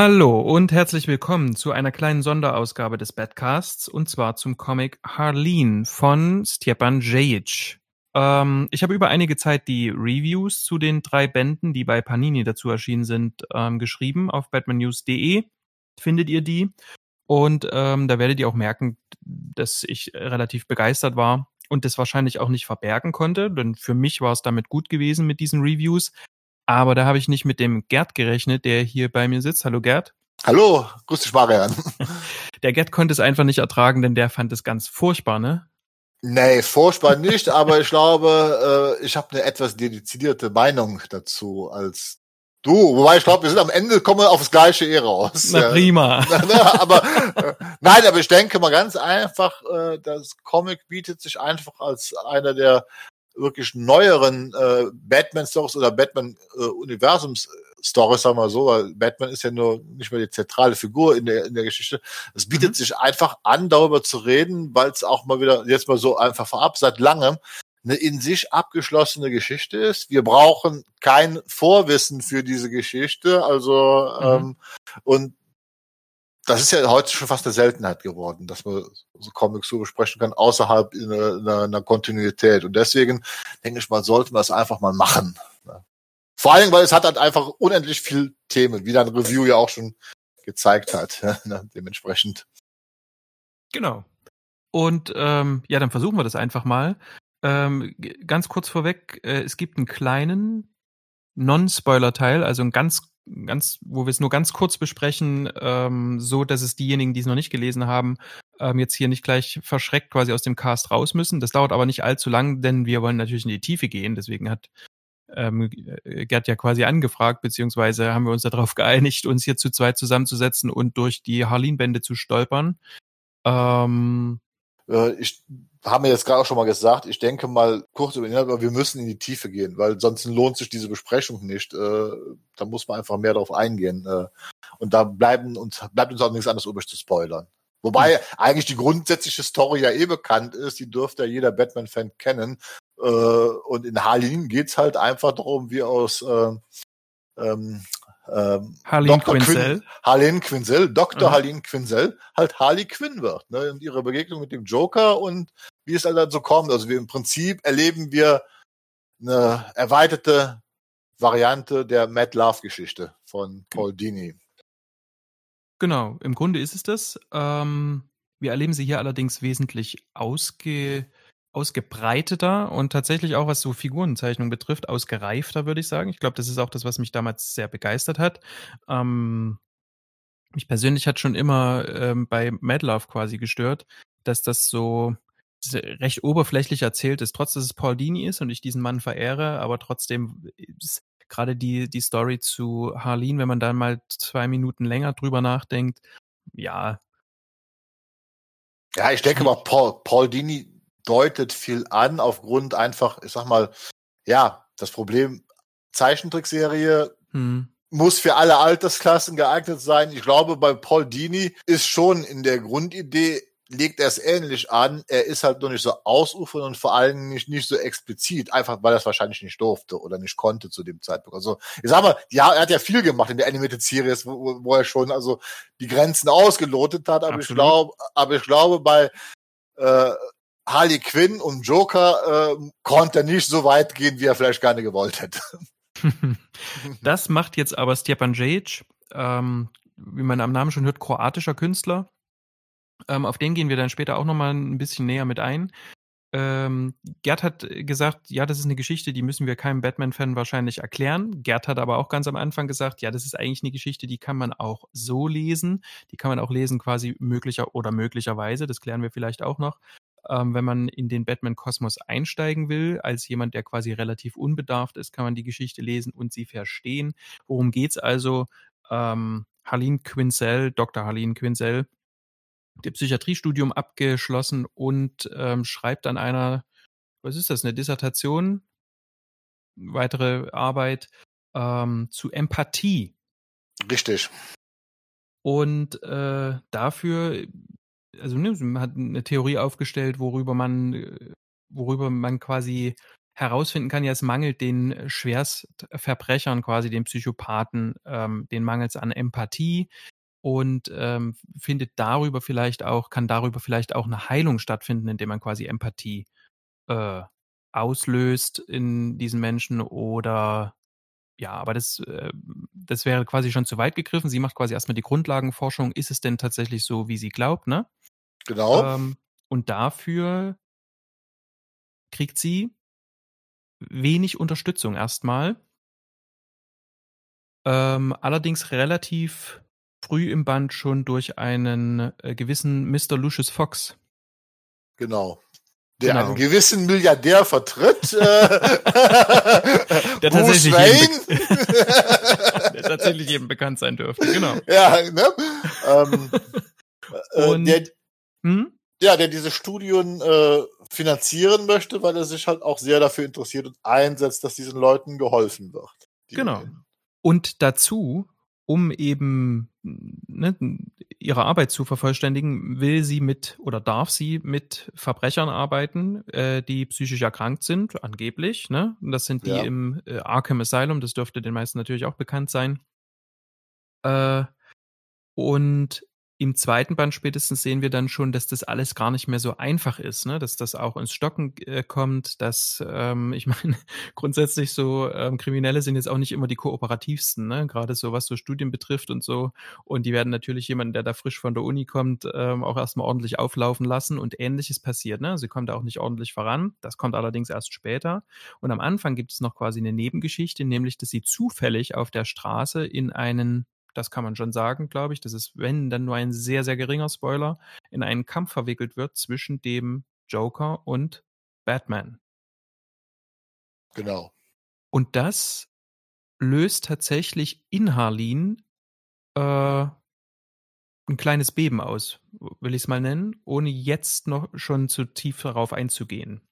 Hallo und herzlich willkommen zu einer kleinen Sonderausgabe des Badcasts und zwar zum Comic Harleen von Stjepan Djejic. Ähm, ich habe über einige Zeit die Reviews zu den drei Bänden, die bei Panini dazu erschienen sind, ähm, geschrieben. Auf batmannews.de findet ihr die. Und ähm, da werdet ihr auch merken, dass ich relativ begeistert war und das wahrscheinlich auch nicht verbergen konnte, denn für mich war es damit gut gewesen mit diesen Reviews. Aber da habe ich nicht mit dem Gerd gerechnet, der hier bei mir sitzt. Hallo Gerd. Hallo, grüß dich Marian. Der Gerd konnte es einfach nicht ertragen, denn der fand es ganz furchtbar, ne? Nee, furchtbar nicht, aber ich glaube, äh, ich habe eine etwas dezidierte Meinung dazu als du. Wobei ich glaube, wir sind am Ende kommen wir aufs gleiche eh raus. Na prima. aber äh, nein, aber ich denke mal ganz einfach, äh, das Comic bietet sich einfach als einer der wirklich neueren äh, Batman-Stories oder Batman-Universums-Stories, äh, sagen wir so, weil Batman ist ja nur nicht mehr die zentrale Figur in der, in der Geschichte. Es bietet mhm. sich einfach an, darüber zu reden, weil es auch mal wieder, jetzt mal so einfach vorab, seit langem eine in sich abgeschlossene Geschichte ist. Wir brauchen kein Vorwissen für diese Geschichte, also mhm. ähm, und das ist ja heute schon fast eine Seltenheit geworden, dass man so Comics so besprechen kann, außerhalb in einer, einer Kontinuität. Und deswegen denke ich mal, sollten wir es einfach mal machen. Vor allem, weil es hat halt einfach unendlich viel Themen, wie dein Review ja auch schon gezeigt hat, dementsprechend. Genau. Und ähm, ja, dann versuchen wir das einfach mal. Ähm, ganz kurz vorweg, äh, es gibt einen kleinen Non-Spoiler-Teil, also einen ganz ganz, wo wir es nur ganz kurz besprechen, ähm, so dass es diejenigen, die es noch nicht gelesen haben, ähm, jetzt hier nicht gleich verschreckt quasi aus dem Cast raus müssen. Das dauert aber nicht allzu lang, denn wir wollen natürlich in die Tiefe gehen. Deswegen hat ähm, Gerd ja quasi angefragt, beziehungsweise haben wir uns darauf geeinigt, uns hier zu zweit zusammenzusetzen und durch die Harleen-Bände zu stolpern. Ähm, äh, ich haben wir jetzt gerade auch schon mal gesagt, ich denke mal kurz über den Inhalt, aber wir müssen in die Tiefe gehen, weil sonst lohnt sich diese Besprechung nicht. Äh, da muss man einfach mehr darauf eingehen. Äh, und da bleiben uns, bleibt uns auch nichts anderes übrig zu spoilern. Wobei mhm. eigentlich die grundsätzliche Story ja eh bekannt ist, die dürfte ja jeder Batman-Fan kennen. Äh, und in Harleen geht's halt einfach darum, wie aus äh, ähm, ähm, Harleen Quinzel. Quin, Harleen Quinzel, Dr. Mhm. Harleen Quinzel, halt Harley Quinn wird. Ne? Und ihre Begegnung mit dem Joker und wie es halt dann so kommt. Also wir im Prinzip erleben wir eine erweiterte Variante der Mad Love Geschichte von Paul Dini. Genau, im Grunde ist es das. Ähm, wir erleben sie hier allerdings wesentlich ausge ausgebreiteter und tatsächlich auch, was so Figurenzeichnung betrifft, ausgereifter, würde ich sagen. Ich glaube, das ist auch das, was mich damals sehr begeistert hat. Ähm, mich persönlich hat schon immer ähm, bei Mad Love quasi gestört, dass das so recht oberflächlich erzählt ist, trotz dass es Paul Dini ist und ich diesen Mann verehre, aber trotzdem ist gerade die, die Story zu Harleen, wenn man dann mal zwei Minuten länger drüber nachdenkt, ja. Ja, ich denke mal, Paul, Paul Dini deutet viel an, aufgrund einfach, ich sag mal, ja, das Problem Zeichentrickserie hm. muss für alle Altersklassen geeignet sein. Ich glaube, bei Paul Dini ist schon in der Grundidee legt er es ähnlich an. Er ist halt nur nicht so ausufernd und vor allem nicht, nicht so explizit, einfach weil er es wahrscheinlich nicht durfte oder nicht konnte zu dem Zeitpunkt. Also, ich sag mal, ja, er hat ja viel gemacht in der Animated Series, wo, wo er schon also die Grenzen ausgelotet hat, aber Absolut. ich glaube, aber ich glaube, bei äh, Harley Quinn und Joker äh, konnte nicht so weit gehen, wie er vielleicht gerne gewollt hätte. das macht jetzt aber Stjepan Djic, ähm, wie man am Namen schon hört, kroatischer Künstler. Ähm, auf den gehen wir dann später auch nochmal ein bisschen näher mit ein. Ähm, Gerd hat gesagt, ja, das ist eine Geschichte, die müssen wir keinem Batman-Fan wahrscheinlich erklären. Gerd hat aber auch ganz am Anfang gesagt, ja, das ist eigentlich eine Geschichte, die kann man auch so lesen. Die kann man auch lesen quasi möglicher oder möglicherweise, das klären wir vielleicht auch noch, ähm, wenn man in den Batman-Kosmos einsteigen will, als jemand, der quasi relativ unbedarft ist, kann man die Geschichte lesen und sie verstehen. Worum geht's also? Ähm, Harleen Quinzel, Dr. Harleen Quinzel, der Psychiatriestudium abgeschlossen und ähm, schreibt an einer, was ist das, eine Dissertation, weitere Arbeit ähm, zu Empathie. Richtig. Und äh, dafür also ne, man hat eine Theorie aufgestellt, worüber man, worüber man quasi herausfinden kann, ja, es mangelt den Schwerstverbrechern, quasi den Psychopathen, ähm, den mangels an Empathie und ähm, findet darüber vielleicht auch, kann darüber vielleicht auch eine Heilung stattfinden, indem man quasi Empathie äh, auslöst in diesen Menschen oder ja, aber das, äh, das wäre quasi schon zu weit gegriffen. Sie macht quasi erstmal die Grundlagenforschung. Ist es denn tatsächlich so, wie sie glaubt, ne? Genau. Ähm, und dafür kriegt sie wenig Unterstützung erstmal. Ähm, allerdings relativ früh im Band schon durch einen äh, gewissen Mr. Lucius Fox. Genau der genau. einen gewissen Milliardär vertritt. Äh, der, tatsächlich der tatsächlich jedem bekannt sein dürfte, genau. Ja, ne? Ähm, äh, Und, der, hm? ja, der diese Studien äh, finanzieren möchte, weil er sich halt auch sehr dafür interessiert und einsetzt, dass diesen Leuten geholfen wird. Genau. Und dazu um eben ne, ihre Arbeit zu vervollständigen, will sie mit oder darf sie mit Verbrechern arbeiten, äh, die psychisch erkrankt sind, angeblich. Ne? Das sind die ja. im äh, Arkham Asylum, das dürfte den meisten natürlich auch bekannt sein. Äh, und im zweiten Band spätestens sehen wir dann schon, dass das alles gar nicht mehr so einfach ist, ne? dass das auch ins Stocken äh, kommt, dass ähm, ich meine, grundsätzlich so ähm, Kriminelle sind jetzt auch nicht immer die kooperativsten, ne? gerade so was so Studien betrifft und so. Und die werden natürlich jemanden, der da frisch von der Uni kommt, ähm, auch erstmal ordentlich auflaufen lassen und ähnliches passiert. Ne? Sie kommt da auch nicht ordentlich voran. Das kommt allerdings erst später. Und am Anfang gibt es noch quasi eine Nebengeschichte, nämlich, dass sie zufällig auf der Straße in einen das kann man schon sagen, glaube ich. Das ist, wenn, dann nur ein sehr, sehr geringer Spoiler, in einen Kampf verwickelt wird zwischen dem Joker und Batman. Genau. Und das löst tatsächlich in Harleen äh, ein kleines Beben aus, will ich es mal nennen, ohne jetzt noch schon zu tief darauf einzugehen.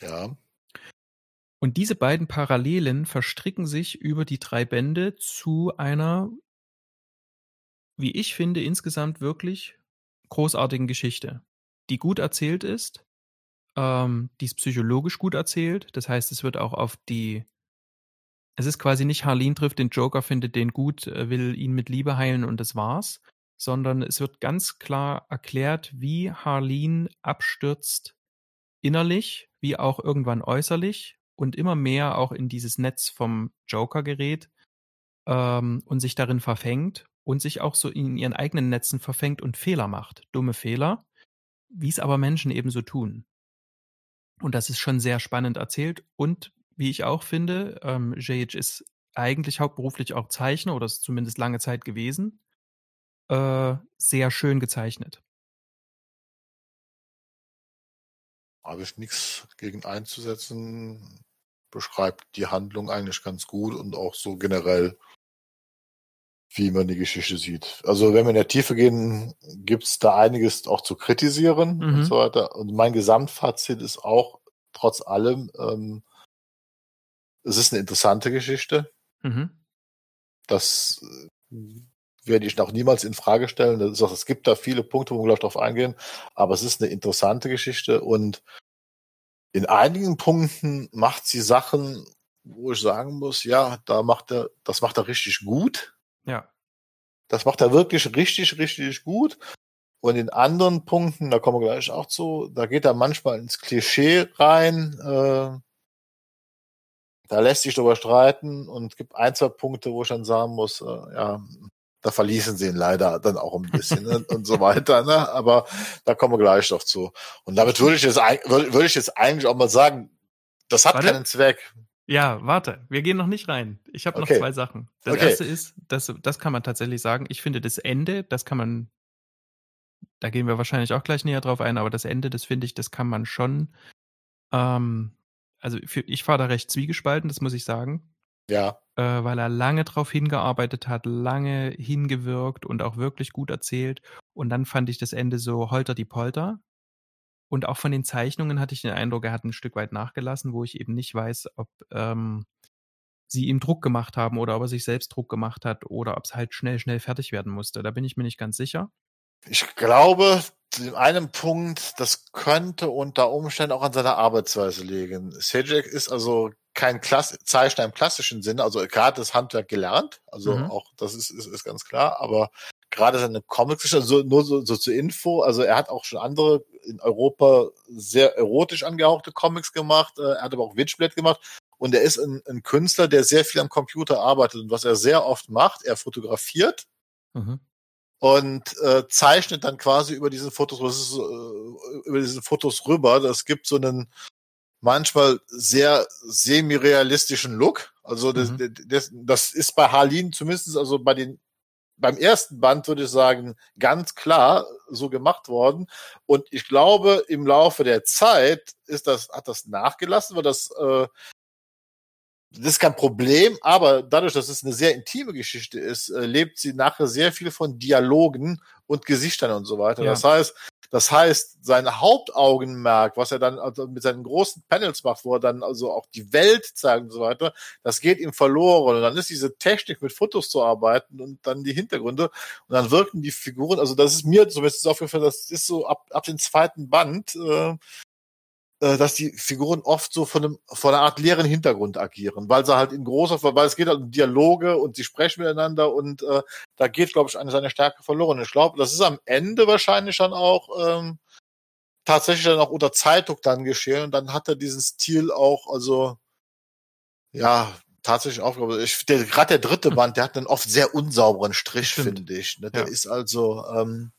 Ja. Und diese beiden Parallelen verstricken sich über die drei Bände zu einer wie ich finde, insgesamt wirklich großartigen Geschichte, die gut erzählt ist, ähm, die ist psychologisch gut erzählt. Das heißt, es wird auch auf die es ist quasi nicht Harleen trifft den Joker, findet den gut, äh, will ihn mit Liebe heilen und das war's, sondern es wird ganz klar erklärt, wie Harleen abstürzt innerlich, wie auch irgendwann äußerlich und immer mehr auch in dieses Netz vom Joker gerät ähm, und sich darin verfängt und sich auch so in ihren eigenen Netzen verfängt und Fehler macht, dumme Fehler, wie es aber Menschen eben so tun. Und das ist schon sehr spannend erzählt und wie ich auch finde, ähm, JH ist eigentlich hauptberuflich auch Zeichner oder ist zumindest lange Zeit gewesen, äh, sehr schön gezeichnet. Habe ich nichts gegen einzusetzen. Beschreibt die Handlung eigentlich ganz gut und auch so generell wie man die Geschichte sieht. Also wenn wir in der Tiefe gehen, gibt's da einiges auch zu kritisieren mhm. und so weiter. Und mein Gesamtfazit ist auch trotz allem, ähm, es ist eine interessante Geschichte. Mhm. Das äh, werde ich noch niemals in Frage stellen. Das ist auch, es gibt da viele Punkte, wo wir gleich drauf eingehen, aber es ist eine interessante Geschichte und in einigen Punkten macht sie Sachen, wo ich sagen muss, ja, da macht er, das macht er richtig gut. Ja. Das macht er wirklich richtig, richtig gut. Und in anderen Punkten, da kommen wir gleich auch zu, da geht er manchmal ins Klischee rein. Äh, da lässt sich drüber streiten und gibt ein, zwei Punkte, wo ich dann sagen muss, äh, ja, da verließen sie ihn leider dann auch ein bisschen ne, und so weiter. Ne? Aber da kommen wir gleich noch zu. Und damit würde ich jetzt, würde ich jetzt eigentlich auch mal sagen, das hat Warte. keinen Zweck. Ja, warte, wir gehen noch nicht rein. Ich habe okay. noch zwei Sachen. Das okay. erste ist, das, das kann man tatsächlich sagen. Ich finde das Ende, das kann man, da gehen wir wahrscheinlich auch gleich näher drauf ein, aber das Ende, das finde ich, das kann man schon, ähm, also für, ich fahre da recht zwiegespalten, das muss ich sagen. Ja. Äh, weil er lange drauf hingearbeitet hat, lange hingewirkt und auch wirklich gut erzählt. Und dann fand ich das Ende so holter die Polter. Und auch von den Zeichnungen hatte ich den Eindruck, er hat ein Stück weit nachgelassen, wo ich eben nicht weiß, ob ähm, sie ihm Druck gemacht haben oder ob er sich selbst Druck gemacht hat oder ob es halt schnell, schnell fertig werden musste. Da bin ich mir nicht ganz sicher. Ich glaube, zu dem einen Punkt, das könnte unter Umständen auch an seiner Arbeitsweise liegen. Sejak ist also kein Klass Zeichner im klassischen Sinne, also gerade das Handwerk gelernt, also mhm. auch das ist, ist, ist ganz klar, aber gerade seine Comics, also nur so, so zur Info, also er hat auch schon andere in Europa sehr erotisch angehauchte Comics gemacht, äh, er hat aber auch Witchblade gemacht und er ist ein, ein Künstler, der sehr viel am Computer arbeitet und was er sehr oft macht, er fotografiert mhm und äh, zeichnet dann quasi über diese Fotos, was ist, äh, über diese Fotos rüber. Das gibt so einen manchmal sehr semi-realistischen Look. Also das, mhm. das, das ist bei Harlin zumindest, also bei den beim ersten Band würde ich sagen, ganz klar so gemacht worden. Und ich glaube, im Laufe der Zeit ist das, hat das nachgelassen, weil das äh, das ist kein Problem, aber dadurch, dass es eine sehr intime Geschichte ist, äh, lebt sie nachher sehr viel von Dialogen und Gesichtern und so weiter. Ja. Das heißt, das heißt, sein Hauptaugenmerk, was er dann also mit seinen großen Panels macht, wo er dann also auch die Welt zeigt und so weiter, das geht ihm verloren. Und dann ist diese Technik mit Fotos zu arbeiten und dann die Hintergründe und dann wirken die Figuren, also das ist mir zumindest aufgefallen, das ist so ab, ab dem zweiten Band, äh, äh, dass die Figuren oft so von, einem, von einer Art leeren Hintergrund agieren, weil sie halt in großer, weil es geht halt um Dialoge und sie sprechen miteinander und äh, da geht, glaube ich, eine seiner Stärke verloren. Ich glaube, das ist am Ende wahrscheinlich dann auch ähm, tatsächlich dann auch unter Zeitdruck dann geschehen und dann hat er diesen Stil auch, also ja, tatsächlich auch, ich, der, gerade der dritte Band, der hat einen oft sehr unsauberen Strich, finde ich. Ne? Der ja. ist also ähm,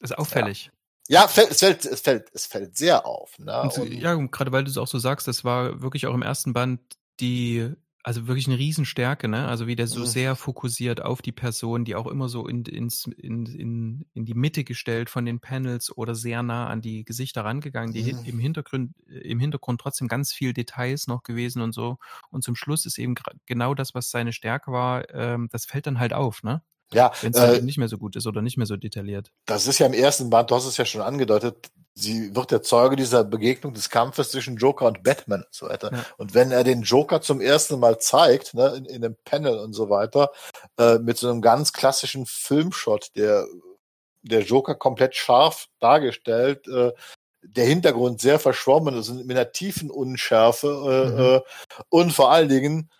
ist auffällig. Ja. Ja, fällt, es fällt, es fällt, es fällt sehr auf. Ne? Und, und ja, gerade weil du es auch so sagst, das war wirklich auch im ersten Band die, also wirklich eine Riesenstärke, ne? Also wie der so mhm. sehr fokussiert auf die Person, die auch immer so in, ins, in, in, in die Mitte gestellt von den Panels oder sehr nah an die Gesichter rangegangen, die mhm. im Hintergrund, im Hintergrund trotzdem ganz viel Details noch gewesen und so. Und zum Schluss ist eben genau das, was seine Stärke war, ähm, das fällt dann halt auf, ne? Ja, wenn es halt äh, nicht mehr so gut ist oder nicht mehr so detailliert. Das ist ja im ersten Band, du hast es ja schon angedeutet, sie wird der Zeuge dieser Begegnung des Kampfes zwischen Joker und Batman und so weiter. Ja. Und wenn er den Joker zum ersten Mal zeigt, ne, in, in einem Panel und so weiter, äh, mit so einem ganz klassischen Filmshot, der der Joker komplett scharf dargestellt, äh, der Hintergrund sehr verschwommen ist, mit einer tiefen Unschärfe äh, mhm. äh, und vor allen Dingen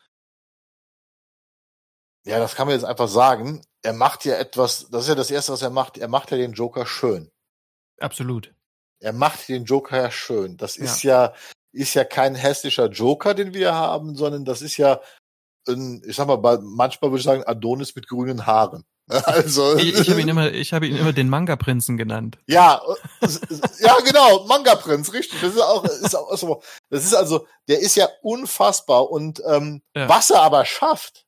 ja, das kann man jetzt einfach sagen. Er macht ja etwas, das ist ja das Erste, was er macht. Er macht ja den Joker schön. Absolut. Er macht den Joker ja schön. Das ist ja, ja ist ja kein hässlicher Joker, den wir haben, sondern das ist ja ein, ich sag mal, manchmal würde ich sagen, Adonis mit grünen Haaren. Also ich, ich habe ihn immer, ich habe ihn immer den Manga-Prinzen genannt. Ja, ja genau, Manga-Prinz, richtig. Das ist auch, ist auch so. Das ist also, der ist ja unfassbar und ähm, ja. was er aber schafft,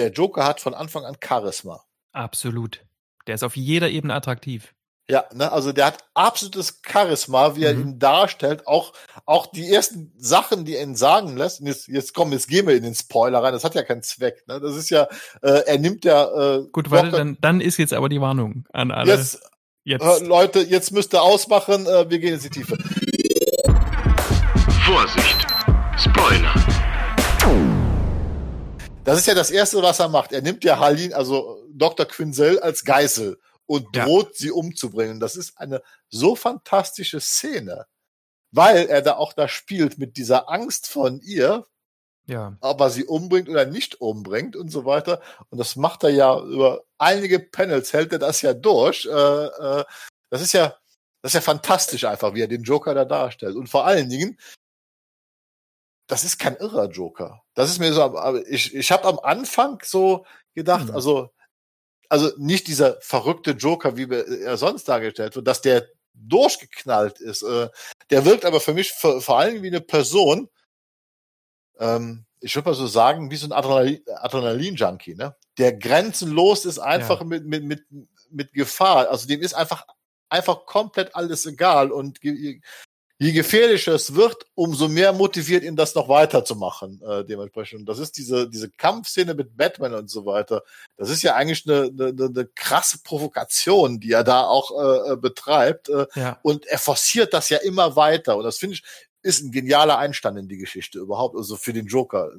der Joker hat von Anfang an Charisma. Absolut. Der ist auf jeder Ebene attraktiv. Ja, ne, also der hat absolutes Charisma, wie er mhm. ihn darstellt. Auch, auch die ersten Sachen, die er ihn sagen lässt. Und jetzt, jetzt komm, jetzt gehen wir in den Spoiler rein. Das hat ja keinen Zweck. Ne? Das ist ja, äh, er nimmt ja. Äh, Gut, warte, dann, dann ist jetzt aber die Warnung an alle. Jetzt, jetzt. Äh, Leute, jetzt müsst ihr ausmachen. Äh, wir gehen in die Tiefe. Vorsicht, Das ist ja das Erste, was er macht. Er nimmt ja Halin, also Dr. Quinzel, als Geißel und droht ja. sie umzubringen. Das ist eine so fantastische Szene, weil er da auch da spielt mit dieser Angst von ihr, ja. ob er sie umbringt oder nicht umbringt und so weiter. Und das macht er ja über einige Panels, hält er das ja durch. Äh, äh, das ist ja, das ist ja fantastisch einfach, wie er den Joker da darstellt. Und vor allen Dingen, das ist kein irrer Joker. Das ist mir so, ich, ich habe am Anfang so gedacht, mhm. also, also nicht dieser verrückte Joker, wie er sonst dargestellt wird, dass der durchgeknallt ist. Äh, der wirkt aber für mich vor, vor allem wie eine Person, ähm, ich würde mal so sagen, wie so ein Adrenalin-Junkie, ne? Der grenzenlos ist einfach ja. mit, mit, mit, mit Gefahr. Also dem ist einfach, einfach komplett alles egal und je gefährlicher es wird, umso mehr motiviert ihn das noch weiterzumachen, äh, dementsprechend. Das ist diese, diese Kampfszene mit Batman und so weiter. Das ist ja eigentlich eine, eine, eine krasse Provokation, die er da auch äh, äh, betreibt. Äh, ja. Und er forciert das ja immer weiter. Und das finde ich, ist ein genialer Einstand in die Geschichte überhaupt, also für den Joker.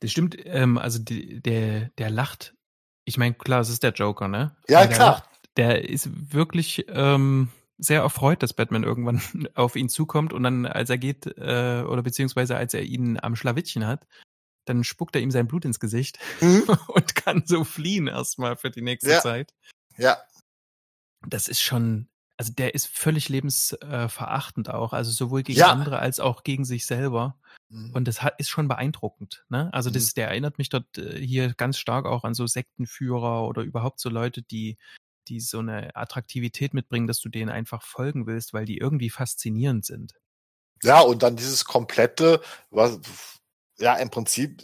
Das stimmt, ähm, also die, der, der lacht. Ich meine, klar, es ist der Joker, ne? Ja, klar. Lacht, der ist wirklich ähm, sehr erfreut, dass Batman irgendwann auf ihn zukommt und dann, als er geht, äh, oder beziehungsweise als er ihn am Schlawittchen hat, dann spuckt er ihm sein Blut ins Gesicht mhm. und kann so fliehen erstmal für die nächste ja. Zeit. Ja. Das ist schon, also der ist völlig lebensverachtend auch, also sowohl gegen Ja. andere als auch gegen sich selber. Mhm. Und das hat, ist schon beeindruckend. Ne? Also das, der erinnert mich dort äh, hier ganz stark auch an so Sektenführer oder überhaupt so Leute, die, die so eine Attraktivität mitbringen, dass du denen einfach folgen willst, weil die irgendwie faszinierend sind. Ja, und dann dieses komplette, was, ja, im Prinzip,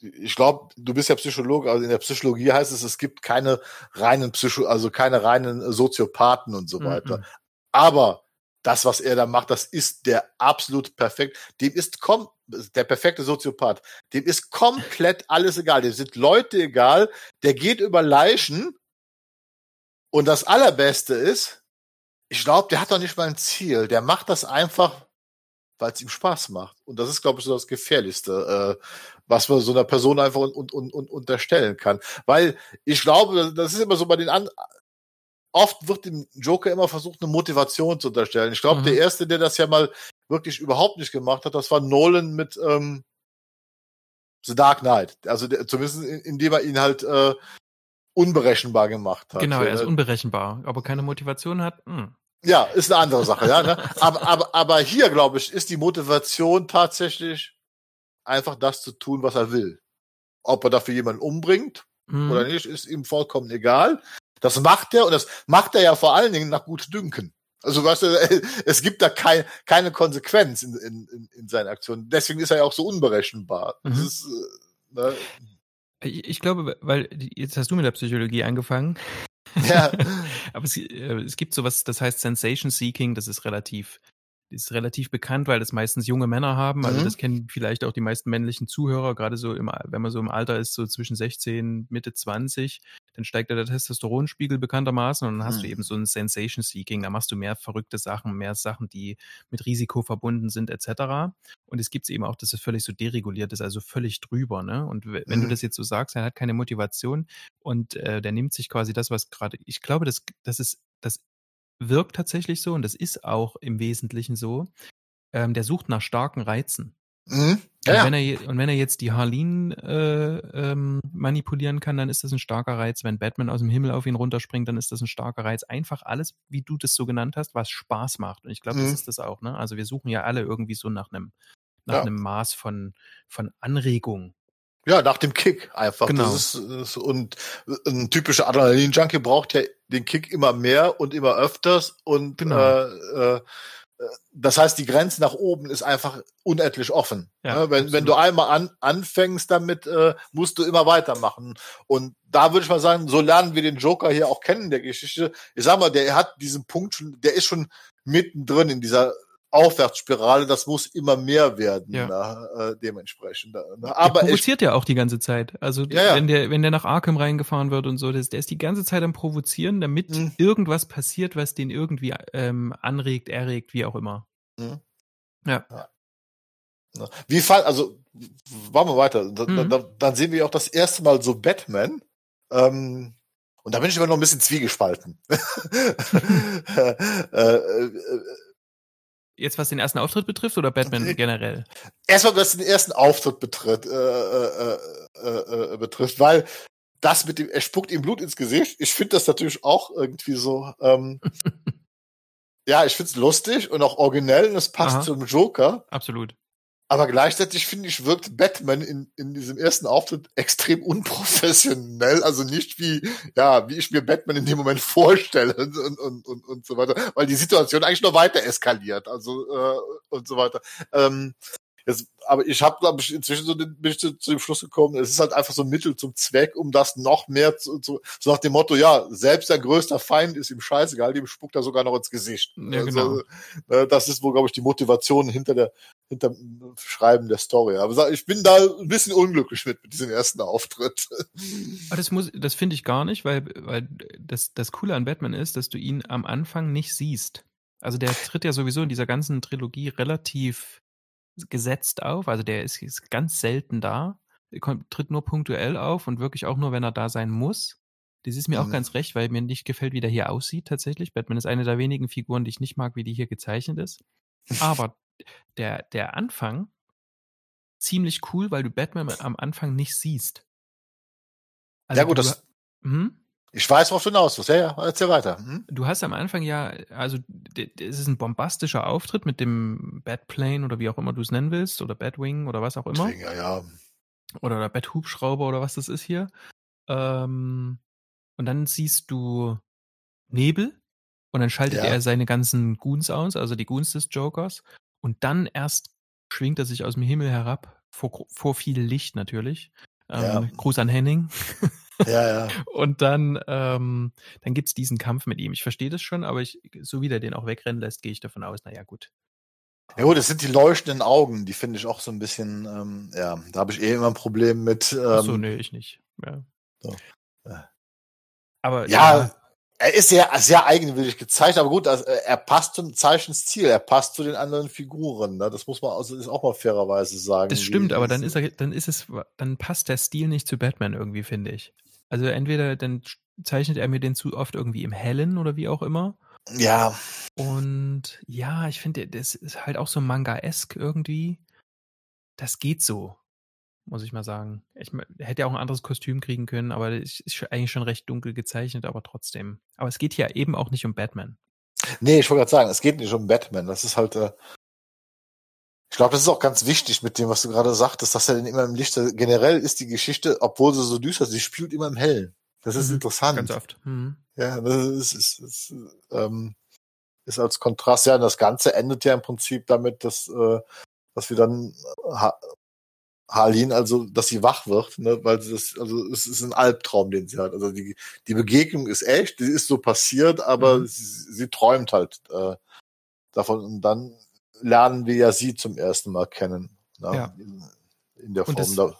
ich glaube, du bist ja Psychologe, also in der Psychologie heißt es, es gibt keine reinen Psycho, also keine reinen Soziopathen und so weiter. Mhm. Aber das, was er da macht, das ist der absolut perfekt. Dem ist kom der perfekte Soziopath. Dem ist komplett alles egal. Dem sind Leute egal. Der geht über Leichen. Und das Allerbeste ist, ich glaube, der hat doch nicht mal ein Ziel. Der macht das einfach, weil es ihm Spaß macht. Und das ist, glaube ich, so das Gefährlichste, äh, was man so einer Person einfach un un un unterstellen kann. Weil ich glaube, das ist immer so bei den an oft wird dem Joker immer versucht, eine Motivation zu unterstellen. Ich glaube, Mhm. der erste, der das ja mal wirklich überhaupt nicht gemacht hat, das war Nolan mit ähm, The Dark Knight. Also der, zumindest in- indem er ihn halt äh, unberechenbar gemacht hat. Genau, er ist Äh, unberechenbar, aber keine Motivation hat. Hm. ja, ist eine andere Sache, ja. Ne? Aber, aber, aber hier, glaube ich, ist die Motivation tatsächlich einfach das zu tun, was er will. Ob er dafür jemanden umbringt Hm. oder nicht, ist ihm vollkommen egal. Das macht er und das macht er ja vor allen Dingen nach Gutdünken. Also weißt du, es gibt da kein, keine Konsequenz in, in, in, in seinen Aktionen. Deswegen ist er ja auch so unberechenbar. Das Mhm. ist, äh, ne? Ich, glaube, weil jetzt hast du mit der Psychologie angefangen, ja, aber es, äh, es gibt sowas, das heißt Sensation Seeking, das ist relativ ist relativ bekannt, weil das meistens junge Männer haben. Also Mhm. das kennen vielleicht auch die meisten männlichen Zuhörer, gerade so im, wenn man so im Alter ist, so zwischen 16, Mitte 20, dann steigt ja der Testosteronspiegel bekanntermaßen und dann hast du Mhm. eben so ein Sensation Seeking. Da machst du mehr verrückte Sachen, mehr Sachen, die mit Risiko verbunden sind, etc. Und es gibt eben auch, dass es völlig so dereguliert ist, also völlig drüber. Ne? Und wenn du Mhm. das jetzt so sagst, er hat keine Motivation und äh, der nimmt sich quasi das, was gerade, ich glaube, das, das ist, das wirkt tatsächlich so und das ist auch im Wesentlichen so. Ähm, der sucht nach starken Reizen. Mhm. Und, ja, wenn er, und wenn er jetzt die Harleen äh, ähm, manipulieren kann, dann ist das ein starker Reiz. Wenn Batman aus dem Himmel auf ihn runterspringt, dann ist das ein starker Reiz. Einfach alles, wie du das so genannt hast, was Spaß macht. Und ich glaube, das Mhm. ist das auch. Ne? Also wir suchen ja alle irgendwie so nach einem nach Ja. einem Maß von von Anregung. Ja, nach dem Kick einfach. Genau. Das ist, ist und ein typischer Adrenalin-Junkie braucht ja den Kick immer mehr und immer öfters und Genau. äh, äh, das heißt, die Grenze nach oben ist einfach unendlich offen. Ja, Ne? wenn, wenn du einmal an, anfängst damit, äh, musst du immer weitermachen. Und da würde ich mal sagen, so lernen wir den Joker hier auch kennen der Geschichte. Ich sag mal, der hat diesen Punkt schon, der ist schon mittendrin in dieser Aufwärtsspirale, das muss immer mehr werden, Ja. ne? äh, dementsprechend. Ne? Der Aber ich, provoziert ja auch die ganze Zeit. Also Ja, ja. wenn der wenn der nach Arkham reingefahren wird und so, das, der ist die ganze Zeit am provozieren, damit Mhm. irgendwas passiert, was den irgendwie ähm, anregt, erregt, wie auch immer. Mhm. Ja. Ne? Wie fall, also machen wir weiter. Da, Mhm. da, dann sehen wir auch das erste Mal so Batman. Ähm, und da bin ich immer noch ein bisschen zwiegespalten. äh, äh, Jetzt was den ersten Auftritt betrifft oder Batman Äh, generell? erstmal, was den ersten Auftritt betritt, äh, äh, äh, äh, betrifft, weil das mit dem, er spuckt ihm Blut ins Gesicht. Ich finde das natürlich auch irgendwie so. Ähm, ja, ich finde es lustig und auch originell und es passt Aha. zum Joker. Absolut. Aber gleichzeitig finde ich, wirkt Batman in, in diesem ersten Auftritt extrem unprofessionell. Also nicht wie, ja, wie ich mir Batman in dem Moment vorstelle und, und, und, und so weiter. Weil die Situation eigentlich noch weiter eskaliert. Also, äh, und so weiter. Ähm, jetzt, aber ich habe, glaube ich, inzwischen so den, bin ich zu, zu dem Schluss gekommen, es ist halt einfach so ein Mittel zum Zweck, um das noch mehr zu, zu so nach dem Motto, ja, selbst der größte Feind ist ihm scheißegal, dem spuckt er sogar noch ins Gesicht. Ja, genau. äh, das ist wohl, glaube ich, die Motivation hinter der hinter dem Schreiben der Story. Aber ich bin da ein bisschen unglücklich mit, mit diesem ersten Auftritt. Aber das muss, das finde ich gar nicht, weil, weil das, das Coole an Batman ist, dass du ihn am Anfang nicht siehst. Also der tritt ja sowieso in dieser ganzen Trilogie relativ gesetzt auf. Also der ist, ist ganz selten da. Kommt, tritt nur punktuell auf und wirklich auch nur, wenn er da sein muss. Das ist mir mhm. auch ganz recht, weil mir nicht gefällt, wie der hier aussieht tatsächlich. Batman ist eine der wenigen Figuren, die ich nicht mag, wie die hier gezeichnet ist. Aber der, der Anfang ziemlich cool, weil du Batman am Anfang nicht siehst. Also ja gut, du, das. Hm? Ich weiß, worauf du hinaus willst. Ja, ja, erzähl weiter. Hm? Du hast am Anfang ja, also es ist ein bombastischer Auftritt mit dem Batplane oder wie auch immer du es nennen willst oder Batwing oder was auch immer. Ja, ja. Oder der Bat-Hubschrauber oder was das ist hier. Ähm, und dann siehst du Nebel und dann schaltet ja. er seine ganzen Goons aus, also die Goons des Jokers. Und dann erst schwingt er sich aus dem Himmel herab, vor, vor viel Licht natürlich. Ähm, ja. Gruß an Henning. Ja, ja. Und dann, ähm, dann gibt's diesen Kampf mit ihm. Ich verstehe das schon, aber ich, so wie der den auch wegrennen lässt, gehe ich davon aus, naja, gut. Ja gut, das sind die leuchtenden Augen, die finde ich auch so ein bisschen, ähm, ja, da habe ich eh immer ein Problem mit. Ähm, Ach so, nee, ich nicht. Ja. So. Aber ja, ja, er ist sehr, sehr eigenwillig gezeichnet, aber gut, also, er passt zum Zeichenstil, er passt zu den anderen Figuren. Ne? Das muss man also ist auch mal fairerweise sagen. Das stimmt, aber dann ist er, dann ist es, dann passt der Stil nicht zu Batman irgendwie, finde ich. Also entweder dann zeichnet er mir den zu oft irgendwie im Hellen oder wie auch immer. Ja. Und ja, ich finde, das ist halt auch so manga-esk irgendwie. Das geht so muss ich mal sagen. Ich hätte ja auch ein anderes Kostüm kriegen können, aber es ist eigentlich schon recht dunkel gezeichnet, aber trotzdem. Aber es geht ja eben auch nicht um Batman. Nee, ich wollte gerade sagen, es geht nicht um Batman. Das ist halt, äh, glaube, das ist auch ganz wichtig mit dem, was du gerade sagtest, dass er denn immer im Licht, generell ist die Geschichte, obwohl sie so düster ist, sie spielt immer im Hellen. Das ist mhm, interessant. Ganz oft. Mhm. Ja, das ist, ist, ist, ähm, ist als Kontrast, ja, das Ganze endet ja im Prinzip damit, dass, äh, dass wir dann Harleen, also dass sie wach wird, ne, weil sie das, also es ist ein Albtraum, den sie hat. Also die, die Begegnung ist echt, die ist so passiert, aber mhm. sie, sie, träumt halt äh, davon. Und dann lernen wir ja sie zum ersten Mal kennen. Ne, ja. In, in der Form. Das, da.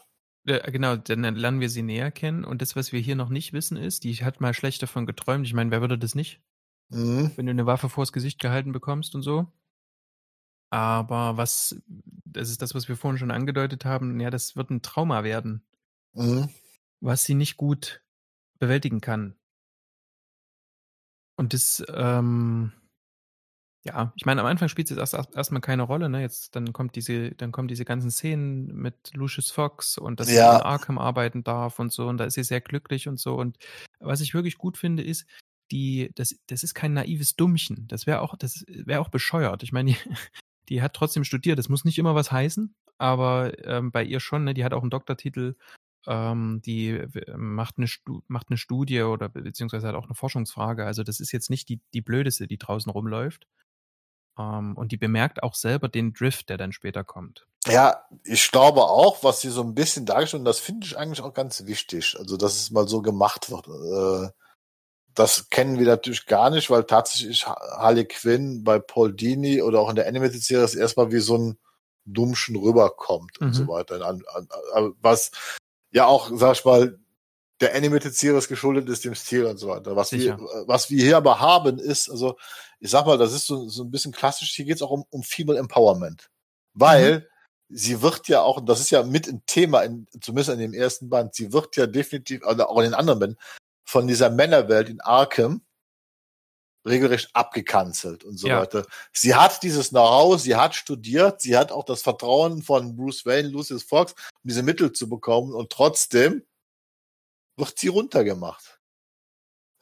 Ja, genau, dann lernen wir sie näher kennen. Und das, was wir hier noch nicht wissen, ist, die hat mal schlecht davon geträumt. Ich meine, wer würde das nicht? Mhm. Wenn du eine Waffe vors Gesicht gehalten bekommst und so. Aber was, das ist das, was wir vorhin schon angedeutet haben, ja, das wird ein Trauma werden, mhm. was sie nicht gut bewältigen kann. Und das, ähm, ja, ich meine, am Anfang spielt es jetzt erst, erstmal keine Rolle, ne? Jetzt, dann kommt diese, dann kommen diese ganzen Szenen mit Lucius Fox und dass ja. sie in Arkham arbeiten darf und so, und da ist sie sehr glücklich und so. Und was ich wirklich gut finde, ist, die, das, das ist kein naives Dummchen. Das wäre auch, das wäre auch bescheuert. Ich meine, die hat trotzdem studiert. Das muss nicht immer was heißen, aber ähm, bei ihr schon. Ne? Die hat auch einen Doktortitel. Ähm, die ähm, macht eine, macht eine Studie oder beziehungsweise hat auch eine Forschungsfrage. Also das ist jetzt nicht die, die blödeste, die draußen rumläuft. Ähm, und die bemerkt auch selber den Drift, der dann später kommt. Ja, ich glaube auch, was sie so ein bisschen dargestellt, und das finde ich eigentlich auch ganz wichtig, also dass es mal so gemacht wird. Äh, das kennen wir natürlich gar nicht, weil tatsächlich Harley Quinn bei Paul Dini oder auch in der Animated Series erstmal wie so ein Dummschen rüberkommt mhm. und so mhm. weiter. Was ja auch, sag ich mal, der Animated Series geschuldet ist, dem Stil und so weiter. Was wir, was wir hier aber haben, ist, also, ich sag mal, das ist so, so ein bisschen klassisch, hier geht es auch um, um Female Empowerment. Weil mhm. sie wird ja auch, das ist ja mit ein Thema, in, zumindest in dem ersten Band, sie wird ja definitiv, oder auch in den anderen Bänden, von dieser Männerwelt in Arkham regelrecht abgekanzelt und so ja. weiter. Sie hat dieses Know-how, sie hat studiert, sie hat auch das Vertrauen von Bruce Wayne, Lucius Fox, um diese Mittel zu bekommen und trotzdem wird sie runtergemacht.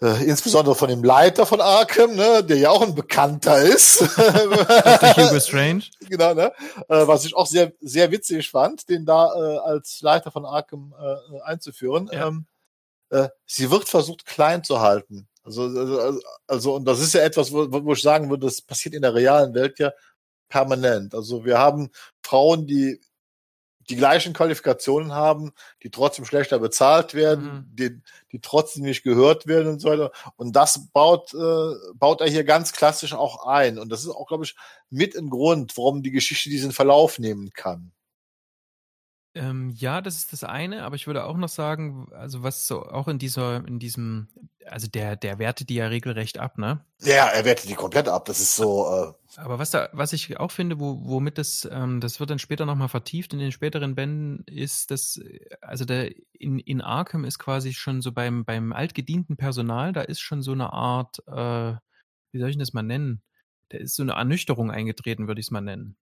Äh, insbesondere von dem Leiter von Arkham, ne, der ja auch ein Bekannter ist. Hugo Strange. Genau, ne? Äh, was ich auch sehr, sehr witzig fand, den da äh, als Leiter von Arkham äh, einzuführen. Ja. Ähm, äh, sie wird versucht klein zu halten. Also, also, also, also, und das ist ja etwas, wo, wo ich sagen würde, das passiert in der realen Welt ja permanent. Also wir haben Frauen, die die gleichen Qualifikationen haben, die trotzdem schlechter bezahlt werden, mhm. die, die trotzdem nicht gehört werden und so weiter. Und das baut, äh, baut er hier ganz klassisch auch ein. Und das ist auch, glaube ich, mit ein Grund, warum die Geschichte diesen Verlauf nehmen kann. Ähm, ja, das ist das eine, aber ich würde auch noch sagen, also was so auch in dieser, in diesem, also der, der wertet die ja regelrecht ab, ne? Ja, er wertet die komplett ab. Das ist so. Äh aber was da, was ich auch finde, wo, womit das, ähm, das wird dann später nochmal vertieft in den späteren Bänden, ist, dass, also der in, in Arkham ist quasi schon so beim, beim altgedienten Personal, da ist schon so eine Art, äh, wie soll ich das mal nennen? Da ist so eine Ernüchterung eingetreten, würde ich es mal nennen.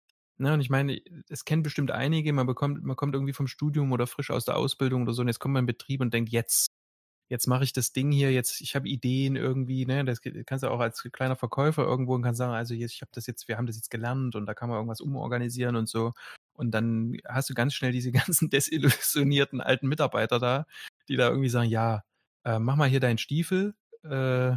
Ne, und ich meine, es kennen bestimmt einige, man bekommt, man kommt irgendwie vom Studium oder frisch aus der Ausbildung oder so, und jetzt kommt man in Betrieb und denkt, jetzt, jetzt mache ich das Ding hier, jetzt, ich habe Ideen irgendwie, ne? Das kannst du auch als kleiner Verkäufer irgendwo und kannst sagen, also jetzt, ich habe das jetzt, wir haben das jetzt gelernt und da kann man irgendwas umorganisieren und so. Und dann hast du ganz schnell diese ganzen desillusionierten alten Mitarbeiter da, die da irgendwie sagen, ja, äh, mach mal hier deinen Stiefel, äh,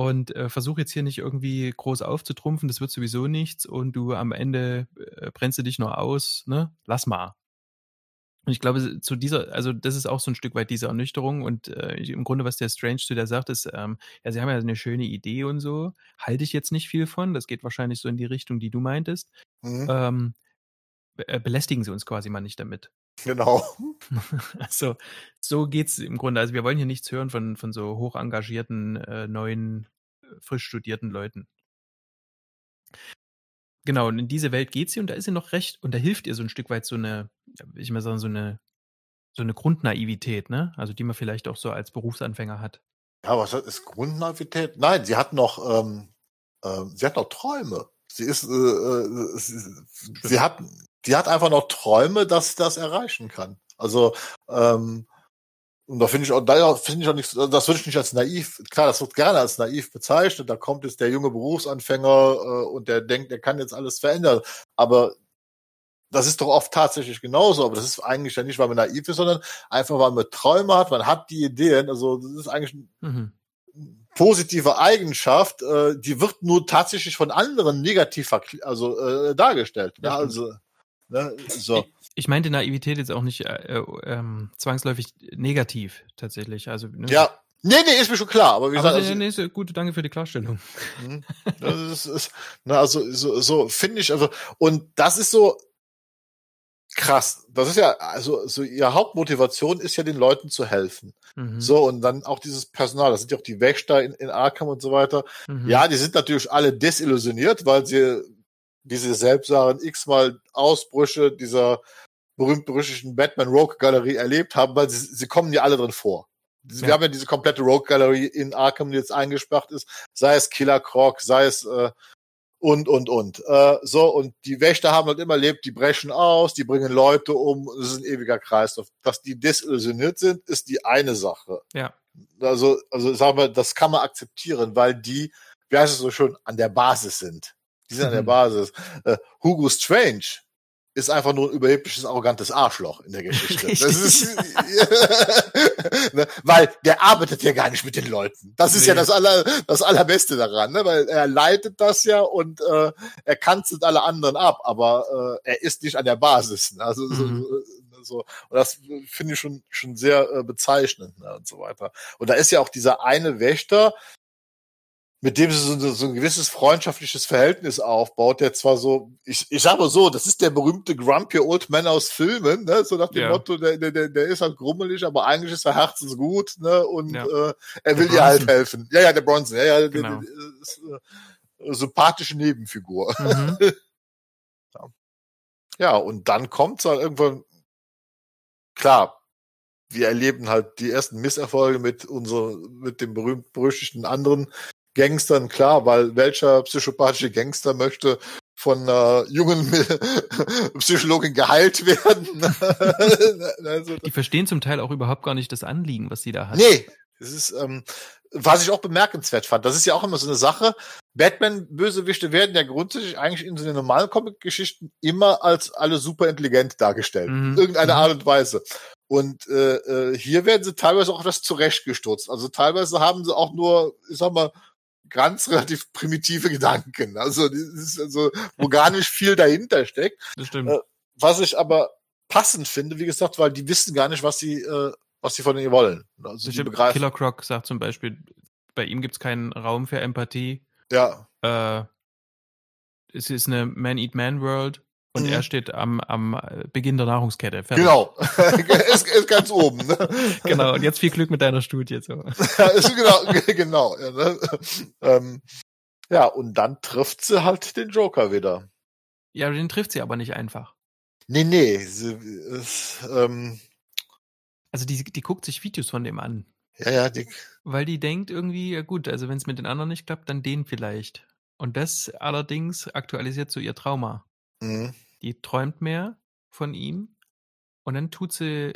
und äh, versuch jetzt hier nicht irgendwie groß aufzutrumpfen, das wird sowieso nichts und du am Ende äh, brennst du dich nur aus, ne? Lass mal. Und ich glaube, zu dieser, also das ist auch so ein Stück weit diese Ernüchterung und äh, im Grunde, was der Strange zu der sagt, ist, ähm, ja, sie haben ja eine schöne Idee und so, halte ich jetzt nicht viel von, das geht wahrscheinlich so in die Richtung, die du meintest. Mhm. Ähm, äh, belästigen sie uns quasi mal nicht damit. Genau. Also, so geht's im Grunde. Also, wir wollen hier nichts hören von, von so hoch engagierten, äh, neuen, äh, frisch studierten Leuten. Genau, und in diese Welt geht sie und da ist sie noch recht, und da hilft ihr so ein Stück weit so eine, ich mal sagen, so eine, so eine Grundnaivität, ne? Also, die man vielleicht auch so als Berufsanfänger hat. Ja, was ist Grundnaivität? Nein, sie hat noch, ähm, äh, sie hat noch Träume. Sie ist, äh, äh sie, sie hat die hat einfach noch Träume, dass sie das erreichen kann. Also, ähm, und da finde ich auch, da finde ich auch nicht, das würde ich nicht als naiv, klar, das wird gerne als naiv bezeichnet, da kommt jetzt der junge Berufsanfänger äh, und der denkt, der kann jetzt alles verändern. Aber das ist doch oft tatsächlich genauso, aber das ist eigentlich ja nicht, weil man naiv ist, sondern einfach, weil man Träume hat, man hat die Ideen, also das ist eigentlich mhm. positive Eigenschaft, äh, die wird nur tatsächlich von anderen negativ also äh, dargestellt. Ja, also Ne? So. Ich meinte Naivität jetzt auch nicht äh, äh, ähm, zwangsläufig negativ tatsächlich. Also, ne? Ja, Nee, nee, ist mir schon klar, aber wie gesagt. Also, nee, nee, gut, danke für die Klarstellung. Mhm. Das ist, ist, na, also, so, so finde ich, also, und das ist so krass. Das ist ja, also, so, ihre Hauptmotivation ist ja, den Leuten zu helfen. Mhm. So, und dann auch dieses Personal, das sind ja auch die Wächter in, in Arkham und so weiter. Mhm. Ja, die sind natürlich alle desillusioniert, weil sie wie sie selbst sagen, x-mal Ausbrüche dieser berühmt-berüchtigten Batman-Rogue-Galerie erlebt haben, weil sie, sie kommen ja alle drin vor. Wir ja. haben ja diese komplette Rogue-Galerie in Arkham, die jetzt eingesperrt ist, sei es Killer Croc, sei es äh, und, und, und. Äh, so, und die Wächter haben halt immer erlebt, die brechen aus, die bringen Leute um, es ist ein ewiger Kreislauf. Dass die desillusioniert sind, ist die eine Sache. Ja. Also, also sagen wir, das kann man akzeptieren, weil die, wie heißt es so schön, an der Basis sind. Die sind an der Basis. Äh, Hugo Strange ist einfach nur ein überhebliches, arrogantes Arschloch in der Geschichte. Ist, ne, weil der arbeitet ja gar nicht mit den Leuten. Das ist nee. ja das, aller, das Allerbeste daran, ne? weil er leitet das ja und äh, er kanzelt alle anderen ab, aber äh, er ist nicht an der Basis. Ne? Also mhm. so, so, und das finde ich schon schon sehr äh, bezeichnend ne? und so weiter. Und da ist ja auch dieser eine Wächter, mit dem sie so, so, ein gewisses freundschaftliches Verhältnis aufbaut, der zwar so, ich, ich sage mal so, das ist der berühmte Grumpy Old Man aus Filmen, ne? so nach dem ja. Motto, der, der, der ist halt grummelig, aber eigentlich ist er herzensgut ne? und ja. äh, er will ihr halt helfen. Ja, ja, der Bronson, ja, ja, genau. der, ist, äh, sympathische Nebenfigur. Mhm. ja. ja, und dann kommt's halt irgendwann, klar, wir erleben halt die ersten Misserfolge mit unser, mit dem berühmt-berüchtigten anderen Gangstern, klar, weil welcher psychopathische Gangster möchte von einer jungen Psychologin geheilt werden. also, die verstehen zum Teil auch überhaupt gar nicht das Anliegen, was sie da hat. Nee, das ist, ähm, was ich auch bemerkenswert fand. Das ist ja auch immer so eine Sache. Batman-Bösewichte werden ja grundsätzlich eigentlich in so den normalen Comic-Geschichten immer als alle super intelligent dargestellt. Mhm. In irgendeiner mhm. Art und Weise. Und äh, äh, hier werden sie teilweise auch etwas zurechtgestutzt. Also teilweise haben sie auch nur, ich sag mal, ganz relativ primitive Gedanken. Also, das ist also, wo gar nicht viel dahinter steckt. Das stimmt. Äh, was ich aber passend finde, wie gesagt, weil die wissen gar nicht, was sie, äh, was sie von ihnen wollen. Also, die begreifen. Killer Croc sagt zum Beispiel, bei ihm gibt es keinen Raum für Empathie. Ja. Äh, es ist eine Man-Eat-Man-World. Und mhm. er steht am, am Beginn der Nahrungskette. Fertig. Genau. ist, ist ganz oben. Ne? Genau. Und jetzt viel Glück mit deiner Studie. So. genau, genau. Ja, ne? ähm, ja, und dann trifft sie halt den Joker wieder. Ja, den trifft sie aber nicht einfach. Nee, nee. Sie, ist, ähm, also die, die guckt sich Videos von dem an. Ja, ja, die. Weil die denkt irgendwie, ja gut, also wenn es mit den anderen nicht klappt, dann den vielleicht. Und das allerdings aktualisiert so ihr Trauma. Mhm. Die träumt mehr von ihm und dann tut sie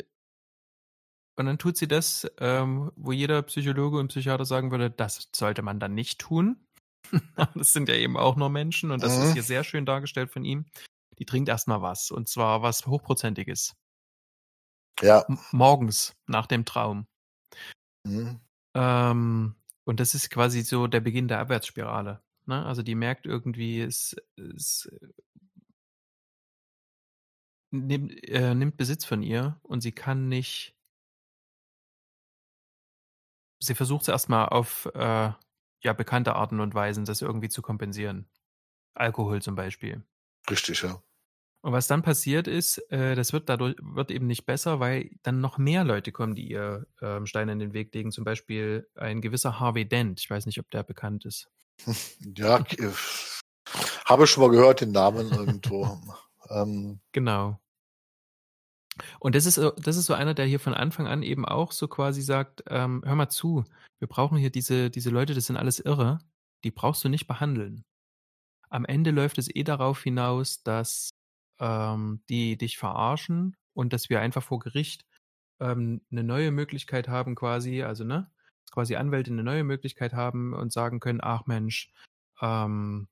und dann tut sie das, ähm, wo jeder Psychologe und Psychiater sagen würde, das sollte man dann nicht tun. das sind ja eben auch nur Menschen und das mhm. ist hier sehr schön dargestellt von ihm. Die trinkt erstmal was und zwar was hochprozentiges. Ja. M morgens nach dem Traum. Mhm. Ähm, und das ist quasi so der Beginn der Abwärtsspirale. Ne? Also die merkt irgendwie, es, es nimmt, äh, nimmt Besitz von ihr und sie kann nicht. Sie versucht es erstmal auf äh, ja, bekannte Arten und Weisen, das irgendwie zu kompensieren. Alkohol zum Beispiel. Richtig, ja. Und was dann passiert ist, äh, das wird dadurch wird eben nicht besser, weil dann noch mehr Leute kommen, die ihr ähm, Steine in den Weg legen. Zum Beispiel ein gewisser Harvey Dent. Ich weiß nicht, ob der bekannt ist. Ja, äh, habe schon mal gehört den Namen irgendwo. ähm. Genau. Und das ist, das ist so einer, der hier von Anfang an eben auch so quasi sagt, ähm, hör mal zu, wir brauchen hier diese, diese Leute, das sind alles Irre, die brauchst du nicht behandeln. Am Ende läuft es eh darauf hinaus, dass ähm, die dich verarschen und dass wir einfach vor Gericht ähm, eine neue Möglichkeit haben quasi, also ne, quasi Anwälte eine neue Möglichkeit haben und sagen können, ach Mensch, ähm,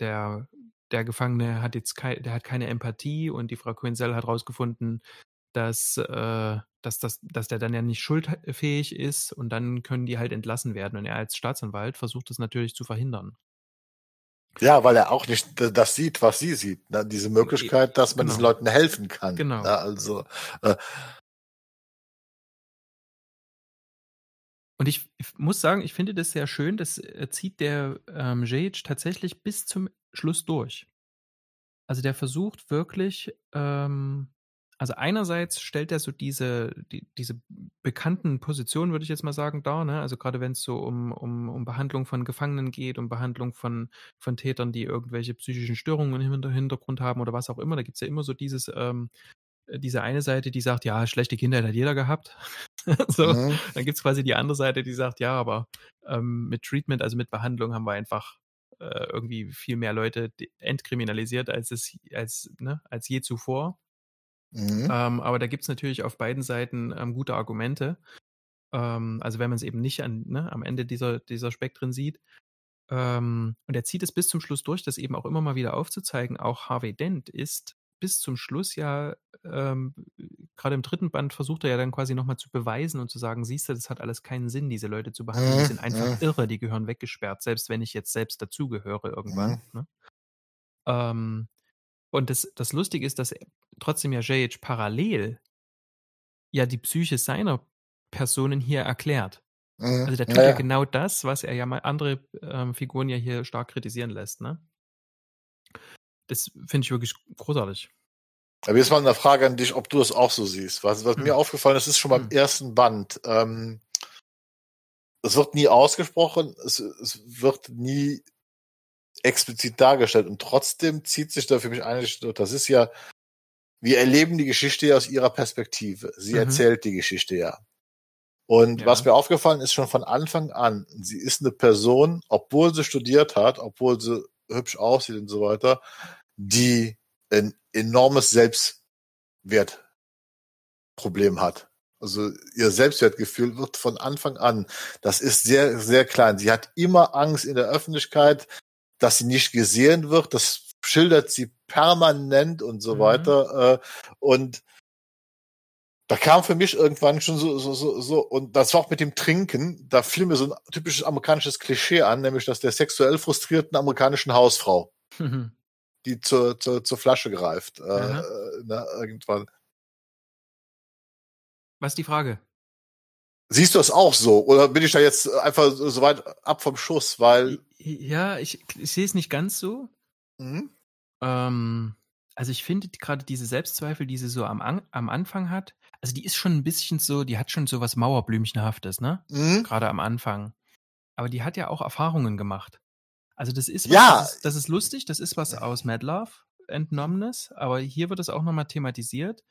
der, der Gefangene hat jetzt kei der hat keine Empathie und die Frau Quinzel hat herausgefunden, dass, äh, dass, dass, dass der dann ja nicht schuldfähig ist und dann können die halt entlassen werden. Und er als Staatsanwalt versucht das natürlich zu verhindern. Ja, weil er auch nicht das sieht, was sie sieht. Ne? Diese Möglichkeit, dass man genau. diesen Leuten helfen kann. Genau. Ne? Also äh, Und ich, ich, muss sagen, ich finde das sehr schön. Das äh, zieht der ähm, Jage tatsächlich bis zum Schluss durch. Also der versucht wirklich, ähm, also einerseits stellt er so diese, die, diese bekannten Positionen, würde ich jetzt mal sagen, dar, ne? Also gerade wenn es so um, um, um Behandlung von Gefangenen geht, um Behandlung von, von Tätern, die irgendwelche psychischen Störungen im Hintergrund haben oder was auch immer, da gibt es ja immer so dieses, ähm, diese eine Seite, die sagt, ja, schlechte Kindheit hat jeder gehabt. so, mhm. Dann gibt es quasi die andere Seite, die sagt, ja, aber ähm, mit Treatment, also mit Behandlung, haben wir einfach äh, irgendwie viel mehr Leute entkriminalisiert als es als, ne, als je zuvor. Mhm. Ähm, aber da gibt es natürlich auf beiden Seiten ähm, gute Argumente. Ähm, also wenn man es eben nicht an, ne, am Ende dieser, dieser Spektren sieht. Ähm, und er zieht es bis zum Schluss durch, das eben auch immer mal wieder aufzuzeigen. Auch Harvey Dent ist bis zum Schluss ja, ähm, gerade im dritten Band versucht er ja dann quasi nochmal zu beweisen und zu sagen, siehst du, das hat alles keinen Sinn, diese Leute zu behandeln, die sind einfach irre, die gehören weggesperrt, selbst wenn ich jetzt selbst dazugehöre irgendwann. Ne? Ähm, und das, das Lustige ist, dass trotzdem ja J.H. parallel ja die Psyche seiner Personen hier erklärt. Also der tut ja, ja genau das, was er ja mal andere ähm, Figuren ja hier stark kritisieren lässt, ne? Das finde ich wirklich großartig. Aber jetzt mal eine Frage an dich, ob du das auch so siehst. Was, was hm. mir aufgefallen ist, ist schon beim hm. ersten Band. Ähm, es wird nie ausgesprochen, es, es wird nie explizit dargestellt und trotzdem zieht sich da für mich eigentlich, das ist ja, wir erleben die Geschichte ja aus ihrer Perspektive. Sie mhm. erzählt die Geschichte ja. Und ja. was mir aufgefallen ist schon von Anfang an, sie ist eine Person, obwohl sie studiert hat, obwohl sie hübsch aussieht und so weiter, die ein enormes Selbstwertproblem hat. Also ihr Selbstwertgefühl wird von Anfang an, das ist sehr, sehr klein. Sie hat immer Angst in der Öffentlichkeit, dass sie nicht gesehen wird. Das schildert sie permanent und so mhm. weiter. Äh, und da kam für mich irgendwann schon so, so, so, so, und das war auch mit dem Trinken, da fiel mir so ein typisches amerikanisches Klischee an, nämlich das der sexuell frustrierten amerikanischen Hausfrau, mhm. die zur, zur, zur Flasche greift, äh, äh, ne, irgendwann. Was ist die Frage? Siehst du das auch so? Oder bin ich da jetzt einfach so weit ab vom Schuss, weil. Ja, ich, ich sehe es nicht ganz so. Mhm. Ähm, Also ich finde gerade diese Selbstzweifel, die sie so am, am Anfang hat, also die ist schon ein bisschen so, die hat schon so was Mauerblümchenhaftes, ne? Mhm. Gerade am Anfang. Aber die hat ja auch Erfahrungen gemacht. Also das ist was, ja. das, ist, das ist lustig, das ist was aus Mad Love entnommenes, aber hier wird es auch nochmal thematisiert.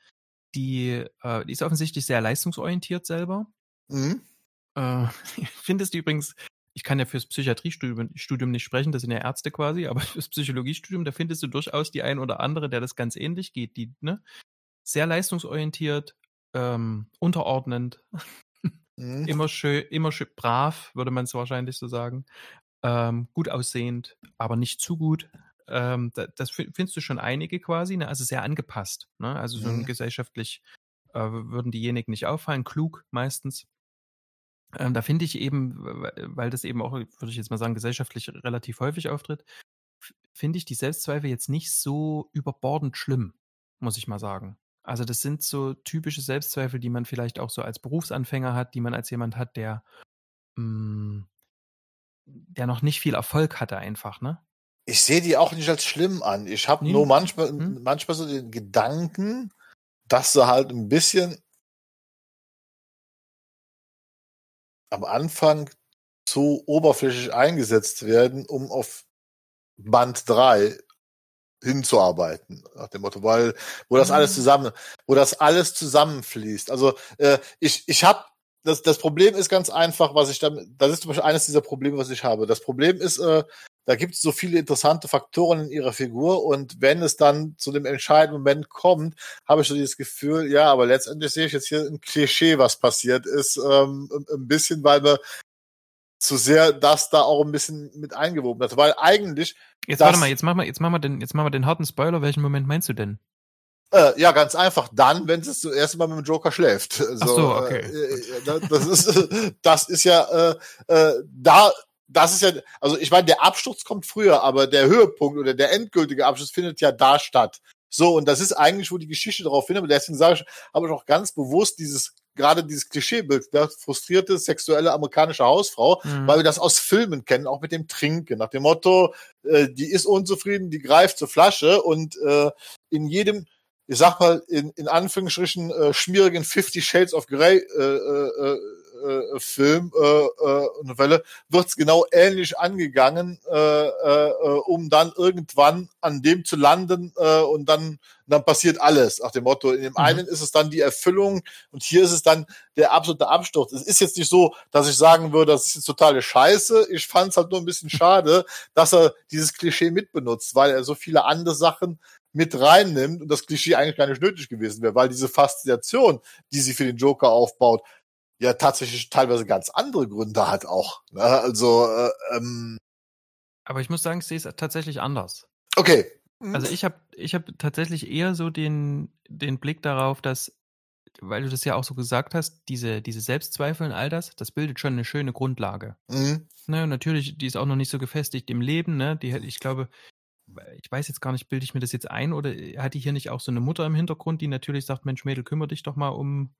Die, äh, die ist offensichtlich sehr leistungsorientiert selber. Mhm. Äh, findest du übrigens, ich kann ja fürs Psychiatriestudium nicht sprechen, das sind ja Ärzte quasi, aber fürs Psychologiestudium, da findest du durchaus die ein oder andere, der das ganz ähnlich geht, die, ne? Sehr leistungsorientiert, ähm, unterordnend, mhm. immer schön, immer schön brav, würde man es wahrscheinlich so sagen. Ähm, gut aussehend, aber nicht zu gut. Ähm, da, das findest du schon einige quasi, ne? also sehr angepasst. Ne? Also so mhm. gesellschaftlich äh, würden diejenigen nicht auffallen, klug meistens. Ähm, da finde ich eben, weil das eben auch, würde ich jetzt mal sagen, gesellschaftlich relativ häufig auftritt, finde ich die Selbstzweifel jetzt nicht so überbordend schlimm, muss ich mal sagen. Also das sind so typische Selbstzweifel, die man vielleicht auch so als Berufsanfänger hat, die man als jemand hat, der, mh, hm, der noch nicht viel Erfolg hatte einfach, ne? Ich sehe die auch nicht als schlimm an. Ich habe nee. nur manchmal, hm? manchmal so den Gedanken, dass sie halt ein bisschen am Anfang zu oberflächlich eingesetzt werden, um auf Band 3 hinzuarbeiten, nach dem Motto, weil wo das alles mhm. zusammen, wo das alles zusammenfließt. Also äh, ich ich habe das das Problem ist ganz einfach, was ich damit, das ist zum Beispiel eines dieser Probleme, was ich habe. Das Problem ist, äh, da gibt es so viele interessante Faktoren in ihrer Figur und wenn es dann zu dem entscheidenden Moment kommt, habe ich so dieses Gefühl, ja, aber letztendlich sehe ich jetzt hier ein Klischee, was passiert ist, ähm, ein bisschen, weil wir zu sehr das da auch ein bisschen mit eingewoben hat, weil eigentlich Jetzt warte mal, jetzt machen wir jetzt machen wir den jetzt machen wir den harten Spoiler, welchen Moment meinst du denn? Äh, ja, ganz einfach. Dann, wenn es zuerst Mal mit dem Joker schläft. So, Ach so okay. Äh, äh das ist, das ist ja äh, äh, da das ist ja, also ich meine, der Absturz kommt früher, aber der Höhepunkt oder der endgültige Abschluss findet ja da statt. So, und das ist eigentlich, wo die Geschichte darauf hin, aber deswegen sage ich, habe ich auch ganz bewusst dieses, gerade dieses Klischeebild, der frustrierte sexuelle amerikanische Hausfrau, mhm. weil wir das aus Filmen kennen, auch mit dem Trinken, nach dem Motto, äh, die ist unzufrieden, die greift zur Flasche und äh, in jedem, ich sag mal, in, in Anführungsstrichen äh, schmierigen Fifty Shades of Grey äh, äh, äh äh, Film, äh, äh, Novelle, wird es genau ähnlich angegangen, äh, äh, um dann irgendwann an dem zu landen äh, und dann, dann passiert alles. Nach dem Motto, in dem mhm. einen ist es dann die Erfüllung und hier ist es dann der absolute Absturz. Es ist jetzt nicht so, dass ich sagen würde, das ist jetzt totale Scheiße. Ich fand es halt nur ein bisschen schade, dass er dieses Klischee mitbenutzt, weil er so viele andere Sachen mit reinnimmt und das Klischee eigentlich gar nicht nötig gewesen wäre, weil diese Faszination, die sie für den Joker aufbaut, ja tatsächlich teilweise ganz andere Gründe hat auch. Ne? Also, äh, ähm, aber ich muss sagen, ich sehe es tatsächlich anders. Okay. Mhm. Also ich habe ich hab tatsächlich eher so den, den Blick darauf, dass, weil du das ja auch so gesagt hast, diese, diese Selbstzweifel und all das, das bildet schon eine schöne Grundlage. Mhm. Ne, natürlich, die ist auch noch nicht so gefestigt im Leben, ne? Die, ich glaube, ich weiß jetzt gar nicht, bilde ich mir das jetzt ein oder hat die hier nicht auch so eine Mutter im Hintergrund, die natürlich sagt, Mensch, Mädel, kümmere dich doch mal um.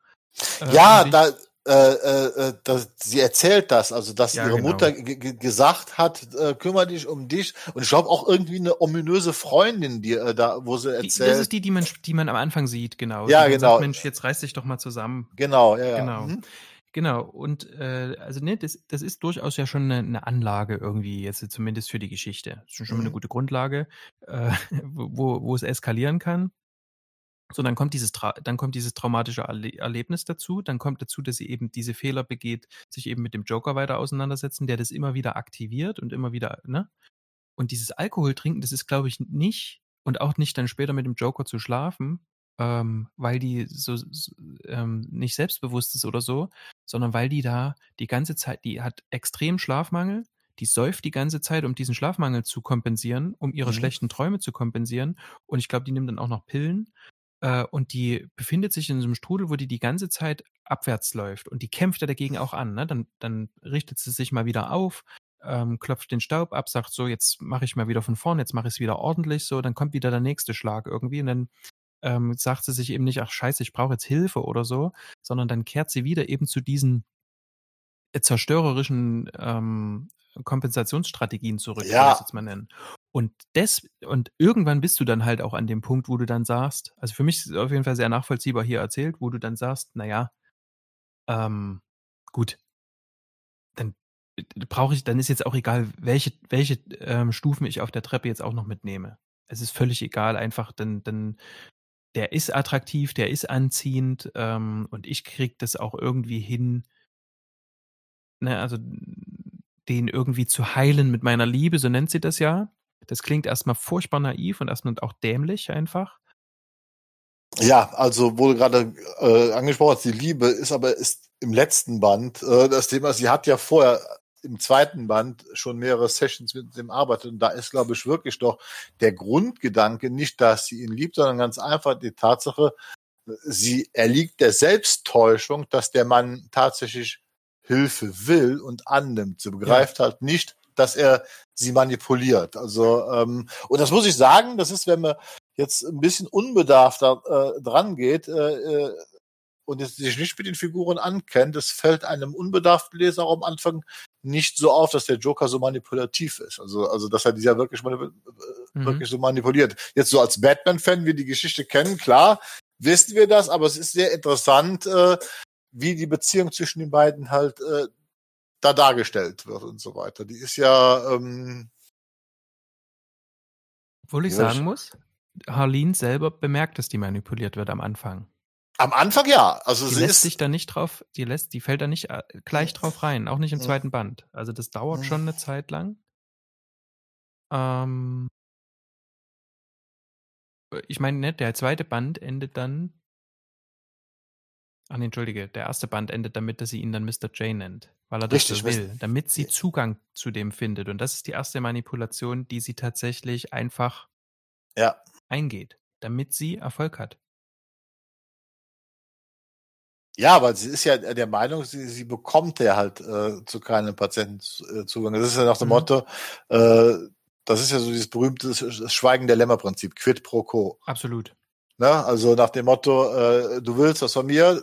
Äh, ja, um da, äh, äh, dass sie erzählt das, also dass ja, ihre genau. Mutter gesagt hat, äh, kümmere dich um dich. Und ich glaube auch irgendwie eine ominöse Freundin, die äh, da, wo sie erzählt. Die, das ist die, die man, die man am Anfang sieht, genau. Ja, genau. Sagt, Mensch, jetzt reiß dich doch mal zusammen. Genau, ja, ja. Genau. Mhm. Genau, und äh, also ne, das, das ist durchaus ja schon eine, eine Anlage irgendwie, jetzt zumindest für die Geschichte. Das ist schon, schon mhm. eine gute Grundlage, äh, wo, wo es eskalieren kann. So, dann kommt dieses, dann kommt dieses traumatische Erle Erlebnis dazu. Dann kommt dazu, dass sie eben diese Fehler begeht, sich eben mit dem Joker weiter auseinandersetzen, der das immer wieder aktiviert und immer wieder, ne? Und dieses Alkohol trinken, das ist, glaube ich, nicht und auch nicht dann später mit dem Joker zu schlafen, ähm, weil die so, so ähm, nicht selbstbewusst ist oder so, sondern weil die da die ganze Zeit, die hat extrem Schlafmangel, die säuft die ganze Zeit, um diesen Schlafmangel zu kompensieren, um ihre mhm. schlechten Träume zu kompensieren. Und ich glaube, die nimmt dann auch noch Pillen. Äh, und die befindet sich in so einem Strudel, wo die die ganze Zeit abwärts läuft und die kämpft ja dagegen auch an. Ne? Dann, dann richtet sie sich mal wieder auf, ähm, klopft den Staub ab, sagt so, jetzt mache ich mal wieder von vorn, jetzt mache ich es wieder ordentlich, so, dann kommt wieder der nächste Schlag irgendwie und dann ähm, sagt sie sich eben nicht, ach scheiße, ich brauche jetzt Hilfe oder so, sondern dann kehrt sie wieder eben zu diesen zerstörerischen ähm, Kompensationsstrategien zurück, ja. jetzt mal nennen. Und das, und irgendwann bist du dann halt auch an dem Punkt, wo du dann sagst, also für mich ist es auf jeden Fall sehr nachvollziehbar hier erzählt, wo du dann sagst, naja, ähm, gut, dann brauche ich, dann ist jetzt auch egal, welche, welche ähm, Stufen ich auf der Treppe jetzt auch noch mitnehme. Es ist völlig egal, einfach, dann, dann, der ist attraktiv, der ist anziehend ähm, und ich krieg das auch irgendwie hin, ne, also den irgendwie zu heilen mit meiner Liebe, so nennt sie das ja. Das klingt erstmal furchtbar naiv und erstmal auch dämlich einfach. Ja, also wurde gerade äh, angesprochen, die Liebe ist aber ist im letzten Band äh, das Thema. Sie hat ja vorher im zweiten Band schon mehrere Sessions mit dem arbeitet und da ist, glaube ich, wirklich doch der Grundgedanke nicht, dass sie ihn liebt, sondern ganz einfach die Tatsache, sie erliegt der Selbsttäuschung, dass der Mann tatsächlich Hilfe will und annimmt. Sie begreift ja. halt nicht, dass er sie manipuliert. Also ähm, und das muss ich sagen, das ist, wenn man jetzt ein bisschen unbedarft da, äh, dran geht äh, äh und es sich nicht mit den Figuren ankennt, es fällt einem unbedarften Leser auch am Anfang nicht so auf, dass der Joker so manipulativ ist. Also, also dass er dieser wirklich, manip äh, mhm. wirklich so manipuliert. Jetzt so als Batman-Fan, wie die Geschichte kennen, klar, wissen wir das, aber es ist sehr interessant, äh, wie die Beziehung zwischen den beiden halt äh, da dargestellt wird und so weiter. Die ist ja. Ähm, Obwohl ich ja, sagen muss, Harleen selber bemerkt, dass die manipuliert wird am Anfang. Am Anfang ja. Also die sie lässt sich da nicht drauf, die lässt, die fällt da nicht äh, gleich drauf rein, auch nicht im zweiten Band. Also das dauert schon eine Zeit lang. Ähm, ich meine, ne, der zweite Band endet dann Ach nee, entschuldige, der erste Band endet damit, dass sie ihn dann Mr. J nennt, weil er das Richtig, will, damit sie Zugang zu dem findet. Und das ist die erste Manipulation, die sie tatsächlich einfach ja. eingeht, damit sie Erfolg hat. Ja, weil sie ist ja der Meinung, sie, sie bekommt ja halt äh, zu keinem Patienten äh, Zugang. Das ist ja nach dem mhm. Motto, äh, das ist ja so dieses berühmte Schweigen der Lämmer-Prinzip, quid pro quo. Absolut. Ne? Also nach dem Motto, äh, du willst was von mir,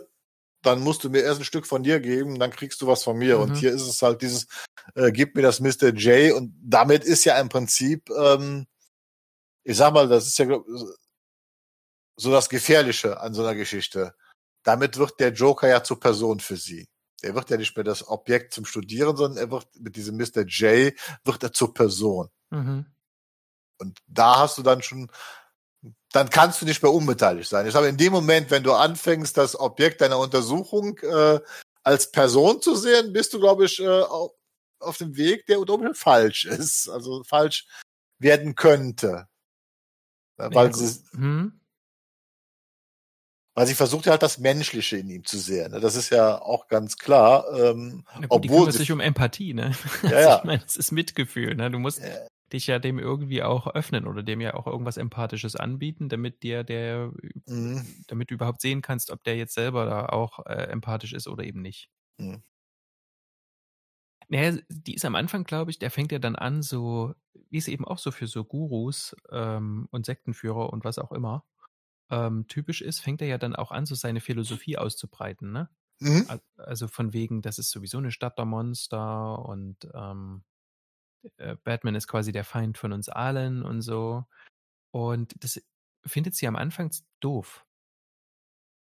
dann musst du mir erst ein Stück von dir geben, dann kriegst du was von mir. Mhm. Und hier ist es halt dieses, äh, gib mir das Mr. J. Und damit ist ja im Prinzip, ähm, ich sag mal, das ist ja so das Gefährliche an so einer Geschichte. Damit wird der Joker ja zur Person für sie. Er wird ja nicht mehr das Objekt zum Studieren, sondern er wird mit diesem Mr. J wird er zur Person. Mhm. Und da hast du dann schon dann kannst du nicht mehr unbeteiligt sein. Ich glaube, in dem Moment, wenn du anfängst, das Objekt deiner Untersuchung äh, als Person zu sehen, bist du, glaube ich, äh, auf, auf dem Weg, der unter falsch ist, also falsch werden könnte. Ja, weil ja, sie, hm? weil sie versucht ja halt das Menschliche in ihm zu sehen. Ne? Das ist ja auch ganz klar. Ähm, gut, obwohl es sich um Empathie, ne? Ja, ja. ich meine, es ist Mitgefühl, ne? Du musst, ja dich ja dem irgendwie auch öffnen oder dem ja auch irgendwas Empathisches anbieten, damit dir der, mhm. damit du überhaupt sehen kannst, ob der jetzt selber da auch äh, empathisch ist oder eben nicht. Mhm. Naja, die ist am Anfang, glaube ich, der fängt ja dann an, so, wie es eben auch so für so Gurus ähm, und Sektenführer und was auch immer ähm, typisch ist, fängt er ja dann auch an, so seine Philosophie auszubreiten, ne? Mhm. Also von wegen, das ist sowieso eine Stadt der Monster und ähm, äh, Batman ist quasi der Feind von uns allen und so. Und das findet sie am Anfang doof,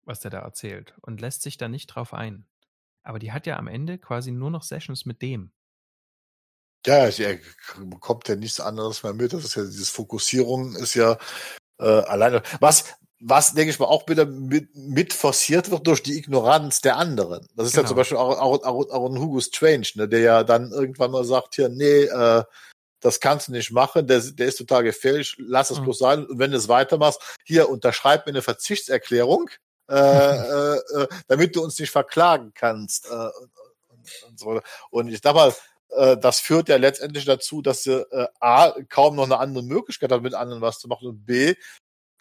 was der da erzählt und lässt sich da nicht drauf ein. Aber die hat ja am Ende quasi nur noch Sessions mit dem. Ja, sie bekommt ja nichts anderes mehr mit. Das ist ja dieses Fokussierung ist ja äh, alleine. Was was, denke ich mal, auch wieder mit, mit forciert wird durch die Ignoranz der anderen. Das ist genau. ja zum Beispiel auch, auch, auch, auch ein Hugo Strange, ne, der ja dann irgendwann mal sagt, hier, nee, äh, das kannst du nicht machen, der, der ist total gefährlich, lass es mhm. bloß sein. Und wenn du es weitermachst, hier, unterschreib mir eine Verzichtserklärung, äh, äh, äh, damit du uns nicht verklagen kannst. Äh, und, und, so. und ich sag mal, äh, das führt ja letztendlich dazu, dass sie äh, A, kaum noch eine andere Möglichkeit hat, mit anderen was zu machen und B,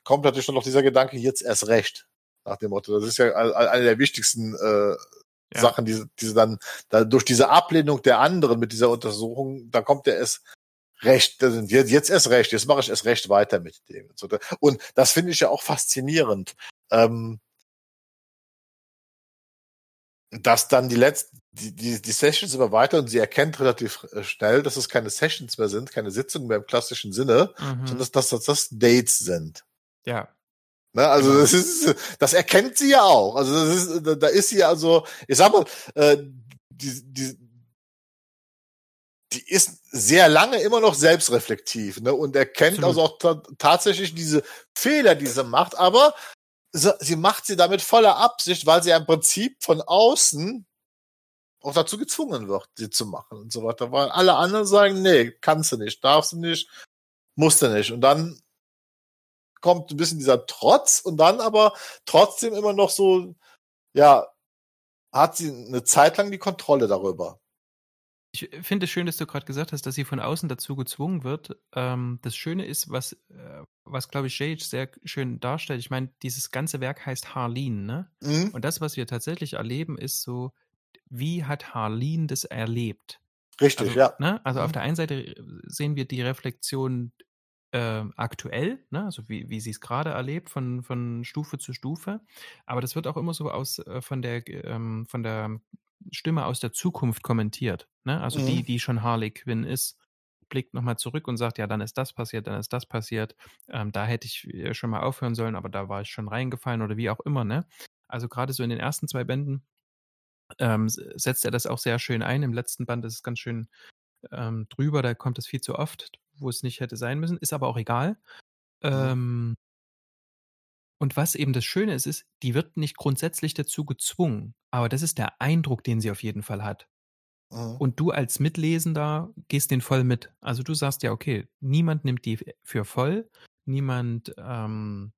kommt natürlich schon noch dieser Gedanke, jetzt erst recht. Nach dem Motto. Das ist ja eine der wichtigsten äh, ja. Sachen, die, diese dann, da, durch diese Ablehnung der anderen mit dieser Untersuchung, da kommt er es recht, jetzt, jetzt erst recht, jetzt mache ich erst recht weiter mit dem. Und das finde ich ja auch faszinierend. Ähm, dass dann die letzten, die, die, die Sessions immer weiter und sie erkennt relativ äh, schnell, dass es keine Sessions mehr sind, keine Sitzungen mehr im klassischen Sinne, mhm. sondern dass, dass, dass das Dates sind. Ja. Ne, also genau. das ist, das erkennt sie ja auch. Also das ist, da ist sie also, ich sag mal, äh, die, die, die ist sehr lange immer noch selbstreflektiv, ne, und erkennt also auch tatsächlich diese Fehler, die sie macht, aber sie macht sie damit voller Absicht, weil sie im Prinzip von außen auch dazu gezwungen wird, sie zu machen und so weiter. Weil alle anderen sagen, nee, kannst du nicht, darfst du nicht, musst du nicht. Und dann kommt ein bisschen dieser Trotz und dann aber trotzdem immer noch so, ja, hat sie eine Zeit lang die Kontrolle darüber. Ich finde es schön, dass du gerade gesagt hast, dass sie von außen dazu gezwungen wird. Ähm, das Schöne ist, was, äh, was glaube ich, Jage sehr schön darstellt. Ich meine, dieses ganze Werk heißt Harleen, ne? Mhm. Und das, was wir tatsächlich erleben, ist so, wie hat Harleen das erlebt? Richtig, also, ja. Ne? Also mhm. auf der einen Seite sehen wir die Reflexion äh, aktuell, ne? also wie, wie sie es gerade erlebt, von, von Stufe zu Stufe. Aber das wird auch immer so aus äh, von der ähm, von der Stimme aus der Zukunft kommentiert. Ne? Also mhm. die, die schon Harley Quinn ist, blickt nochmal zurück und sagt, ja, dann ist das passiert, dann ist das passiert. Ähm, da hätte ich äh, schon mal aufhören sollen, aber da war ich schon reingefallen oder wie auch immer. Ne? Also gerade so in den ersten zwei Bänden ähm, setzt er das auch sehr schön ein. Im letzten Band ist es ganz schön ähm, drüber, da kommt es viel zu oft, wo es nicht hätte sein müssen, ist aber auch egal. Mhm. Ähm, und was eben das Schöne ist, ist, die wird nicht grundsätzlich dazu gezwungen, aber das ist der Eindruck, den sie auf jeden Fall hat. Mhm. Und du als Mitlesender gehst den voll mit. Also du sagst ja, okay, niemand nimmt die für voll, niemand ähm,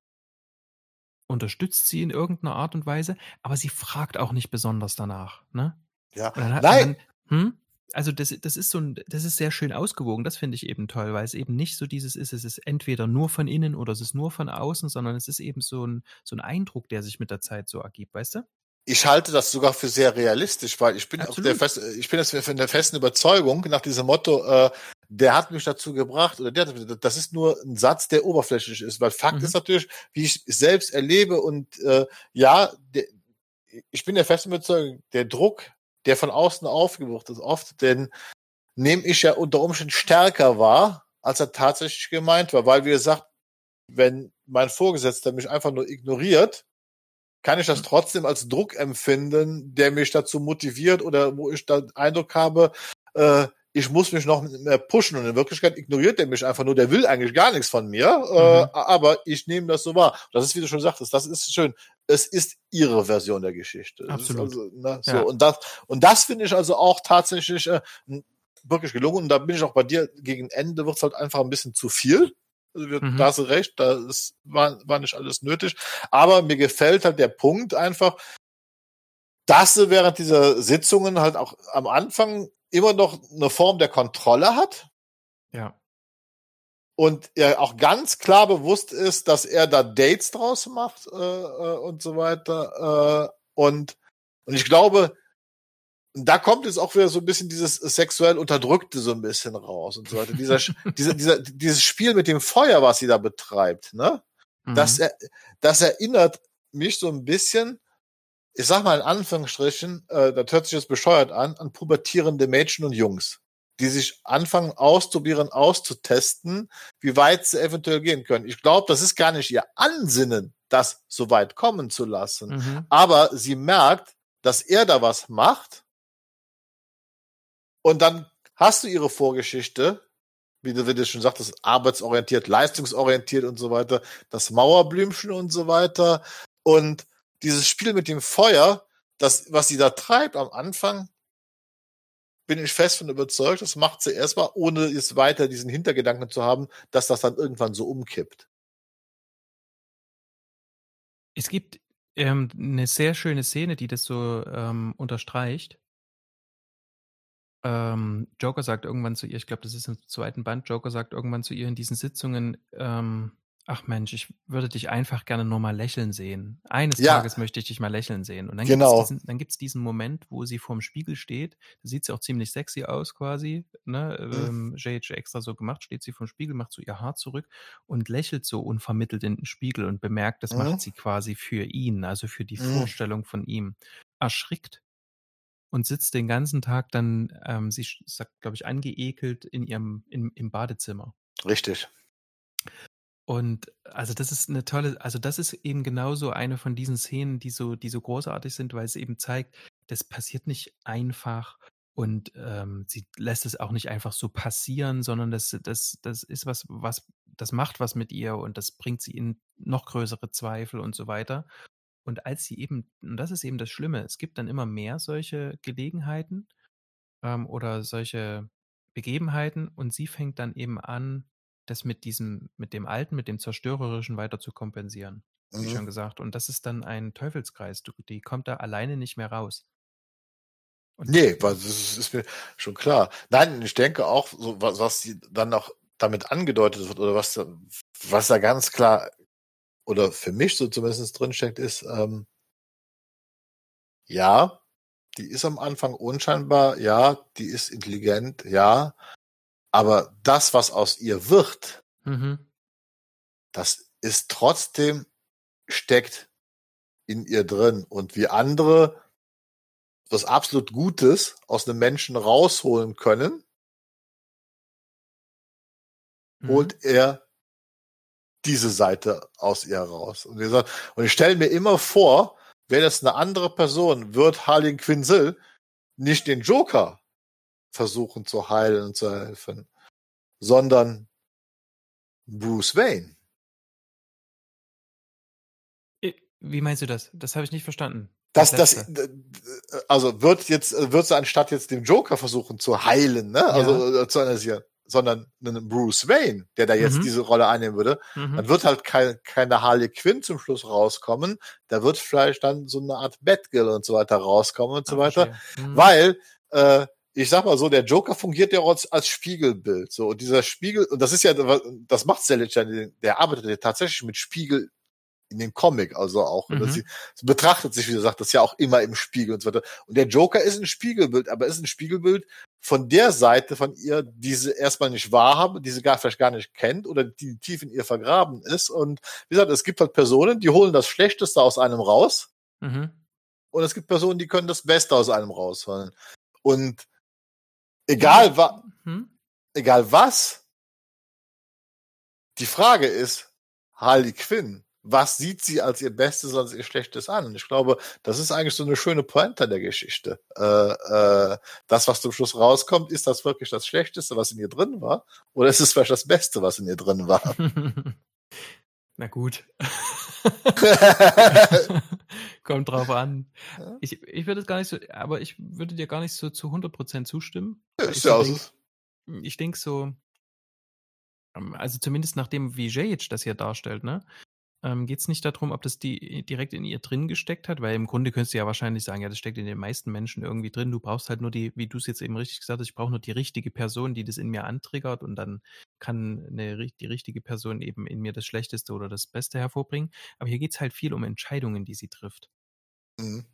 unterstützt sie in irgendeiner Art und Weise, aber sie fragt auch nicht besonders danach. Ne? Ja, nein. Dann, hm? Also das, das ist so ein, das ist sehr schön ausgewogen. Das finde ich eben toll, weil es eben nicht so dieses ist, es ist entweder nur von innen oder es ist nur von außen, sondern es ist eben so ein, so ein Eindruck, der sich mit der Zeit so ergibt, weißt du? Ich halte das sogar für sehr realistisch, weil ich bin Absolut. der Fest, ich bin jetzt von der festen Überzeugung nach diesem Motto, äh, der hat mich dazu gebracht oder der, das ist nur ein Satz, der oberflächlich ist, weil Fakt mhm. ist natürlich, wie ich selbst erlebe und äh, ja, der, ich bin der festen Überzeugung, der Druck der von außen aufgebracht ist, oft, denn nehme ich ja unter Umständen stärker wahr, als er tatsächlich gemeint war, weil wie gesagt, wenn mein Vorgesetzter mich einfach nur ignoriert, kann ich das mhm. trotzdem als Druck empfinden, der mich dazu motiviert oder wo ich den Eindruck habe, äh, ich muss mich noch mehr pushen und in Wirklichkeit ignoriert er mich einfach nur, der will eigentlich gar nichts von mir, äh, mhm. äh, aber ich nehme das so wahr. Das ist, wie du schon sagtest, das ist schön. Es ist ihre Version der Geschichte. Absolut. Also, ne, so, ja. Und das, und das finde ich also auch tatsächlich äh, wirklich gelungen. Und da bin ich auch bei dir, gegen Ende wird es halt einfach ein bisschen zu viel. Also wir, mhm. Da hast du recht, da ist, war, war nicht alles nötig. Aber mir gefällt halt der Punkt einfach, dass sie während dieser Sitzungen halt auch am Anfang immer noch eine Form der Kontrolle hat. Ja. Und er auch ganz klar bewusst ist, dass er da Dates draus macht äh, äh, und so weiter. Äh, und, und ich glaube, da kommt jetzt auch wieder so ein bisschen dieses sexuell Unterdrückte so ein bisschen raus und so weiter. Dieser, dieser, dieser, dieses Spiel mit dem Feuer, was sie da betreibt, ne? Mhm. Das, das erinnert mich so ein bisschen ich sag mal in Anführungsstrichen, äh, das hört sich jetzt bescheuert an, an pubertierende Mädchen und Jungs, die sich anfangen auszuprobieren, auszutesten, wie weit sie eventuell gehen können. Ich glaube, das ist gar nicht ihr Ansinnen, das so weit kommen zu lassen. Mhm. Aber sie merkt, dass er da was macht. Und dann hast du ihre Vorgeschichte, wie du, wie du schon sagtest, arbeitsorientiert, leistungsorientiert und so weiter, das Mauerblümchen und so weiter. Und dieses Spiel mit dem Feuer, das, was sie da treibt am Anfang, bin ich fest von überzeugt, das macht sie erstmal, ohne jetzt weiter diesen Hintergedanken zu haben, dass das dann irgendwann so umkippt. Es gibt ähm, eine sehr schöne Szene, die das so ähm, unterstreicht. Ähm, Joker sagt irgendwann zu ihr, ich glaube, das ist im zweiten Band, Joker sagt irgendwann zu ihr in diesen Sitzungen, ähm, Ach Mensch, ich würde dich einfach gerne nur mal lächeln sehen. Eines ja. Tages möchte ich dich mal lächeln sehen. Und dann genau. gibt es diesen, diesen, diesen Moment, wo sie vorm Spiegel steht. Da sieht sie auch ziemlich sexy aus quasi. Ne? Mhm. Ähm, JH extra so gemacht, steht sie vorm Spiegel, macht so ihr Haar zurück und lächelt so unvermittelt in den Spiegel und bemerkt, das mhm. macht sie quasi für ihn, also für die mhm. Vorstellung von ihm. Erschrickt und sitzt den ganzen Tag dann, ähm, sie sagt, glaube ich, angeekelt in ihrem, in, im Badezimmer. Richtig. Und also das ist eine tolle, also das ist eben genauso eine von diesen Szenen, die so, die so großartig sind, weil es eben zeigt, das passiert nicht einfach und ähm, sie lässt es auch nicht einfach so passieren, sondern das, das, das ist was, was, das macht was mit ihr und das bringt sie in noch größere Zweifel und so weiter. Und als sie eben, und das ist eben das Schlimme, es gibt dann immer mehr solche Gelegenheiten ähm, oder solche Begebenheiten und sie fängt dann eben an, das mit diesem, mit dem Alten, mit dem Zerstörerischen weiter zu kompensieren, wie mhm. schon gesagt. Und das ist dann ein Teufelskreis. Du, die kommt da alleine nicht mehr raus. Und nee, das ist, ist, mir schon klar. Nein, ich denke auch, so was, was dann noch damit angedeutet wird oder was, was da ganz klar oder für mich so zumindest drinsteckt, ist, ähm, ja, die ist am Anfang unscheinbar, ja, die ist intelligent, ja, aber das, was aus ihr wird, mhm. das ist trotzdem steckt in ihr drin und wie andere was absolut Gutes aus einem Menschen rausholen können, mhm. holt er diese Seite aus ihr raus. Und, sagt, und ich stelle mir immer vor, wäre das eine andere Person, wird Harley Quinzel nicht den Joker versuchen zu heilen und zu helfen, sondern Bruce Wayne. Wie meinst du das? Das habe ich nicht verstanden. Das, das, also wird jetzt, wird sie anstatt jetzt den Joker versuchen zu heilen, ne? Also ja. Äh, zu analysieren sondern einen Bruce Wayne, der da jetzt mhm. diese Rolle einnehmen würde, mhm. dann wird halt kein, keine Harley Quinn zum Schluss rauskommen. Da wird vielleicht dann so eine Art Batgirl und so weiter rauskommen und so Ach, weiter. Mhm. Weil, äh, ich sag mal so, der Joker fungiert ja als, als Spiegelbild. So, und dieser Spiegel, und das ist ja, das macht Sellechen, der arbeitet ja tatsächlich mit Spiegel in dem Comic, also auch. Mhm. Sie, sie, betrachtet sich, wie du sagst, das ja auch immer im Spiegel und so weiter. Und der Joker ist ein Spiegelbild, aber ist ein Spiegelbild von der Seite von ihr, die sie erstmal nicht wahrhaben, die sie gar vielleicht gar nicht kennt oder die tief in ihr vergraben ist. Und wie gesagt, es gibt halt Personen, die holen das Schlechteste aus einem raus. Mhm. Und es gibt Personen, die können das Beste aus einem rausholen. Und egal was, mhm. egal was, die Frage ist, Harley Quinn was sieht sie als ihr Bestes, als ihr Schlechtes an? Und ich glaube, das ist eigentlich so eine schöne Pointe der Geschichte. Äh, äh, das, was zum Schluss rauskommt, ist das wirklich das Schlechteste, was in ihr drin war? Oder ist es vielleicht das Beste, was in ihr drin war? Na gut. Kommt drauf an. Ich, ich würde es gar nicht so, aber ich würde dir gar nicht so zu 100% zustimmen. Ja, ist ja ich denke so, ähm, also zumindest nach dem, wie Jajic das hier darstellt, ne? Ähm, Geht es nicht darum, ob das die direkt in ihr drin gesteckt hat? Weil im Grunde könntest du ja wahrscheinlich sagen, ja, das steckt in den meisten Menschen irgendwie drin. Du brauchst halt nur die, wie du es jetzt eben richtig gesagt hast, ich brauche nur die richtige Person, die das in mir antriggert und dann kann eine, die richtige Person eben in mir das Schlechteste oder das Beste hervorbringen. Aber hier geht es halt viel um Entscheidungen, die sie trifft. Mhm.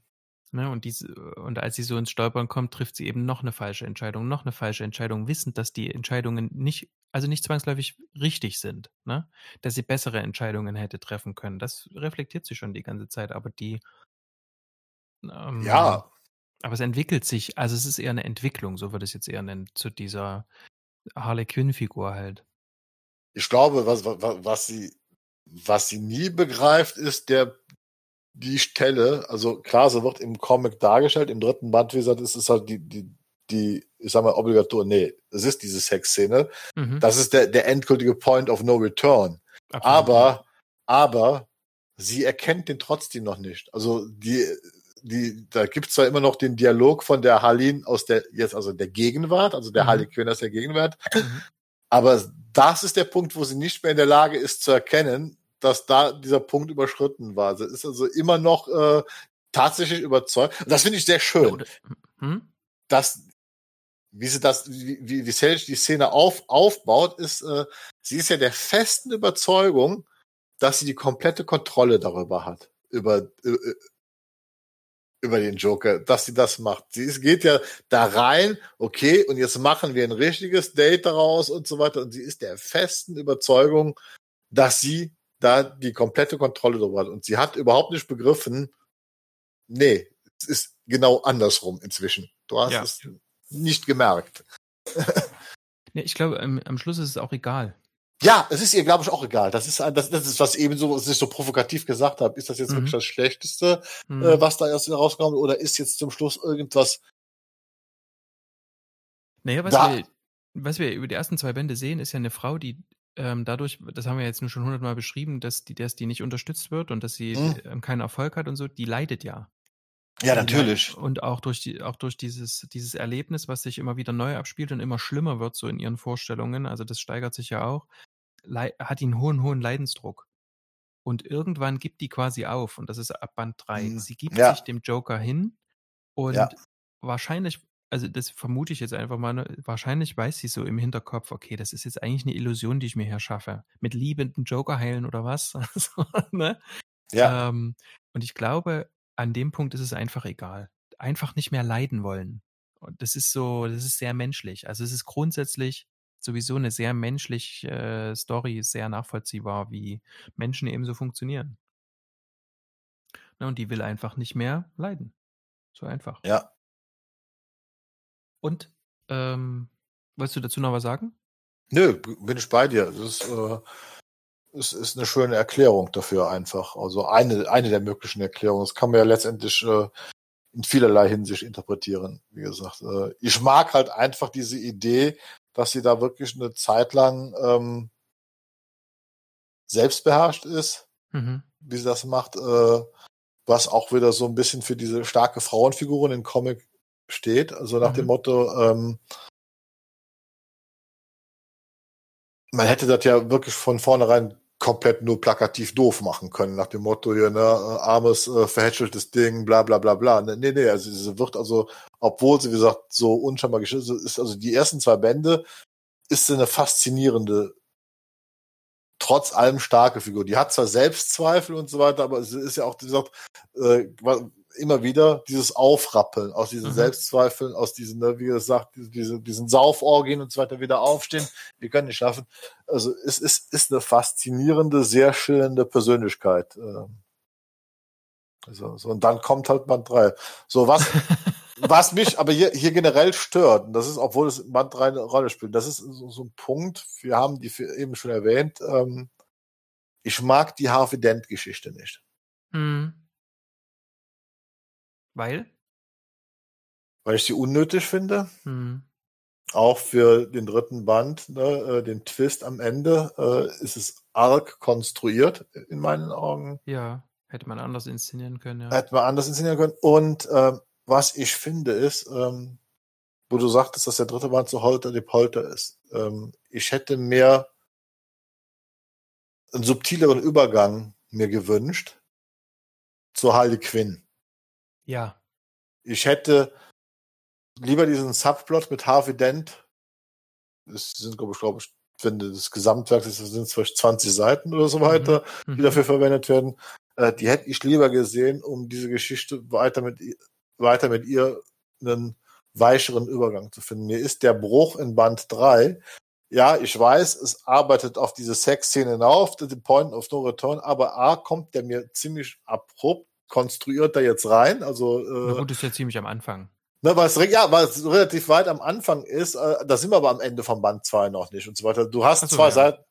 Ne, und, diese, und als sie so ins Stolpern kommt, trifft sie eben noch eine falsche Entscheidung, noch eine falsche Entscheidung, wissend, dass die Entscheidungen nicht, also nicht zwangsläufig richtig sind, ne? dass sie bessere Entscheidungen hätte treffen können. Das reflektiert sie schon die ganze Zeit, aber die. Ähm, ja. Aber es entwickelt sich, also es ist eher eine Entwicklung, so würde ich es jetzt eher nennen, zu dieser Harley Quinn-Figur halt. Ich glaube, was, was, was sie, was sie nie begreift, ist der die Stelle, also klar, so wird im Comic dargestellt, im dritten Band, wie gesagt, ist es halt die, die, die, ich sag mal, obligator, nee, es ist diese Sexszene. Mhm. Das ist der, der endgültige Point of No Return. Absolut. Aber, aber, sie erkennt den trotzdem noch nicht. Also, die, die, da gibt's zwar immer noch den Dialog von der Harleen aus der, jetzt also der Gegenwart, also der mhm. Harley Quinn aus der Gegenwart. Mhm. Aber das ist der Punkt, wo sie nicht mehr in der Lage ist zu erkennen, dass da dieser Punkt überschritten war. Sie ist also immer noch äh, tatsächlich überzeugt. Und das finde ich sehr schön. Hm? Dass wie sie das, wie, wie, wie Sage die Szene auf, aufbaut, ist, äh, sie ist ja der festen Überzeugung, dass sie die komplette Kontrolle darüber hat. Über, über, über den Joker, dass sie das macht. Sie ist, geht ja da rein, okay, und jetzt machen wir ein richtiges Date daraus und so weiter. Und sie ist der festen Überzeugung, dass sie da die komplette Kontrolle darüber hat. Und sie hat überhaupt nicht begriffen, nee, es ist genau andersrum inzwischen. Du hast ja. es nicht gemerkt. ja, ich glaube, am, am Schluss ist es auch egal. Ja, es ist ihr, glaube ich, auch egal. Das ist, das, das ist, was eben so, was ich so provokativ gesagt habe. Ist das jetzt mhm. wirklich das Schlechteste, mhm. äh, was da erst rauskommt, oder ist jetzt zum Schluss irgendwas? Naja, was da. wir, was wir über die ersten zwei Bände sehen, ist ja eine Frau, die ähm, dadurch, das haben wir jetzt nur schon hundertmal beschrieben, dass die, dass die nicht unterstützt wird und dass sie mhm. ähm, keinen Erfolg hat und so, die leidet ja. Ja, natürlich. Und auch durch die, auch durch dieses, dieses Erlebnis, was sich immer wieder neu abspielt und immer schlimmer wird, so in ihren Vorstellungen, also das steigert sich ja auch, hat ihn hohen, hohen Leidensdruck. Und irgendwann gibt die quasi auf, und das ist ab Band 3. Mhm. Sie gibt ja. sich dem Joker hin und ja. wahrscheinlich, also das vermute ich jetzt einfach mal, ne, wahrscheinlich weiß sie so im Hinterkopf, okay, das ist jetzt eigentlich eine Illusion, die ich mir hier schaffe. Mit liebenden Joker heilen oder was? also, ne? Ja. Ähm, und ich glaube, an dem Punkt ist es einfach egal. Einfach nicht mehr leiden wollen. Und das ist so, das ist sehr menschlich. Also es ist grundsätzlich sowieso eine sehr menschliche äh, Story, sehr nachvollziehbar, wie Menschen eben so funktionieren. Na, ne, und die will einfach nicht mehr leiden. So einfach. Ja. Und, ähm, wolltest du dazu noch was sagen? Nö, bin ich bei dir. Das ist, äh, es ist eine schöne Erklärung dafür einfach. Also eine, eine der möglichen Erklärungen. Das kann man ja letztendlich äh, in vielerlei Hinsicht interpretieren. Wie gesagt, äh, ich mag halt einfach diese Idee, dass sie da wirklich eine Zeit lang ähm, selbstbeherrscht ist, mhm. wie sie das macht, äh, was auch wieder so ein bisschen für diese starke Frauenfiguren in Comic steht. Also nach mhm. dem Motto, ähm, man hätte das ja wirklich von vornherein komplett nur plakativ doof machen können, nach dem Motto hier, ne, äh, armes, äh, verhätscheltes Ding, bla bla bla bla. Ne, nee, nee, also sie wird also, obwohl sie, wie gesagt, so unscheinbar geschützt ist, also die ersten zwei Bände ist sie eine faszinierende, trotz allem starke Figur. Die hat zwar Selbstzweifel und so weiter, aber sie ist ja auch, wie gesagt, äh, immer wieder dieses Aufrappeln aus diesen mhm. Selbstzweifeln, aus diesen, ne, wie gesagt, diese, diesen Sauforgien und so weiter wieder aufstehen. Wir können nicht schaffen. Also es ist, ist eine faszinierende, sehr schillernde Persönlichkeit. Also, so, und dann kommt halt Band 3. So, was, was mich aber hier, hier generell stört, und das ist, obwohl es Band 3 eine Rolle spielt, das ist so, so ein Punkt, wir haben die eben schon erwähnt, ähm, ich mag die Harvey Dent-Geschichte nicht. Mhm. Weil? Weil ich sie unnötig finde. Hm. Auch für den dritten Band, ne, äh, den Twist am Ende, äh, ist es arg konstruiert, in meinen Augen. Ja, hätte man anders inszenieren können, ja. Hätte man anders inszenieren können. Und äh, was ich finde ist, ähm, wo du sagtest, dass der dritte Band so holter die Polter ist. Ähm, ich hätte mehr einen subtileren Übergang mir gewünscht zu Harley Quinn. Ja. Ich hätte lieber diesen Subplot mit Harvey Dent. Das sind, glaube ich, glaube ich, wenn das Gesamtwerk das sind vielleicht 20 Seiten oder so weiter, mhm. die mhm. dafür verwendet werden. Äh, die hätte ich lieber gesehen, um diese Geschichte weiter mit, weiter mit ihr einen weicheren Übergang zu finden. Mir ist der Bruch in Band 3 ja, ich weiß, es arbeitet auf diese Sexszene hinauf, the Point of No Return, aber A kommt der mir ziemlich abrupt konstruiert da jetzt rein. Also, äh, Na gut, ist ja ziemlich am Anfang. Ne, weil es, ja, weil es relativ weit am Anfang ist, äh, da sind wir aber am Ende von Band 2 noch nicht und so weiter. Du hast so, zwei ja. Seiten,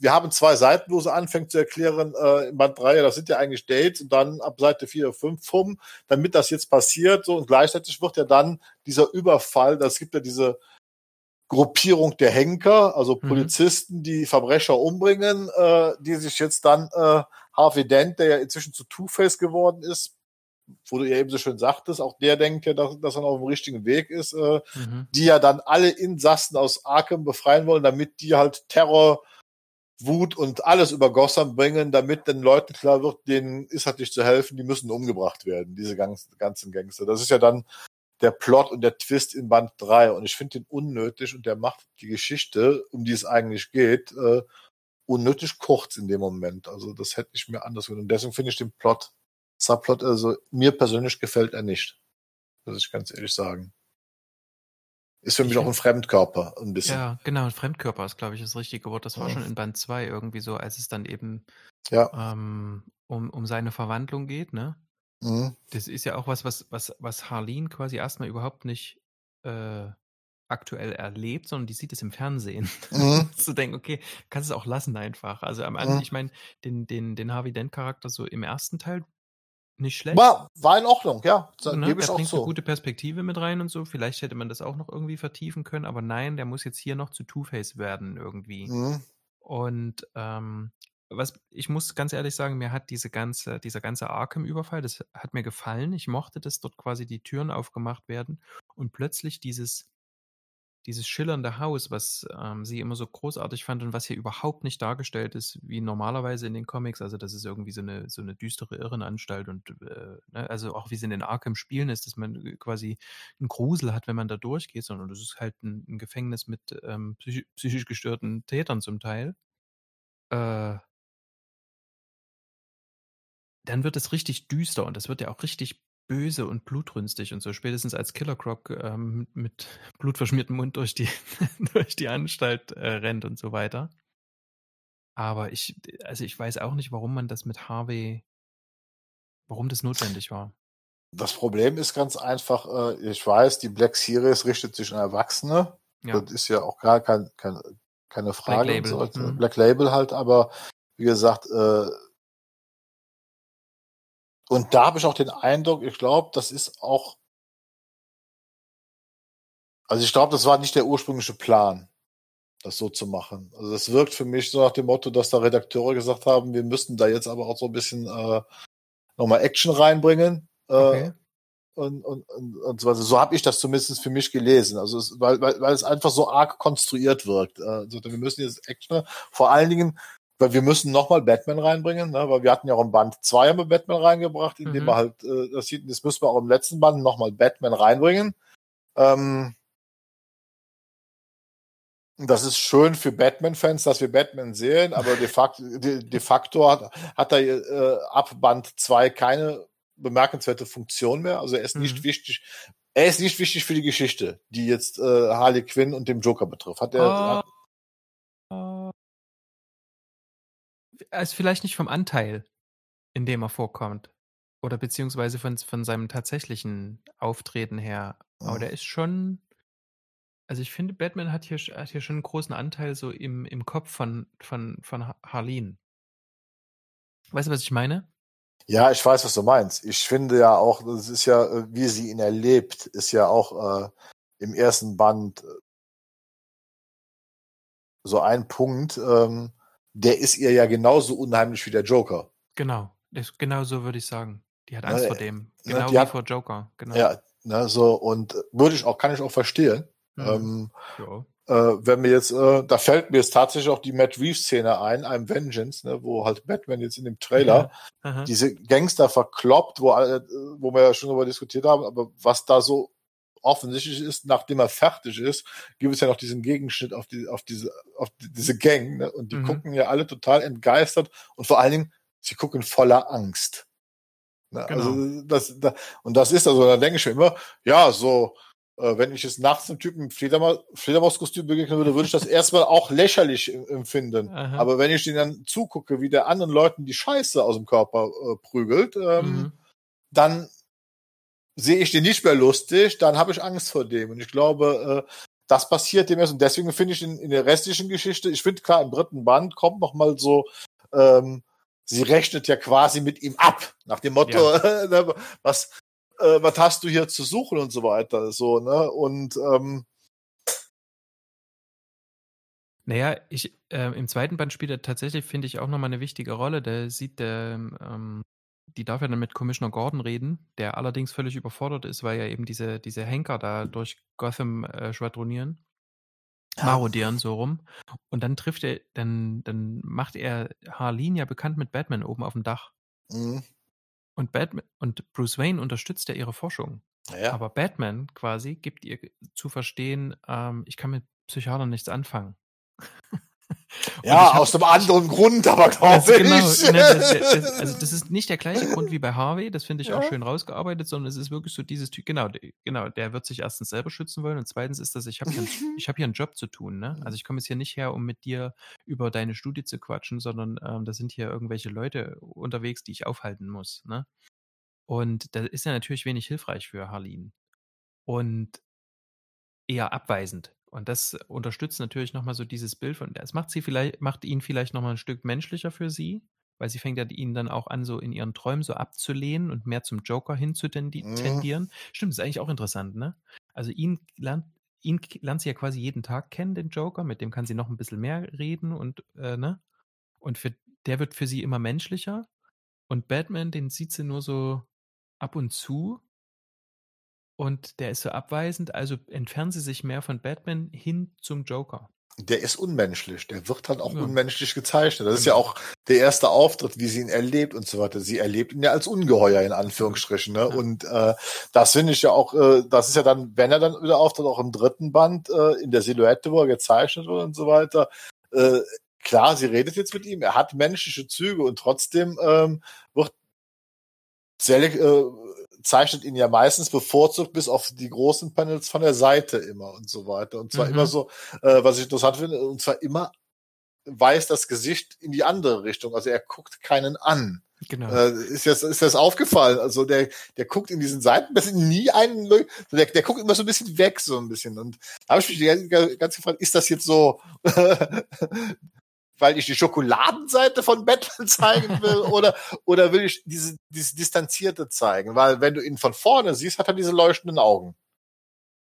wir haben zwei Seiten, wo sie anfängt zu erklären, äh, in Band 3, das sind ja eigentlich Dates und dann ab Seite 4, 5 fum, damit das jetzt passiert, so und gleichzeitig wird ja dann dieser Überfall, das gibt ja diese Gruppierung der Henker, also mhm. Polizisten, die Verbrecher umbringen, äh, die sich jetzt dann äh, Harvey Dent, der ja inzwischen zu Two-Face geworden ist, wo du ja eben so schön sagtest, auch der denkt ja, dass, dass er auf dem richtigen Weg ist, äh, mhm. die ja dann alle Insassen aus Arkham befreien wollen, damit die halt Terror, Wut und alles über Gotham bringen, damit den Leuten klar wird, denen ist halt nicht zu helfen, die müssen umgebracht werden, diese ganzen Gangster. Das ist ja dann der Plot und der Twist in Band 3 und ich finde den unnötig und der macht die Geschichte, um die es eigentlich geht, äh, unnötig kurz in dem Moment. Also das hätte ich mir anders gewünscht. Und deswegen finde ich den Plot, Subplot, also mir persönlich gefällt er nicht. Muss ich ganz ehrlich sagen. Ist für mich auch ein Fremdkörper, ein bisschen. Ja, genau, ein Fremdkörper ist, glaube ich, das richtige Wort. Das war ja. schon in Band 2 irgendwie so, als es dann eben ja. ähm, um, um seine Verwandlung geht, ne? Mhm. Das ist ja auch was, was, was, was Harleen quasi erstmal überhaupt nicht äh, aktuell erlebt, sondern die sieht es im Fernsehen. Mhm. Zu denken, okay, kannst es auch lassen einfach. Also am Ende, mhm. ich meine, den, den, den Harvey Dent-Charakter so im ersten Teil nicht schlecht. War, war in Ordnung, ja. Ne, gebe ich auch bringt so. eine gute Perspektive mit rein und so. Vielleicht hätte man das auch noch irgendwie vertiefen können, aber nein, der muss jetzt hier noch zu Two-Face werden irgendwie. Mhm. Und ähm, was ich muss ganz ehrlich sagen, mir hat diese ganze, dieser ganze Arkham-Überfall, das hat mir gefallen. Ich mochte, dass dort quasi die Türen aufgemacht werden und plötzlich dieses dieses schillernde Haus, was ähm, sie immer so großartig fand und was hier überhaupt nicht dargestellt ist, wie normalerweise in den Comics. Also, das ist irgendwie so eine, so eine düstere Irrenanstalt und äh, ne? also auch wie es in den Arkham-Spielen ist, dass man äh, quasi einen Grusel hat, wenn man da durchgeht, sondern das ist halt ein, ein Gefängnis mit ähm, psychisch, psychisch gestörten Tätern zum Teil. Äh, dann wird es richtig düster und es wird ja auch richtig böse und blutrünstig und so, spätestens als Killer Croc ähm, mit blutverschmiertem Mund durch die, durch die Anstalt äh, rennt und so weiter. Aber ich, also ich weiß auch nicht, warum man das mit Harvey, warum das notwendig war. Das Problem ist ganz einfach, äh, ich weiß, die Black Series richtet sich an Erwachsene. Ja. Das ist ja auch gar kein, kein, keine Frage. Black Label. So. Mhm. Black Label halt, aber wie gesagt, äh, und da habe ich auch den Eindruck, ich glaube, das ist auch. Also ich glaube, das war nicht der ursprüngliche Plan, das so zu machen. Also das wirkt für mich so nach dem Motto, dass da Redakteure gesagt haben, wir müssten da jetzt aber auch so ein bisschen äh, nochmal Action reinbringen. Äh, okay. Und, und, und, und so, also so habe ich das zumindest für mich gelesen. Also es, weil, weil, weil es einfach so arg konstruiert wirkt. Also wir müssen jetzt Action, vor allen Dingen, weil wir müssen nochmal Batman reinbringen, ne? weil wir hatten ja auch im Band 2 haben wir Batman reingebracht, indem mhm. wir halt, äh, das sieht, das müssen wir auch im letzten Band nochmal Batman reinbringen. Ähm, das ist schön für Batman-Fans, dass wir Batman sehen, aber de facto, de, de facto hat, hat er äh, ab Band 2 keine bemerkenswerte Funktion mehr. Also er ist mhm. nicht wichtig. Er ist nicht wichtig für die Geschichte, die jetzt äh, Harley Quinn und dem Joker betrifft. Hat er, oh. hat, also vielleicht nicht vom Anteil, in dem er vorkommt. Oder beziehungsweise von, von seinem tatsächlichen Auftreten her. Aber der ist schon. Also ich finde, Batman hat hier, hat hier schon einen großen Anteil so im, im Kopf von, von, von Harleen. Weißt du, was ich meine? Ja, ich weiß, was du meinst. Ich finde ja auch, das ist ja, äh, wie sie ihn erlebt, ist ja auch äh, im ersten Band äh, so ein Punkt, ähm, der ist ihr ja genauso unheimlich wie der Joker. Genau, das, genau so würde ich sagen. Die hat Angst ne, vor dem. Genau ne, wie hat, vor Joker. Genau. Ja, ne, so und würde ich auch, kann ich auch verstehen. Mhm. Ähm, ja. Äh, wenn mir jetzt, äh, da fällt mir jetzt tatsächlich auch die Matt Reeves-Szene ein, einem Vengeance, ne, wo halt Batman jetzt in dem Trailer ja. diese Gangster verkloppt, wo, äh, wo wir ja schon darüber diskutiert haben, aber was da so offensichtlich ist, nachdem er fertig ist, gibt es ja noch diesen Gegenschnitt auf, die, auf, diese, auf diese Gang. Ne? Und die mhm. gucken ja alle total entgeistert und vor allen Dingen, sie gucken voller Angst. Ne? Genau. Also das, das, und das ist also, da denke ich mir immer, ja, so, äh, wenn ich jetzt nachts einem Typen Fledermaus, Fledermauskostüm begegnen würde, würde ich das erstmal auch lächerlich empfinden. Aha. Aber wenn ich denen dann zugucke, wie der anderen Leuten die Scheiße aus dem Körper äh, prügelt, ähm, mhm. dann sehe ich den nicht mehr lustig, dann habe ich Angst vor dem. Und ich glaube, äh, das passiert dem erst. Und deswegen finde ich in, in, der restlichen Geschichte, ich finde klar, im dritten Band kommt noch mal so, ähm, sie rechnet ja quasi mit ihm ab, nach dem Motto, ja. Ne, was, äh, was hast du hier zu suchen und so weiter. So, ne? Und ähm, naja, ich, äh, im zweiten Band spielt er tatsächlich, finde ich, auch nochmal eine wichtige Rolle. Da sieht der, ähm, die darf ja dann mit Commissioner Gordon reden, der allerdings völlig überfordert ist, weil ja eben diese, diese Henker da durch Gotham äh, schwadronieren. Marodieren so rum. Und dann trifft er, dann, dann macht er Harleen ja bekannt mit Batman oben auf dem Dach. Mhm. Und Batman und Bruce Wayne unterstützt ja ihre Forschung. Ja. Aber Batman quasi gibt ihr zu verstehen, ähm, ich kann mit Psychiatern nichts anfangen. Ja, hab, aus einem anderen Grund, aber glaube ich. Genau, ne, das, das, also das ist nicht der gleiche Grund wie bei Harvey, das finde ich ja. auch schön rausgearbeitet, sondern es ist wirklich so dieses Typ, genau, genau, der wird sich erstens selber schützen wollen und zweitens ist das, ich habe hier, ich hab hier einen Job zu tun, ne? Also ich komme jetzt hier nicht her, um mit dir über deine Studie zu quatschen, sondern ähm, da sind hier irgendwelche Leute unterwegs, die ich aufhalten muss, ne? Und da ist er natürlich wenig hilfreich für Harleen. Und eher abweisend. Und das unterstützt natürlich nochmal so dieses Bild von, es macht sie vielleicht, macht ihn vielleicht nochmal ein Stück menschlicher für sie, weil sie fängt ja ihn dann auch an, so in ihren Träumen so abzulehnen und mehr zum Joker hinzutendieren. Mhm. Stimmt, ist eigentlich auch interessant, ne? Also ihn lernt, ihn lernt sie ja quasi jeden Tag kennen, den Joker, mit dem kann sie noch ein bisschen mehr reden und, äh, ne? Und für, der wird für sie immer menschlicher. Und Batman, den sieht sie nur so ab und zu und der ist so abweisend, also entfernen sie sich mehr von Batman hin zum Joker. Der ist unmenschlich, der wird halt auch ja. unmenschlich gezeichnet. Das ist ja genau. auch der erste Auftritt, wie sie ihn erlebt und so weiter. Sie erlebt ihn ja als Ungeheuer in Anführungsstrichen. Ne? Ja. Und äh, das finde ich ja auch, äh, das ist ja dann, wenn er dann wieder auftritt, auch im dritten Band, äh, in der Silhouette, wo er gezeichnet wird und so weiter. Äh, klar, sie redet jetzt mit ihm, er hat menschliche Züge und trotzdem ähm, wird sehr, äh, zeichnet ihn ja meistens bevorzugt bis auf die großen Panels von der Seite immer und so weiter. Und zwar mhm. immer so, äh, was ich interessant finde, und zwar immer weist das Gesicht in die andere Richtung. Also er guckt keinen an. Genau. Äh, ist, das, ist das aufgefallen? Also der, der guckt in diesen Seiten nie einen, der, der guckt immer so ein bisschen weg, so ein bisschen. Und da habe ich mich die ganze, ganze gefragt, ist das jetzt so weil ich die Schokoladenseite von Batman zeigen will oder, oder will ich diese, diese Distanzierte zeigen? Weil wenn du ihn von vorne siehst, hat er diese leuchtenden Augen.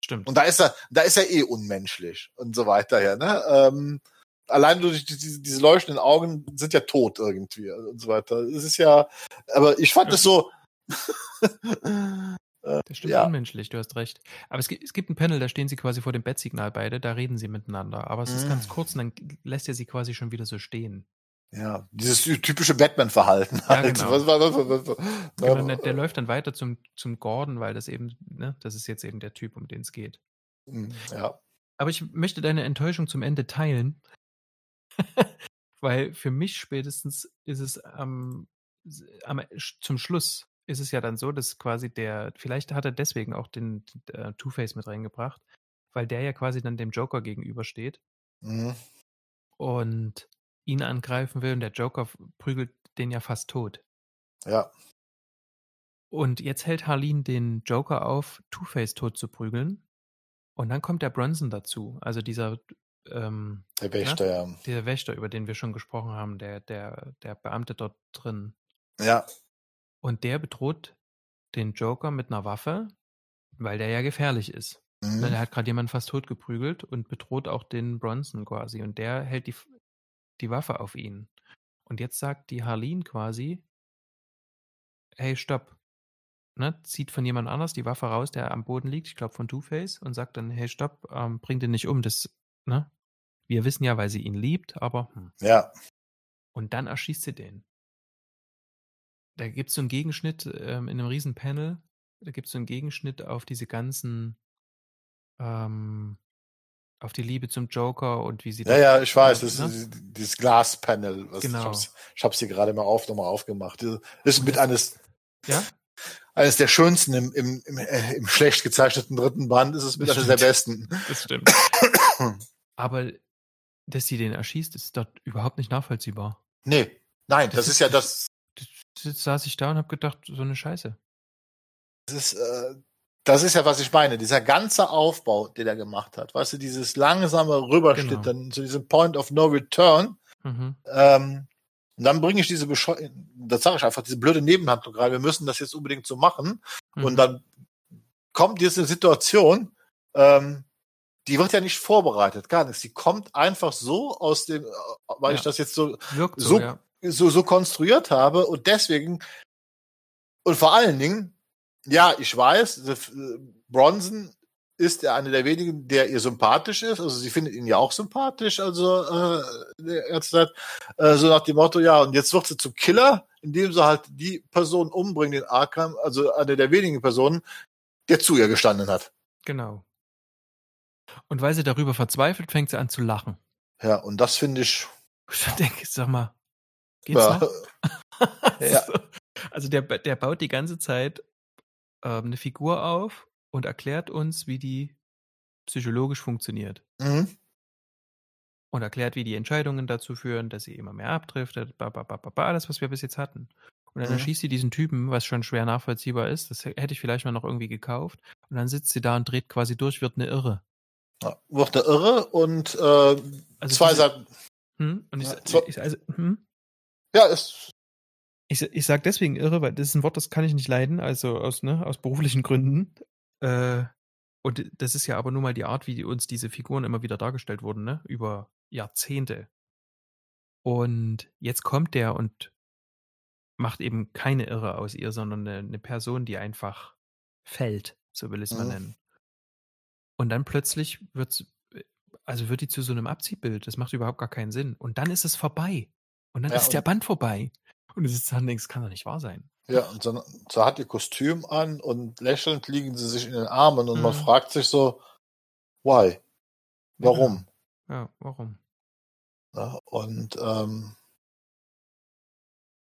Stimmt. Und da ist er, da ist er eh unmenschlich und so weiter, ja, ne? Ähm, allein durch diese, diese leuchtenden Augen sind ja tot irgendwie und so weiter. Es ist ja, aber ich fand es so, Äh, das stimmt ja. unmenschlich, du hast recht. Aber es gibt, es gibt ein Panel, da stehen sie quasi vor dem Bettsignal beide, da reden sie miteinander. Aber es ist ganz mhm. kurz und dann lässt er sie quasi schon wieder so stehen. Ja, dieses typische Batman-Verhalten. Ja, genau. Was, was, was, was, genau der, der, läuft dann weiter zum, zum Gordon, weil das eben, ne, das ist jetzt eben der Typ, um den es geht. Mhm, ja. Aber ich möchte deine Enttäuschung zum Ende teilen. weil für mich spätestens ist es am, am, zum Schluss ist es ja dann so, dass quasi der, vielleicht hat er deswegen auch den äh, Two-Face mit reingebracht, weil der ja quasi dann dem Joker gegenübersteht mhm. und ihn angreifen will und der Joker prügelt den ja fast tot. Ja. Und jetzt hält Harleen den Joker auf, Two-Face tot zu prügeln. Und dann kommt der Bronson dazu, also dieser ähm, der Wächter, ja, ja. Der Wächter, über den wir schon gesprochen haben, der, der, der Beamte dort drin. Ja. Und der bedroht den Joker mit einer Waffe, weil der ja gefährlich ist. Ne, mhm. Der hat gerade jemanden fast tot geprügelt und bedroht auch den Bronson quasi. Und der hält die, die Waffe auf ihn. Und jetzt sagt die Harleen quasi, hey, stopp. Ne, zieht von jemand anders die Waffe raus, der am Boden liegt, ich glaube von Two-Face, und sagt dann, hey, stopp, ähm, bring den nicht um. Das, ne? Wir wissen ja, weil sie ihn liebt, aber. Hm. Ja. Und dann erschießt sie den da gibt es so einen Gegenschnitt ähm, in einem riesen Panel. Da gibt es so einen Gegenschnitt auf diese ganzen, ähm, auf die Liebe zum Joker und wie sie. Ja, ja, ich weiß, das ne? ist dieses Glaspanel. Genau. Ich habe es hier gerade mal auf, nochmal aufgemacht. Das ist mit eines. Ja? Eines der schönsten im, im, im, äh, im schlecht gezeichneten dritten Band ist es mit eines der besten. Das stimmt. Aber dass sie den erschießt, ist dort überhaupt nicht nachvollziehbar. Nee, nein, das, das ist, ist ja das Jetzt saß ich da und habe gedacht, so eine Scheiße. Das ist, äh, das ist ja, was ich meine. Dieser ganze Aufbau, den er gemacht hat. Weißt du, dieses langsame Rüberschlittern genau. zu diesem Point of No Return. Mhm. Ähm, und dann bringe ich diese Bescheu das sage ich einfach, diese blöde Nebenhandlung gerade, wir müssen das jetzt unbedingt so machen. Mhm. Und dann kommt diese Situation, ähm, die wird ja nicht vorbereitet, gar nichts. Die kommt einfach so aus dem, äh, weil ja. ich das jetzt so, Wirkt so, so ja so, so konstruiert habe und deswegen und vor allen Dingen, ja, ich weiß, äh, Bronson ist ja einer der wenigen, der ihr sympathisch ist. Also sie findet ihn ja auch sympathisch, also äh, der äh, so nach dem Motto, ja, und jetzt wird sie zum Killer, indem sie halt die Person umbringt, den Arkham, also eine der wenigen Personen, der zu ihr gestanden hat. Genau. Und weil sie darüber verzweifelt, fängt sie an zu lachen. Ja, und das finde ich. Ich denke, sag mal, Geht's ja. noch? ja. Also der, der baut die ganze Zeit ähm, eine Figur auf und erklärt uns, wie die psychologisch funktioniert. Mhm. Und erklärt, wie die Entscheidungen dazu führen, dass sie immer mehr abdriftet, alles, was wir bis jetzt hatten. Und dann mhm. erschießt sie diesen Typen, was schon schwer nachvollziehbar ist. Das hätte ich vielleicht mal noch irgendwie gekauft. Und dann sitzt sie da und dreht quasi durch, wird eine Irre. Ja, wird eine Irre und äh, also zwei Seiten. Hm? Und ich, ja, ich, also, hm? Ja, ist. Ich, ich sage deswegen irre, weil das ist ein Wort, das kann ich nicht leiden, also aus, ne, aus beruflichen Gründen. Äh, und das ist ja aber nur mal die Art, wie uns diese Figuren immer wieder dargestellt wurden, ne? Über Jahrzehnte. Und jetzt kommt der und macht eben keine Irre aus ihr, sondern eine, eine Person, die einfach fällt, so will ich es mal mhm. nennen. Und dann plötzlich wird also wird die zu so einem Abziehbild. Das macht überhaupt gar keinen Sinn. Und dann ist es vorbei. Und dann ja, ist der Band vorbei. Und es ist dann denkst, kann doch nicht wahr sein. Ja, und so, so hat ihr Kostüm an und lächelnd liegen sie sich in den Armen und mhm. man fragt sich so, why? Warum? Ja, ja warum? Ja, und ähm,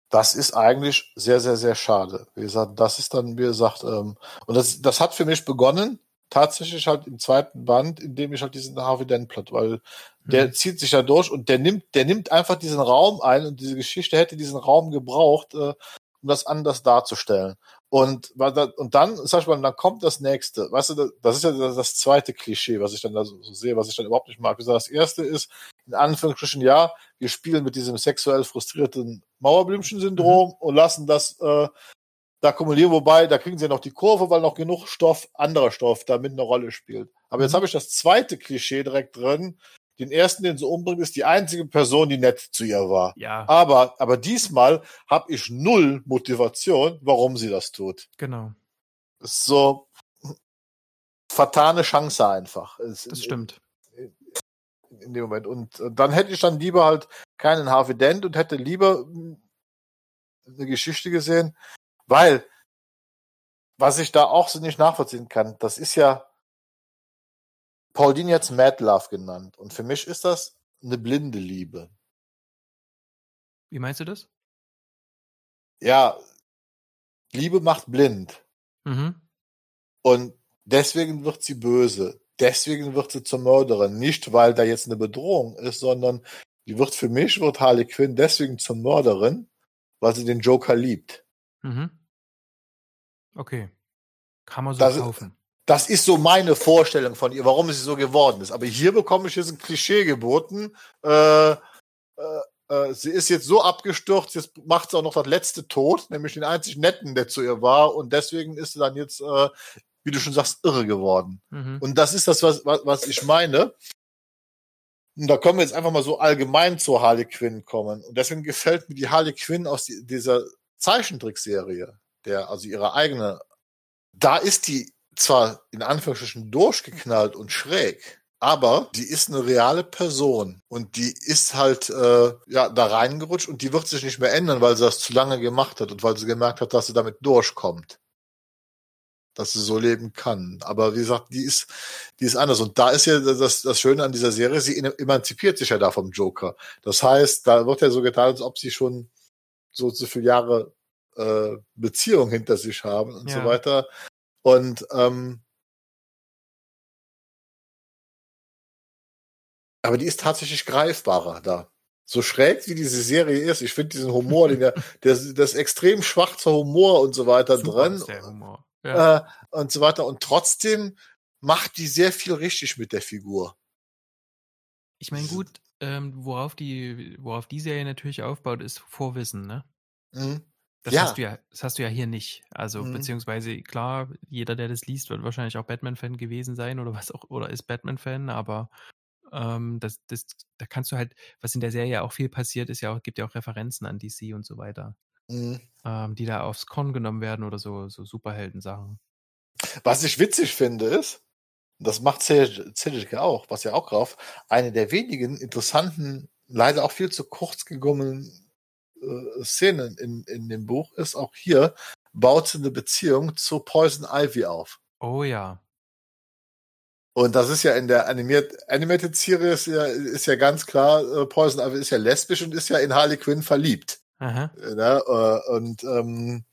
das ist eigentlich sehr, sehr, sehr schade. Wie gesagt, das ist dann, wie gesagt, ähm, und das, das hat für mich begonnen, tatsächlich halt im zweiten Band, in dem ich halt diesen Harvey Dent Plot, weil der mhm. zieht sich da durch und der nimmt, der nimmt einfach diesen Raum ein und diese Geschichte hätte diesen Raum gebraucht, äh, um das anders darzustellen. Und, und dann, sag ich mal, dann kommt das nächste. Weißt du, das ist ja das zweite Klischee, was ich dann da so sehe, was ich dann überhaupt nicht mag. Das erste ist, in Anführungsstrichen, ja, wir spielen mit diesem sexuell frustrierten Mauerblümchen-Syndrom mhm. und lassen das äh, da kumulieren, wobei, da kriegen sie noch die Kurve, weil noch genug Stoff, anderer Stoff damit eine Rolle spielt. Aber jetzt mhm. habe ich das zweite Klischee direkt drin, den ersten, den sie umbringt, ist die einzige Person, die nett zu ihr war. Ja. Aber, aber diesmal habe ich null Motivation, warum sie das tut. Genau. so fatale Chance einfach. das in, stimmt. In, in, dem Moment. Und dann hätte ich dann lieber halt keinen Harvey Dent und hätte lieber eine Geschichte gesehen, weil was ich da auch so nicht nachvollziehen kann, das ist ja Paul Dean jetzt Mad Love genannt. Und für mich ist das eine blinde Liebe. Wie meinst du das? Ja, Liebe macht blind. Mhm. Und deswegen wird sie böse. Deswegen wird sie zur Mörderin. Nicht, weil da jetzt eine Bedrohung ist, sondern die wird für mich, wird Harley Quinn deswegen zur Mörderin, weil sie den Joker liebt. Mhm. Okay. Kann man so das, kaufen das ist so meine Vorstellung von ihr, warum sie so geworden ist. Aber hier bekomme ich jetzt ein Klischee geboten. Äh, äh, äh, sie ist jetzt so abgestürzt, jetzt macht sie auch noch das letzte Tod, nämlich den einzig Netten, der zu ihr war. Und deswegen ist sie dann jetzt, äh, wie du schon sagst, irre geworden. Mhm. Und das ist das, was, was, was ich meine. Und da können wir jetzt einfach mal so allgemein zur Harley Quinn kommen. Und deswegen gefällt mir die Harley Quinn aus die, dieser Zeichentrickserie, der, also ihre eigene, da ist die zwar in Anführungsstrichen durchgeknallt und schräg, aber die ist eine reale Person und die ist halt äh, ja da reingerutscht und die wird sich nicht mehr ändern, weil sie das zu lange gemacht hat und weil sie gemerkt hat, dass sie damit durchkommt. Dass sie so leben kann. Aber wie gesagt, die ist, die ist anders. Und da ist ja das, das Schöne an dieser Serie, sie emanzipiert sich ja da vom Joker. Das heißt, da wird ja so getan, als ob sie schon so, so viele Jahre äh, Beziehung hinter sich haben und ja. so weiter. Und ähm, aber die ist tatsächlich greifbarer da. So schräg wie diese Serie ist, ich finde diesen Humor, den der, der, das extrem schwarzer Humor und so weiter Super drin. der Humor. Ja. Äh, und so weiter. Und trotzdem macht die sehr viel richtig mit der Figur. Ich meine, gut, ähm, worauf die, worauf die Serie natürlich aufbaut, ist Vorwissen, ne? Mhm. Das ja. hast du ja, das hast du ja hier nicht. Also, mhm. beziehungsweise, klar, jeder, der das liest, wird wahrscheinlich auch Batman-Fan gewesen sein oder was auch, oder ist Batman-Fan, aber ähm, das, das, da kannst du halt, was in der Serie auch viel passiert, ist ja auch, gibt ja auch Referenzen an DC und so weiter. Mhm. Ähm, die da aufs Korn genommen werden oder so, so Superhelden-Sachen. Was ich witzig finde, ist, das macht Cedric auch, was ja auch drauf, eine der wenigen interessanten, leider auch viel zu kurz gekommenen äh, Szenen in, in dem Buch ist, auch hier baut sie eine Beziehung zu Poison Ivy auf. Oh ja. Und das ist ja in der animiert, Animated Serie ist ja, ist ja ganz klar, äh, Poison Ivy ist ja lesbisch und ist ja in Harley Quinn verliebt. Aha. Ja, äh, und ähm,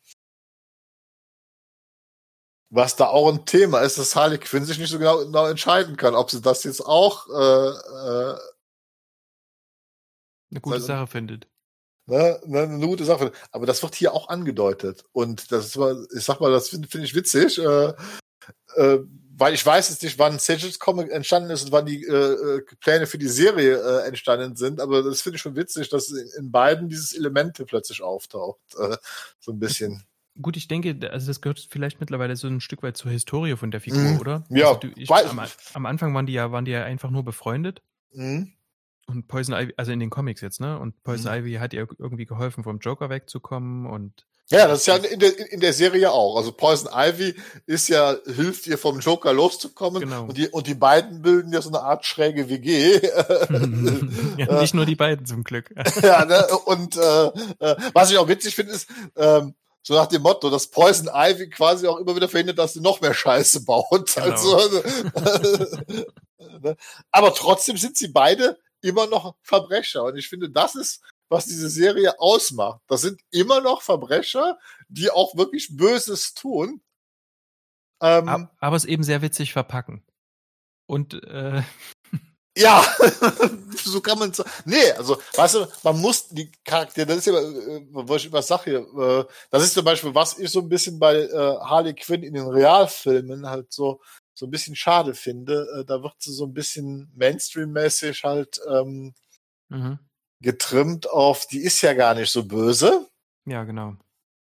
was da auch ein Thema ist, dass Harley Quinn sich nicht so genau, genau entscheiden kann, ob sie das jetzt auch äh, äh, eine gute Sache findet Ne, ne, eine gute Sache. Aber das wird hier auch angedeutet. Und das ist, ich sag mal, das finde find ich witzig. Äh, äh, weil ich weiß jetzt nicht, wann Sages Comic entstanden ist und wann die äh, äh, Pläne für die Serie äh, entstanden sind, aber das finde ich schon witzig, dass in, beiden dieses Element plötzlich auftaucht. Äh, so ein bisschen. Gut, ich denke, also das gehört vielleicht mittlerweile so ein Stück weit zur Historie von der Figur, mhm. oder? Ja. Also du, ich, am, am, Anfang waren die ja, waren die ja einfach nur befreundet. Mhm. Und Poison Ivy, also in den Comics jetzt, ne? Und Poison mhm. Ivy hat ihr irgendwie geholfen, vom Joker wegzukommen und ja, das ist ja in der, in der Serie auch. Also Poison Ivy ist ja, hilft ihr vom Joker loszukommen. Genau. Und die, und die beiden bilden ja so eine Art schräge WG. ja, nicht nur die beiden zum Glück. ja, ne? und äh, äh, was ich auch witzig finde, ist, ähm, so nach dem Motto, dass Poison Ivy quasi auch immer wieder verhindert, dass sie noch mehr Scheiße baut. Genau. Also, aber trotzdem sind sie beide immer noch Verbrecher. Und ich finde, das ist was diese Serie ausmacht. Das sind immer noch Verbrecher, die auch wirklich Böses tun. Ähm, aber es eben sehr witzig verpacken. Und äh, ja, so kann man. Nee, also, weißt du, man muss die Charaktere, das ist ja, äh, was ich immer sage hier, äh, das ist zum Beispiel, was ich so ein bisschen bei äh, Harley Quinn in den Realfilmen halt so, so ein bisschen schade finde. Äh, da wird sie so ein bisschen Mainstream-mäßig halt ähm, mhm getrimmt auf, die ist ja gar nicht so böse. Ja, genau.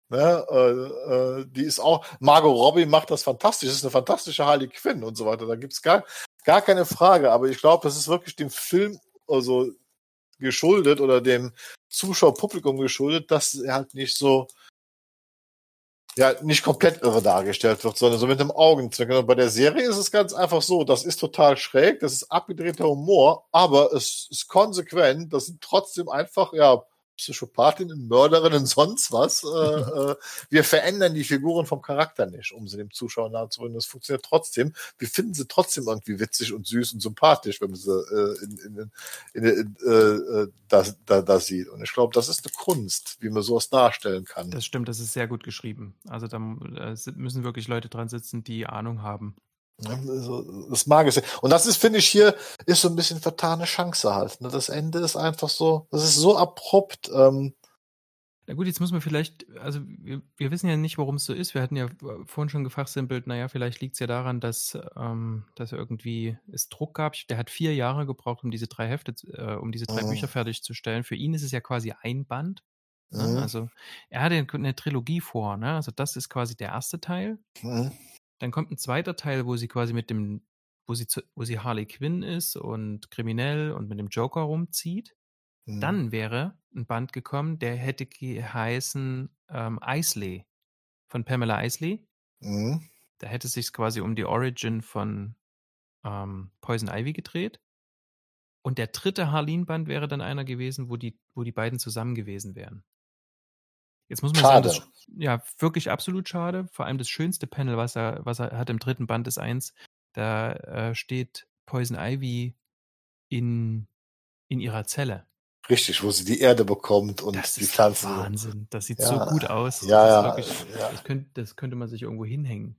Ne, äh, äh, die ist auch, Margot Robbie macht das fantastisch, das ist eine fantastische Harley Quinn und so weiter. Da gibt's gar, gar keine Frage. Aber ich glaube, das ist wirklich dem Film also geschuldet oder dem Zuschauerpublikum geschuldet, dass er halt nicht so ja nicht komplett irre dargestellt wird, sondern so mit dem Augenzwinkern. Und bei der Serie ist es ganz einfach so, das ist total schräg, das ist abgedrehter Humor, aber es ist konsequent, das sind trotzdem einfach, ja, Psychopathinnen, Mörderinnen, sonst was. Äh, äh, wir verändern die Figuren vom Charakter nicht, um sie dem Zuschauer nahezubringen. Das funktioniert trotzdem. Wir finden sie trotzdem irgendwie witzig und süß und sympathisch, wenn man sie äh, in, in, in, in äh, äh, da, da, da sieht. Und ich glaube, das ist eine Kunst, wie man sowas darstellen kann. Das stimmt, das ist sehr gut geschrieben. Also da müssen wirklich Leute dran sitzen, die Ahnung haben. Das mag ich. Und das ist, finde ich, hier ist so ein bisschen vertane Chance halt. Ne? Das Ende ist einfach so, das ist so abrupt. Ähm, na gut, jetzt muss man vielleicht, also wir, wir wissen ja nicht, warum es so ist. Wir hatten ja vorhin schon gefachsimpelt, naja, vielleicht liegt es ja daran, dass, ähm, dass irgendwie es Druck gab. Der hat vier Jahre gebraucht, um diese drei Hefte, äh, um diese drei mhm. Bücher fertigzustellen. Für ihn ist es ja quasi ein Band. Ne? Mhm. Also er hatte eine Trilogie vor, ne? Also das ist quasi der erste Teil. Mhm. Dann kommt ein zweiter Teil, wo sie quasi mit dem, wo sie, zu, wo sie Harley Quinn ist und kriminell und mit dem Joker rumzieht. Mhm. Dann wäre ein Band gekommen, der hätte geheißen ähm, Isley von Pamela Isley. Mhm. Da hätte es sich quasi um die Origin von ähm, Poison Ivy gedreht. Und der dritte Harleen-Band wäre dann einer gewesen, wo die, wo die beiden zusammen gewesen wären. Jetzt muss man schade. sagen, das, ja, wirklich absolut schade. Vor allem das schönste Panel, was er, was er hat im dritten Band ist eins, da äh, steht Poison Ivy in, in ihrer Zelle. Richtig, wo sie die Erde bekommt und das die Pflanzen. Wahnsinn, das sieht ja. so gut aus. Ja, ja, wirklich, ja. Das, könnte, das könnte man sich irgendwo hinhängen.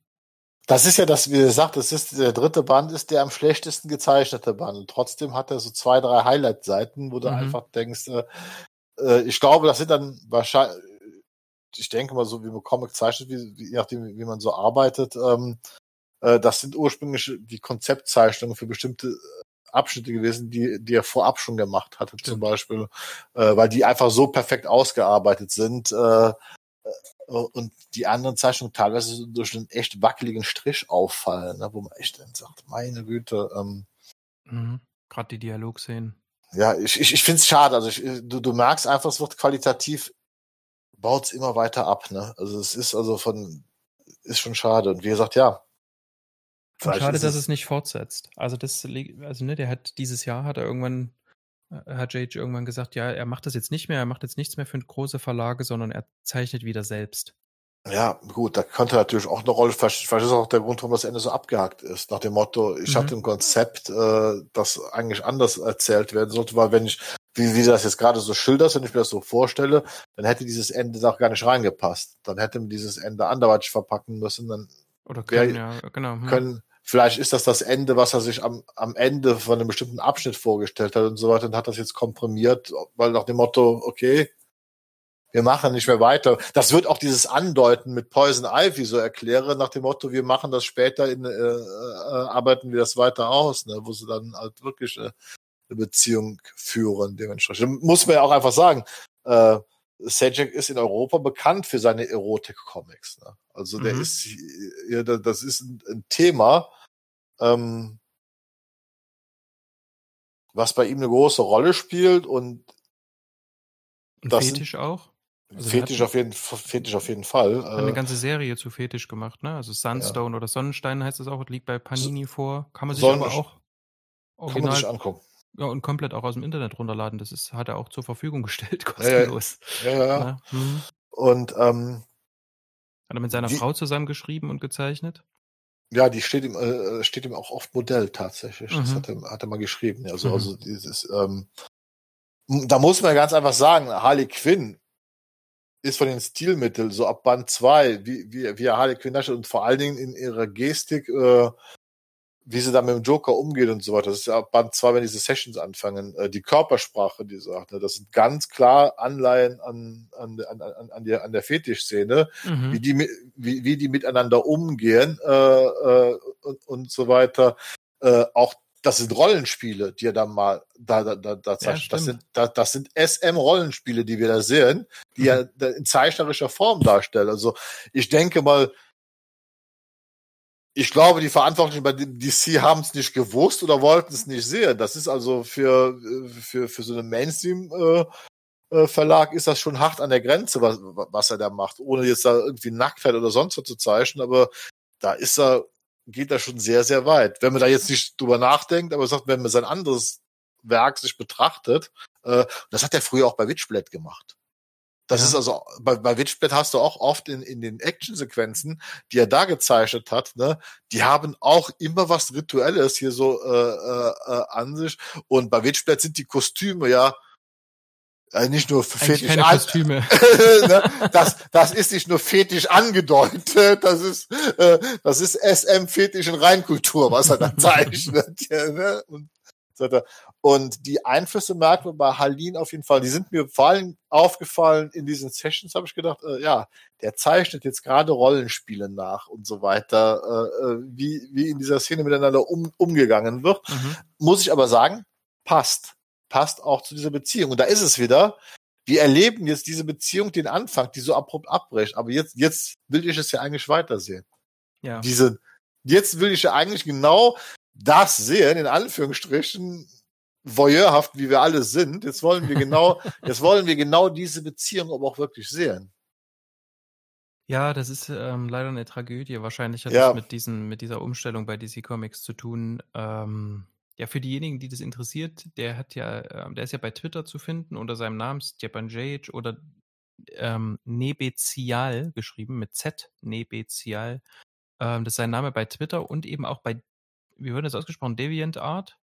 Das ist ja das, wie gesagt, das ist der dritte Band, ist der am schlechtesten gezeichnete Band. Und trotzdem hat er so zwei, drei Highlight-Seiten, wo du mhm. einfach denkst, äh, äh, ich glaube, das sind dann wahrscheinlich, ich denke mal so, wie man Comic zeichnet, wie, wie, je nachdem, wie man so arbeitet, ähm, äh, das sind ursprünglich die Konzeptzeichnungen für bestimmte äh, Abschnitte gewesen, die, die er vorab schon gemacht hatte, Stimmt. zum Beispiel, äh, weil die einfach so perfekt ausgearbeitet sind äh, äh, und die anderen Zeichnungen teilweise durch einen echt wackeligen Strich auffallen, ne, wo man echt dann sagt, meine Güte. Ähm, mhm. Gerade die Dialogszenen. Ja, ich, ich, ich finde es schade. Also ich, du, du merkst einfach, es wird qualitativ baut es immer weiter ab. Ne? Also es ist also von, ist schon schade. Und wie gesagt, ja. schade, dass es nicht fortsetzt. Also das, also ne, der hat dieses Jahr hat er irgendwann, äh, hat Jage irgendwann gesagt, ja, er macht das jetzt nicht mehr, er macht jetzt nichts mehr für große Verlage, sondern er zeichnet wieder selbst. Ja, gut, da könnte natürlich auch eine Rolle, vielleicht, vielleicht ist auch der Grund, warum das Ende so abgehakt ist, nach dem Motto, ich mhm. hatte ein Konzept, äh, das eigentlich anders erzählt werden sollte, weil wenn ich wie, du das jetzt gerade so schilderst, wenn ich mir das so vorstelle, dann hätte dieses Ende auch gar nicht reingepasst. Dann hätte man dieses Ende anderweitig verpacken müssen. Dann Oder können, wär, ja, genau. Hm. Können, vielleicht ist das das Ende, was er sich am, am Ende von einem bestimmten Abschnitt vorgestellt hat und so weiter und hat das jetzt komprimiert, weil nach dem Motto, okay, wir machen nicht mehr weiter. Das wird auch dieses Andeuten mit Poison Ivy so erklären, nach dem Motto, wir machen das später, in, äh, äh, arbeiten wir das weiter aus, ne, wo sie dann halt wirklich äh, eine Beziehung führen, dementsprechend. Muss man ja auch einfach sagen, äh, Sajak ist in Europa bekannt für seine Erotik-Comics. Ne? Also der mhm. ist, ja, das ist ein, ein Thema, ähm, was bei ihm eine große Rolle spielt und das Fetisch auch? Also Fetisch, auf jeden, Fetisch auf jeden Fall. Hat eine äh, ganze Serie zu Fetisch gemacht, ne? Also Sunstone ja. oder Sonnenstein heißt es auch, liegt bei Panini vor. Kann man sich aber auch original, kann man sich angucken. Ja, und komplett auch aus dem Internet runterladen. Das ist, hat er auch zur Verfügung gestellt, kostenlos. Ja, ja, ja. ja. Hm. Und ähm, hat er mit seiner die, Frau zusammengeschrieben und gezeichnet? Ja, die steht ihm, äh, steht ihm auch oft Modell tatsächlich. Mhm. Das hat er, hat er mal geschrieben. Also, mhm. also dieses, ähm, da muss man ganz einfach sagen, Harley Quinn ist von den Stilmitteln so ab Band 2, wie, wie, wie Harley Quinn darstellt und vor allen Dingen in ihrer Gestik, äh, wie sie da mit dem Joker umgeht und so weiter. Das ist ja Band 2, wenn diese Sessions anfangen, äh, die Körpersprache, die sagt, ne, das sind ganz klar Anleihen an, an, an, an, an, der, an der Fetischszene, mhm. wie, die, wie, wie die miteinander umgehen äh, äh, und, und so weiter. Äh, auch das sind Rollenspiele, die er da mal da da da, da zeigt. Ja, das sind da, das sind SM Rollenspiele, die wir da sehen, die er in zeichnerischer Form darstellen. Also ich denke mal, ich glaube, die Verantwortlichen bei DC haben es nicht gewusst oder wollten es nicht sehen. Das ist also für für für so einen Mainstream äh, äh, ist das schon hart an der Grenze, was, was er da macht, ohne jetzt da irgendwie Nacktheit oder sonst was zu zeichnen, aber da ist er geht da schon sehr, sehr weit. Wenn man da jetzt nicht drüber nachdenkt, aber sagt, wenn man sein anderes Werk sich betrachtet, äh, das hat er früher auch bei Witchblade gemacht. Das ja. ist also, bei, bei Witchblade hast du auch oft in, in den Actionsequenzen, die er da gezeichnet hat, ne, die haben auch immer was Rituelles hier so äh, äh, äh an sich. Und bei Witchblade sind die Kostüme ja also nicht nur fetisch keine Kostüme. ne? das, das ist nicht nur fetisch angedeutet, das ist, äh, das ist SM-Fetisch in Reinkultur, was er da zeichnet. ja, ne? und, und die Einflüsse merkt man bei Halin auf jeden Fall. Die sind mir vor allem aufgefallen in diesen Sessions, habe ich gedacht, äh, ja, der zeichnet jetzt gerade Rollenspiele nach und so weiter, äh, äh, wie, wie in dieser Szene miteinander um, umgegangen wird. Mhm. Muss ich aber sagen, passt passt auch zu dieser Beziehung. Und da ist es wieder. Wir erleben jetzt diese Beziehung, den Anfang, die so abrupt abbricht. Aber jetzt, jetzt will ich es ja eigentlich weitersehen. Ja. Diese, jetzt will ich ja eigentlich genau das sehen, in Anführungsstrichen, voyeurhaft, wie wir alle sind. Jetzt wollen wir genau, jetzt wollen wir genau diese Beziehung aber auch wirklich sehen. Ja, das ist ähm, leider eine Tragödie. Wahrscheinlich hat ja. das mit, diesen, mit dieser Umstellung bei DC Comics zu tun. Ähm, ja, für diejenigen, die das interessiert, der hat ja, äh, der ist ja bei Twitter zu finden unter seinem Namen Stepan Jajic oder ähm, Nebezial geschrieben mit Z, Nebezial. Ähm, das ist sein Name bei Twitter und eben auch bei, wie wird das ausgesprochen, DeviantArt?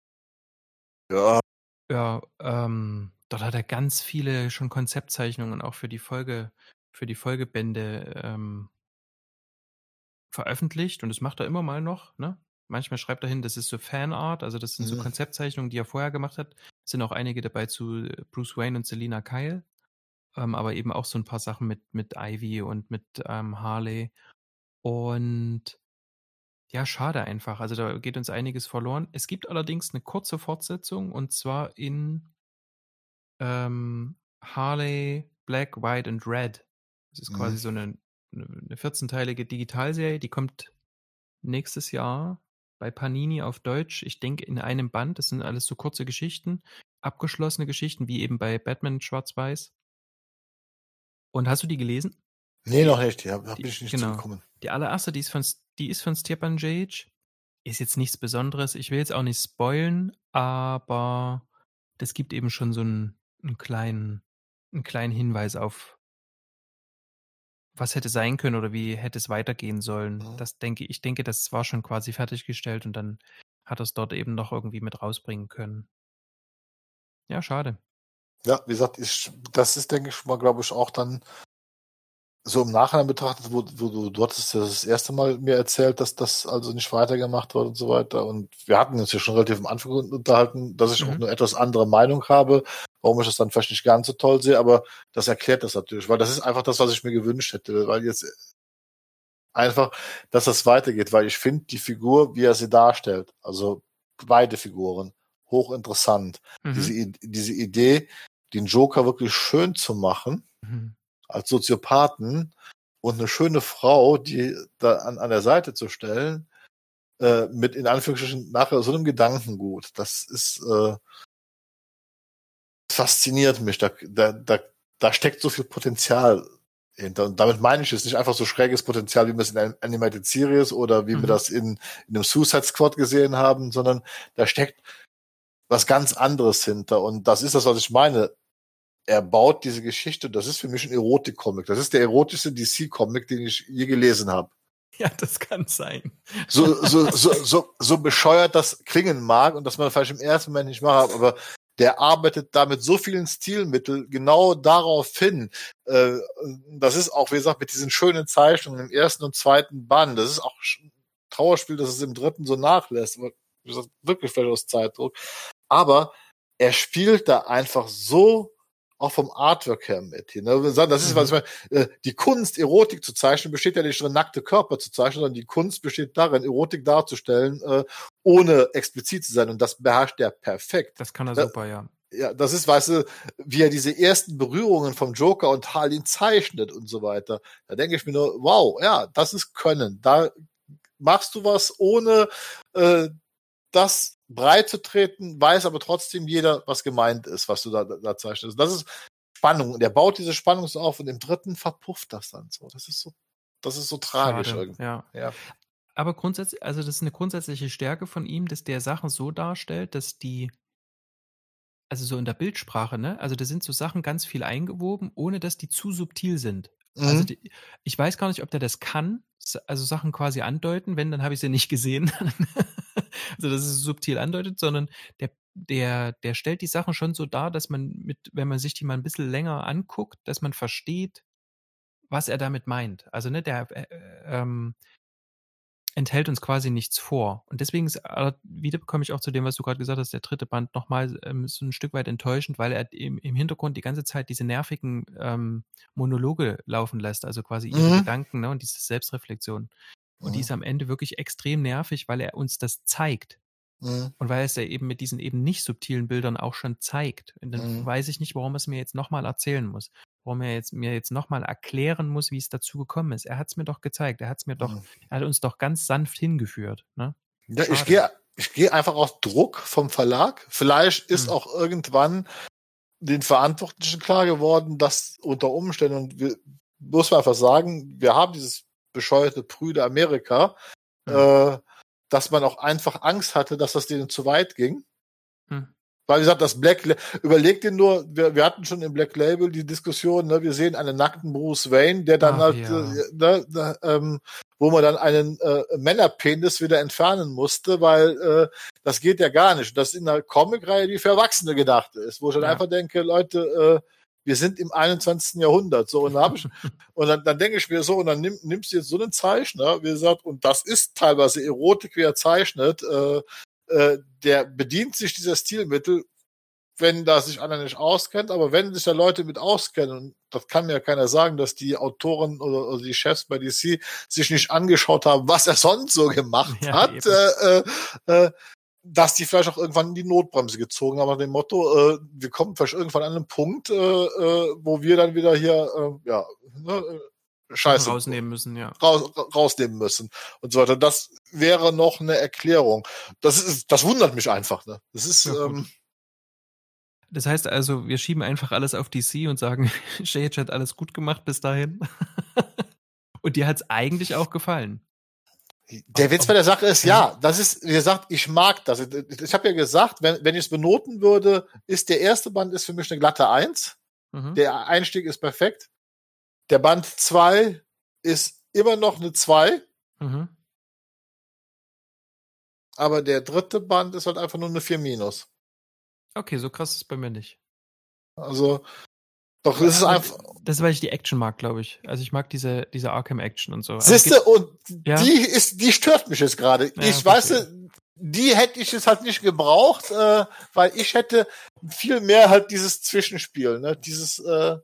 Ja. Ja, ähm, dort hat er ganz viele schon Konzeptzeichnungen auch für die Folge, für die Folgebände ähm, veröffentlicht und das macht er immer mal noch, ne? Manchmal schreibt er hin, das ist so Fanart, also das sind so mhm. Konzeptzeichnungen, die er vorher gemacht hat. Es sind auch einige dabei zu äh, Bruce Wayne und Selina Kyle, ähm, aber eben auch so ein paar Sachen mit, mit Ivy und mit ähm, Harley. Und ja, schade einfach. Also da geht uns einiges verloren. Es gibt allerdings eine kurze Fortsetzung und zwar in ähm, Harley Black, White and Red. Das ist quasi mhm. so eine, eine 14-teilige Digitalserie, die kommt nächstes Jahr bei Panini auf Deutsch, ich denke in einem Band, das sind alles so kurze Geschichten, abgeschlossene Geschichten, wie eben bei Batman Schwarz-Weiß. Und hast du die gelesen? Nee, noch nicht, ja, hab ich nicht genau. zugekommen. Die allererste, die ist von, die ist von Stepan Jajic, ist jetzt nichts Besonderes. Ich will jetzt auch nicht spoilen, aber das gibt eben schon so einen, einen kleinen, einen kleinen Hinweis auf, was hätte sein können oder wie hätte es weitergehen sollen. Mhm. Das denke ich, denke, das war schon quasi fertiggestellt und dann hat er es dort eben noch irgendwie mit rausbringen können. Ja, schade. Ja, wie gesagt, ich, das ist, denke ich mal, glaube ich, auch dann so im Nachhinein betrachtet, wo, wo du, du hattest ja das erste Mal mir erzählt, dass das also nicht weitergemacht wird und so weiter. Und wir hatten uns ja schon relativ am Anfang unterhalten, dass ich mhm. auch eine etwas andere Meinung habe, warum ich das dann vielleicht nicht ganz so toll sehe, aber das erklärt das natürlich, weil das ist einfach das, was ich mir gewünscht hätte, weil jetzt einfach, dass das weitergeht, weil ich finde die Figur, wie er sie darstellt, also beide Figuren, hochinteressant. Mhm. Diese, diese Idee, den Joker wirklich schön zu machen, mhm. Als Soziopathen und eine schöne Frau, die da an, an der Seite zu stellen, äh, mit in Anführungsstrichen nachher so einem Gedankengut. Das ist äh, fasziniert mich. Da, da, da, da steckt so viel Potenzial hinter. Und damit meine ich es nicht einfach so schräges Potenzial, wie wir es in einer Animated Series oder wie mhm. wir das in, in einem Suicide Squad gesehen haben, sondern da steckt was ganz anderes hinter. Und das ist das, was ich meine. Er baut diese Geschichte, das ist für mich ein Erotik-Comic. Das ist der erotischste DC-Comic, den ich je gelesen habe. Ja, das kann sein. So, so, so, so, so bescheuert das klingen mag und dass man vielleicht im ersten Moment nicht macht, aber der arbeitet da mit so vielen Stilmitteln genau darauf hin. Äh, das ist auch, wie gesagt, mit diesen schönen Zeichnungen im ersten und zweiten Band. Das ist auch ein Trauerspiel, dass es im dritten so nachlässt. Aber wie gesagt, wirklich vielleicht aus Zeitdruck. Aber er spielt da einfach so auch vom Artwork her mit. Ne? Das ist, was ich meine, äh, die Kunst, Erotik zu zeichnen, besteht ja nicht darin, nackte Körper zu zeichnen, sondern die Kunst besteht darin, Erotik darzustellen, äh, ohne explizit zu sein. Und das beherrscht er perfekt. Das kann er super, ja. Ja, das ist, weißt du, wie er diese ersten Berührungen vom Joker und Harlin zeichnet und so weiter. Da denke ich mir nur, wow, ja, das ist Können. Da machst du was, ohne äh, das breit zu treten, weiß aber trotzdem jeder, was gemeint ist, was du da, da zeichnest. Das ist Spannung. Und er baut diese Spannung so auf und im dritten verpufft das dann so. Das ist so, das ist so tragisch Schade, irgendwie. Ja. ja. Aber grundsätzlich, also das ist eine grundsätzliche Stärke von ihm, dass der Sachen so darstellt, dass die, also so in der Bildsprache, ne? Also da sind so Sachen ganz viel eingewoben, ohne dass die zu subtil sind. Also mhm. Also die, ich weiß gar nicht, ob der das kann, also Sachen quasi andeuten. Wenn, dann habe ich sie nicht gesehen. also dass es subtil andeutet, sondern der, der, der stellt die Sachen schon so dar, dass man mit, wenn man sich die mal ein bisschen länger anguckt, dass man versteht, was er damit meint. Also, ne, der äh, ähm, enthält uns quasi nichts vor. Und deswegen ist, äh, wieder komme ich auch zu dem, was du gerade gesagt hast, der dritte Band nochmal ähm, so ein Stück weit enttäuschend, weil er im, im Hintergrund die ganze Zeit diese nervigen ähm, Monologe laufen lässt, also quasi ihre mhm. Gedanken ne, und diese Selbstreflexion. Und mhm. die ist am Ende wirklich extrem nervig, weil er uns das zeigt. Mhm. Und weil es ja eben mit diesen eben nicht subtilen Bildern auch schon zeigt. Und dann mhm. weiß ich nicht, warum er es mir jetzt nochmal erzählen muss. Warum er jetzt, mir jetzt nochmal erklären muss, wie es dazu gekommen ist. Er hat es mir doch gezeigt. Er hat es mir doch, mhm. er hat uns doch ganz sanft hingeführt. Ne? Ja, ich gehe ich gehe einfach auf Druck vom Verlag. Vielleicht ist mhm. auch irgendwann den Verantwortlichen klar geworden, dass unter Umständen, und wir, muss man einfach sagen, wir haben dieses bescheuerte Brüder Amerika, mhm. äh, dass man auch einfach Angst hatte, dass das denen zu weit ging. Mhm. Weil wie gesagt, das Black, überleg dir nur, wir, wir hatten schon im Black Label die Diskussion, ne, wir sehen einen nackten Bruce Wayne, der dann Ach, halt, ja. äh, ne, ne, ähm, wo man dann einen äh, Männerpenis wieder entfernen musste, weil äh, das geht ja gar nicht. Das ist in einer Comicreihe, die für Erwachsene gedacht ist, wo ich dann ja. einfach denke, Leute, äh, wir sind im 21. Jahrhundert. So, und, dann, ich, und dann, dann denke ich mir so, und dann nimm, nimmst du jetzt so einen Zeichner, wie gesagt, und das ist teilweise Erotik, wie er zeichnet, äh, äh, der bedient sich dieser Stilmittel, wenn da sich einer nicht auskennt, aber wenn sich da Leute mit auskennen, und das kann mir ja keiner sagen, dass die Autoren oder, oder die Chefs bei DC sich nicht angeschaut haben, was er sonst so gemacht ja, hat, äh, äh, äh, dass die vielleicht auch irgendwann die Notbremse gezogen haben, nach dem Motto, äh, wir kommen vielleicht irgendwann an einen Punkt, äh, äh, wo wir dann wieder hier, äh, ja, ne, äh, Scheiße. Rausnehmen müssen, ja. Raus, rausnehmen müssen und so weiter. Das wäre noch eine Erklärung. Das ist, das wundert mich einfach, ne? Das ist, ja, ähm, das heißt also, wir schieben einfach alles auf DC und sagen, Shage hat alles gut gemacht bis dahin. und dir hat's eigentlich auch gefallen. Der Witz bei der Sache ist, ja, das ist, wie gesagt, ich mag das. Ich habe ja gesagt, wenn, wenn ich es benoten würde, ist der erste Band ist für mich eine glatte Eins. Mhm. Der Einstieg ist perfekt. Der Band zwei ist immer noch eine Zwei. Mhm. Aber der dritte Band ist halt einfach nur eine 4 minus. Okay, so krass ist es bei mir nicht. Also, Doch, das ist einfach. Das ist, weil ich die Action mag, glaube ich. Also ich mag diese, diese Arkham-Action und so. Also Siehste, und ja? die ist, die stört mich jetzt gerade. Ja, ich weiß, die hätte ich jetzt halt nicht gebraucht, äh, weil ich hätte viel mehr halt dieses Zwischenspiel, ne? Dieses, äh,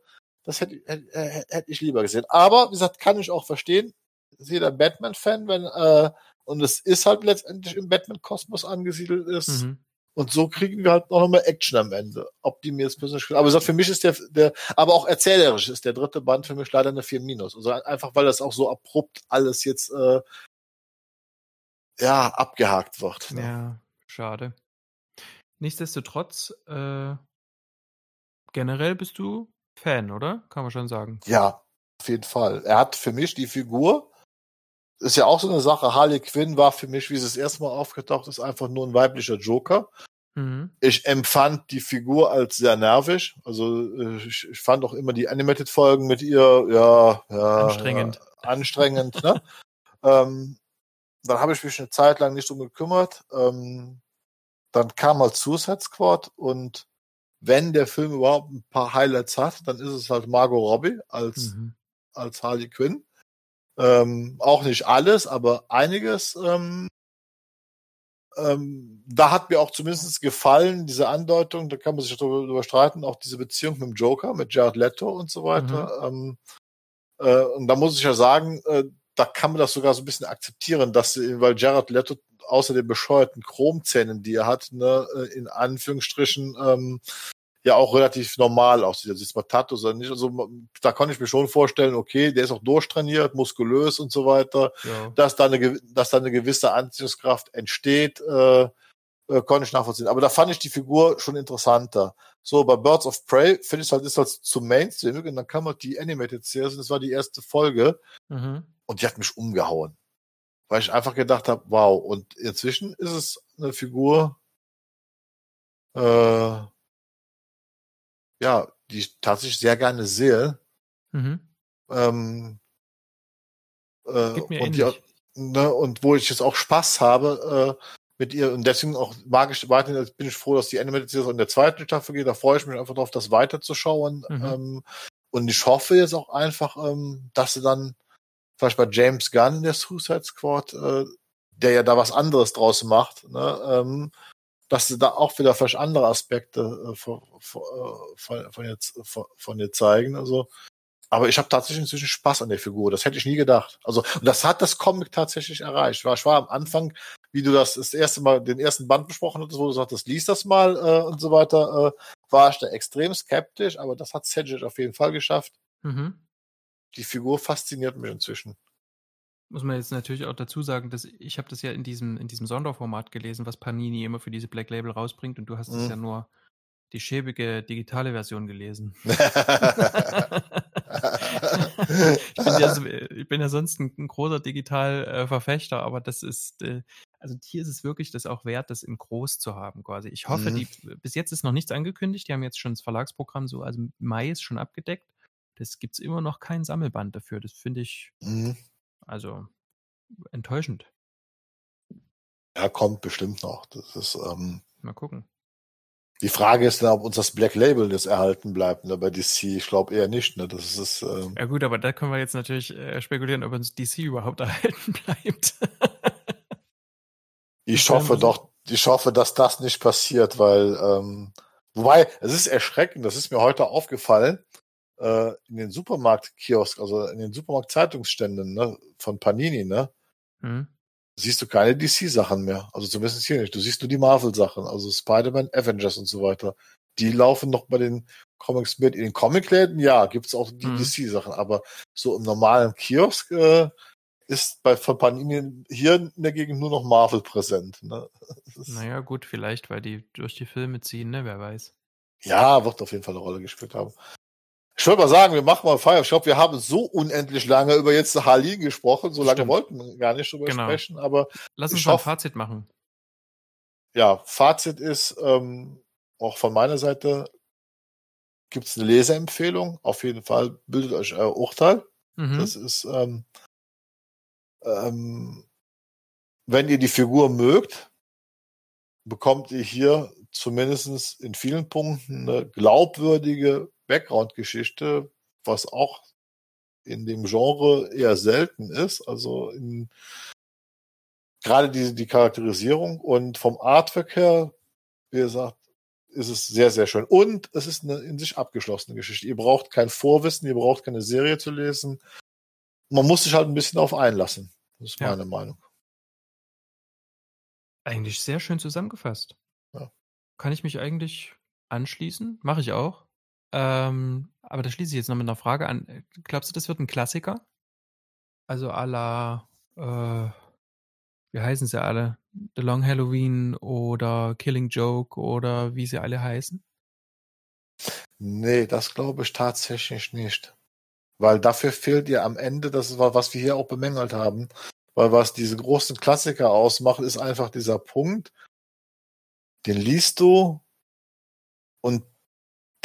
das hätte, hätte, hätte ich lieber gesehen. Aber, wie gesagt, kann ich auch verstehen. Jeder Batman-Fan, wenn, äh, und es ist halt letztendlich im Batman-Kosmos angesiedelt ist. Mhm. Und so kriegen wir halt noch mal Action am Ende. Ob die mir jetzt persönlich, aber gesagt, für mich ist der, der, aber auch erzählerisch ist der dritte Band für mich leider eine 4 minus. Also einfach, weil das auch so abrupt alles jetzt, äh, ja, abgehakt wird. Ne? Ja, schade. Nichtsdestotrotz, äh, generell bist du Fan, oder? Kann man schon sagen. Ja, auf jeden Fall. Er hat für mich die Figur, ist ja auch so eine Sache. Harley Quinn war für mich, wie sie das erste Mal aufgetaucht ist, einfach nur ein weiblicher Joker. Mhm. Ich empfand die Figur als sehr nervig. Also äh, ich, ich fand auch immer die Animated-Folgen mit ihr, ja, ja. Anstrengend. Ja, anstrengend, ne? ähm, dann habe ich mich eine Zeit lang nicht um gekümmert. Ähm, dann kam halt Suicide Squad und wenn der Film überhaupt ein paar Highlights hat, dann ist es halt Margot Robbie als, mhm. als Harley Quinn. Ähm, auch nicht alles, aber einiges. Ähm, ähm, da hat mir auch zumindest gefallen, diese Andeutung, da kann man sich darüber streiten, auch diese Beziehung mit dem Joker, mit Jared Leto und so weiter. Mhm. Ähm, äh, und da muss ich ja sagen, äh, da kann man das sogar so ein bisschen akzeptieren, dass, weil Jared Leto außer den bescheuerten Chromzähnen, die er hat, ne, äh, in Anführungsstrichen, ähm, ja auch relativ normal aussieht. Also ist mal Tattoos oder nicht. Also da kann ich mir schon vorstellen, okay, der ist auch durchtrainiert, muskulös und so weiter, ja. dass da eine, dass da eine gewisse Anziehungskraft entsteht, äh, äh, konnte ich nachvollziehen. Aber da fand ich die Figur schon interessanter. So, bei Birds of Prey finde ich halt, ist halt zu Mainstream und dann kam halt die Animated Series und das war die erste Folge mhm. und die hat mich umgehauen. Weil ich einfach gedacht habe, wow, und inzwischen ist es eine Figur, äh, ja, die ich tatsächlich sehr gerne sehe. Mhm. Ähm, äh, und, die, ne, und wo ich jetzt auch Spaß habe äh, mit ihr und deswegen auch mag ich weiterhin, bin ich froh, dass die Animated Series in der zweiten Staffel geht. Da freue ich mich einfach darauf, das weiterzuschauen. Mhm. Ähm, und ich hoffe jetzt auch einfach, ähm, dass sie dann vielleicht bei James Gunn in der Suicide Squad, äh, der ja da was anderes draus macht, ne, ähm, dass sie da auch wieder vielleicht andere Aspekte äh, von, von, von, jetzt, von, ihr zeigen. Also, aber ich habe tatsächlich inzwischen Spaß an der Figur. Das hätte ich nie gedacht. Also, und das hat das Comic tatsächlich erreicht. Ich war, ich war am Anfang, wie du das das erste Mal, den ersten Band besprochen hattest, wo du sagtest, lies das mal äh, und so weiter, äh, war ich da extrem skeptisch, aber das hat Sedgwick auf jeden Fall geschafft. Mhm. Die Figur fasziniert mich inzwischen muss man jetzt natürlich auch dazu sagen, dass ich habe das ja in diesem, in diesem Sonderformat gelesen, was Panini immer für diese Black Label rausbringt und du hast es mhm. ja nur die schäbige digitale Version gelesen. ich, bin ja, ich, bin ja, sonst ein, ein großer Digital-Verfechter, aber das ist, äh, also hier ist es wirklich das auch wert, das in groß zu haben quasi. Ich hoffe, mhm. die, bis jetzt ist noch nichts angekündigt, die haben jetzt schon das Verlagsprogramm so, also Mai ist schon abgedeckt. Das gibt es immer noch kein Sammelband dafür. Das finde ich, mhm. Also enttäuschend. Ja, kommt bestimmt noch. Das ist, ähm, Mal gucken. Die Frage ist dann, ob uns das Black Label das erhalten bleibt. Ne? Bei DC, ich glaube eher nicht. Ne? Das ist, ähm, ja gut, aber da können wir jetzt natürlich äh, spekulieren, ob uns DC überhaupt erhalten bleibt. ich hoffe doch, ich hoffe, dass das nicht passiert, weil, ähm, wobei, es ist erschreckend, das ist mir heute aufgefallen äh, in den Supermarktkiosk, also in den Supermarktzeitungsständen ne, von Panini, ne, mhm. siehst du keine DC-Sachen mehr. Also zumindest hier nicht. Du siehst nur die Marvel-Sachen, also Spider-Man, Avengers und so weiter. Die laufen noch bei den Comics mit. In den Comicläden, ja, gibt's auch die mhm. DC-Sachen, aber so im normalen Kiosk äh, ist bei von Panini hier in der Gegend nur noch Marvel präsent. Ne? Naja, gut, vielleicht, weil die durch die Filme ziehen, ne? Wer weiß. Ja, wird auf jeden Fall eine Rolle gespielt haben. Ich würde mal sagen, wir machen mal Fire. Ich glaube, wir haben so unendlich lange über jetzt Harley gesprochen. So lange Stimmt. wollten wir gar nicht drüber genau. sprechen. Aber lass uns mal ein Fazit machen. Ja, Fazit ist ähm, auch von meiner Seite gibt es eine Leseempfehlung. Auf jeden Fall bildet euch euer Urteil. Mhm. Das ist, ähm, ähm, wenn ihr die Figur mögt, bekommt ihr hier zumindest in vielen Punkten eine glaubwürdige Background-Geschichte, was auch in dem Genre eher selten ist. Also in, gerade die, die Charakterisierung und vom Artwork her, wie gesagt, ist es sehr, sehr schön. Und es ist eine in sich abgeschlossene Geschichte. Ihr braucht kein Vorwissen, ihr braucht keine Serie zu lesen. Man muss sich halt ein bisschen auf einlassen. Das ist meine Meinung. Eigentlich sehr schön zusammengefasst. Ja. Kann ich mich eigentlich anschließen? Mache ich auch. Ähm, aber da schließe ich jetzt noch mit einer Frage an. Glaubst du, das wird ein Klassiker? Also à la, äh, wie heißen sie alle? The Long Halloween oder Killing Joke oder wie sie alle heißen? Nee, das glaube ich tatsächlich nicht. Weil dafür fehlt ihr am Ende, das ist was wir hier auch bemängelt haben, weil was diese großen Klassiker ausmacht, ist einfach dieser Punkt, den liest du und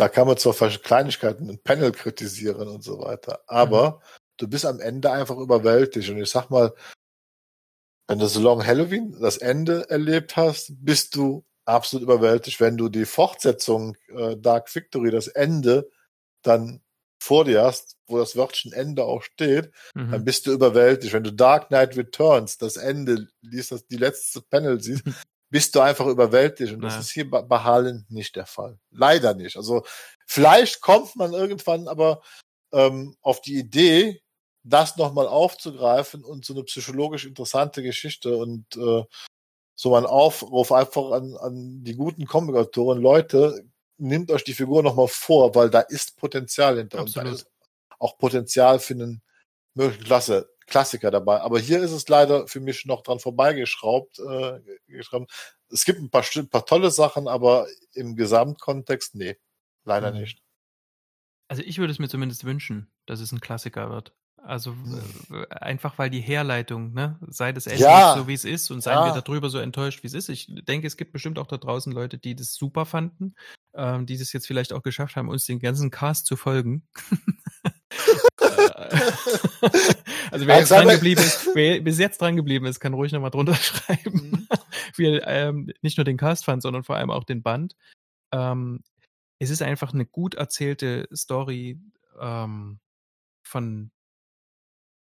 da kann man zwar falsche Kleinigkeiten ein Panel kritisieren und so weiter, aber mhm. du bist am Ende einfach überwältigt. Und ich sag mal, wenn du so Long Halloween das Ende erlebt hast, bist du absolut überwältigt. Wenn du die Fortsetzung äh, Dark Victory, das Ende, dann vor dir hast, wo das Wörtchen Ende auch steht, mhm. dann bist du überwältigt. Wenn du Dark Knight Returns, das Ende, liest, das die letzte Panel siehst, bist du einfach überwältigt. Und naja. das ist hier bei, Harlan nicht der Fall. Leider nicht. Also vielleicht kommt man irgendwann aber ähm, auf die Idee, das nochmal aufzugreifen und so eine psychologisch interessante Geschichte und äh, so ein Aufruf einfach an, an die guten Comic-Autoren, Leute, nehmt euch die Figur nochmal vor, weil da ist Potenzial hinter Absolut. und da ist auch Potenzial für einen möglichen Klasse, Klassiker dabei. Aber hier ist es leider für mich noch dran vorbeigeschraubt. Äh, es gibt ein paar, ein paar tolle Sachen, aber im Gesamtkontext, nee, leider mhm. nicht. Also ich würde es mir zumindest wünschen, dass es ein Klassiker wird. Also äh, einfach weil die Herleitung, ne, sei das Ende ja. so wie es ist und seien ja. wir darüber so enttäuscht, wie es ist. Ich denke, es gibt bestimmt auch da draußen Leute, die das super fanden, ähm, die das jetzt vielleicht auch geschafft haben, uns den ganzen Cast zu folgen. also wer jetzt dran geblieben ist, wer bis jetzt dran geblieben ist, kann ruhig nochmal drunter schreiben. Mhm. wir ähm, nicht nur den Cast fanden, sondern vor allem auch den Band. Ähm, es ist einfach eine gut erzählte Story ähm, von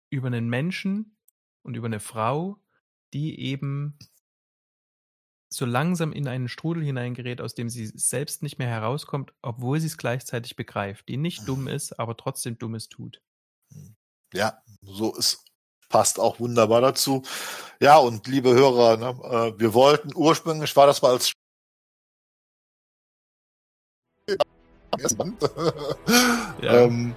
über einen Menschen und über eine Frau, die eben so langsam in einen Strudel hineingerät, aus dem sie selbst nicht mehr herauskommt, obwohl sie es gleichzeitig begreift, die nicht dumm ist, aber trotzdem Dummes tut. Ja, so ist passt auch wunderbar dazu. Ja, und liebe Hörer, ne, äh, wir wollten ursprünglich war das mal als ja. ähm,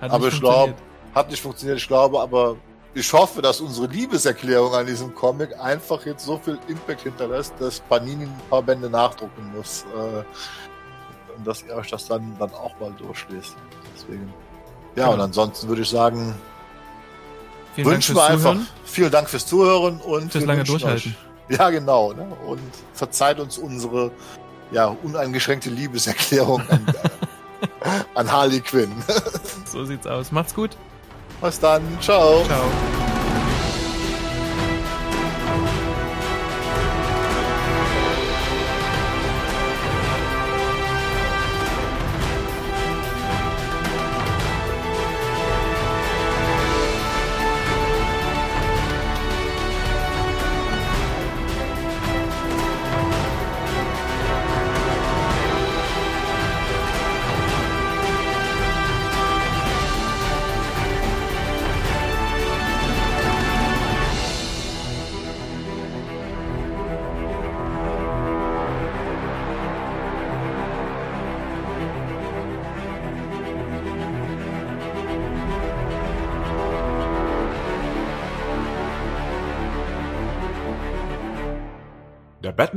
aber ich glaube, hat nicht funktioniert, ich glaube, aber ich hoffe, dass unsere Liebeserklärung an diesem Comic einfach jetzt so viel Impact hinterlässt, dass Panini ein paar Bände nachdrucken muss. Äh, und dass ihr euch das dann, dann auch mal durchlest. Deswegen. Ja, und ansonsten würde ich sagen, vielen wünschen wir einfach Zuhören. vielen Dank fürs Zuhören und fürs lange Durchhalten. Euch, ja, genau. Ne? Und verzeiht uns unsere ja, uneingeschränkte Liebeserklärung an, an Harley Quinn. so sieht's aus. Macht's gut. Bis dann. Ciao. Ciao.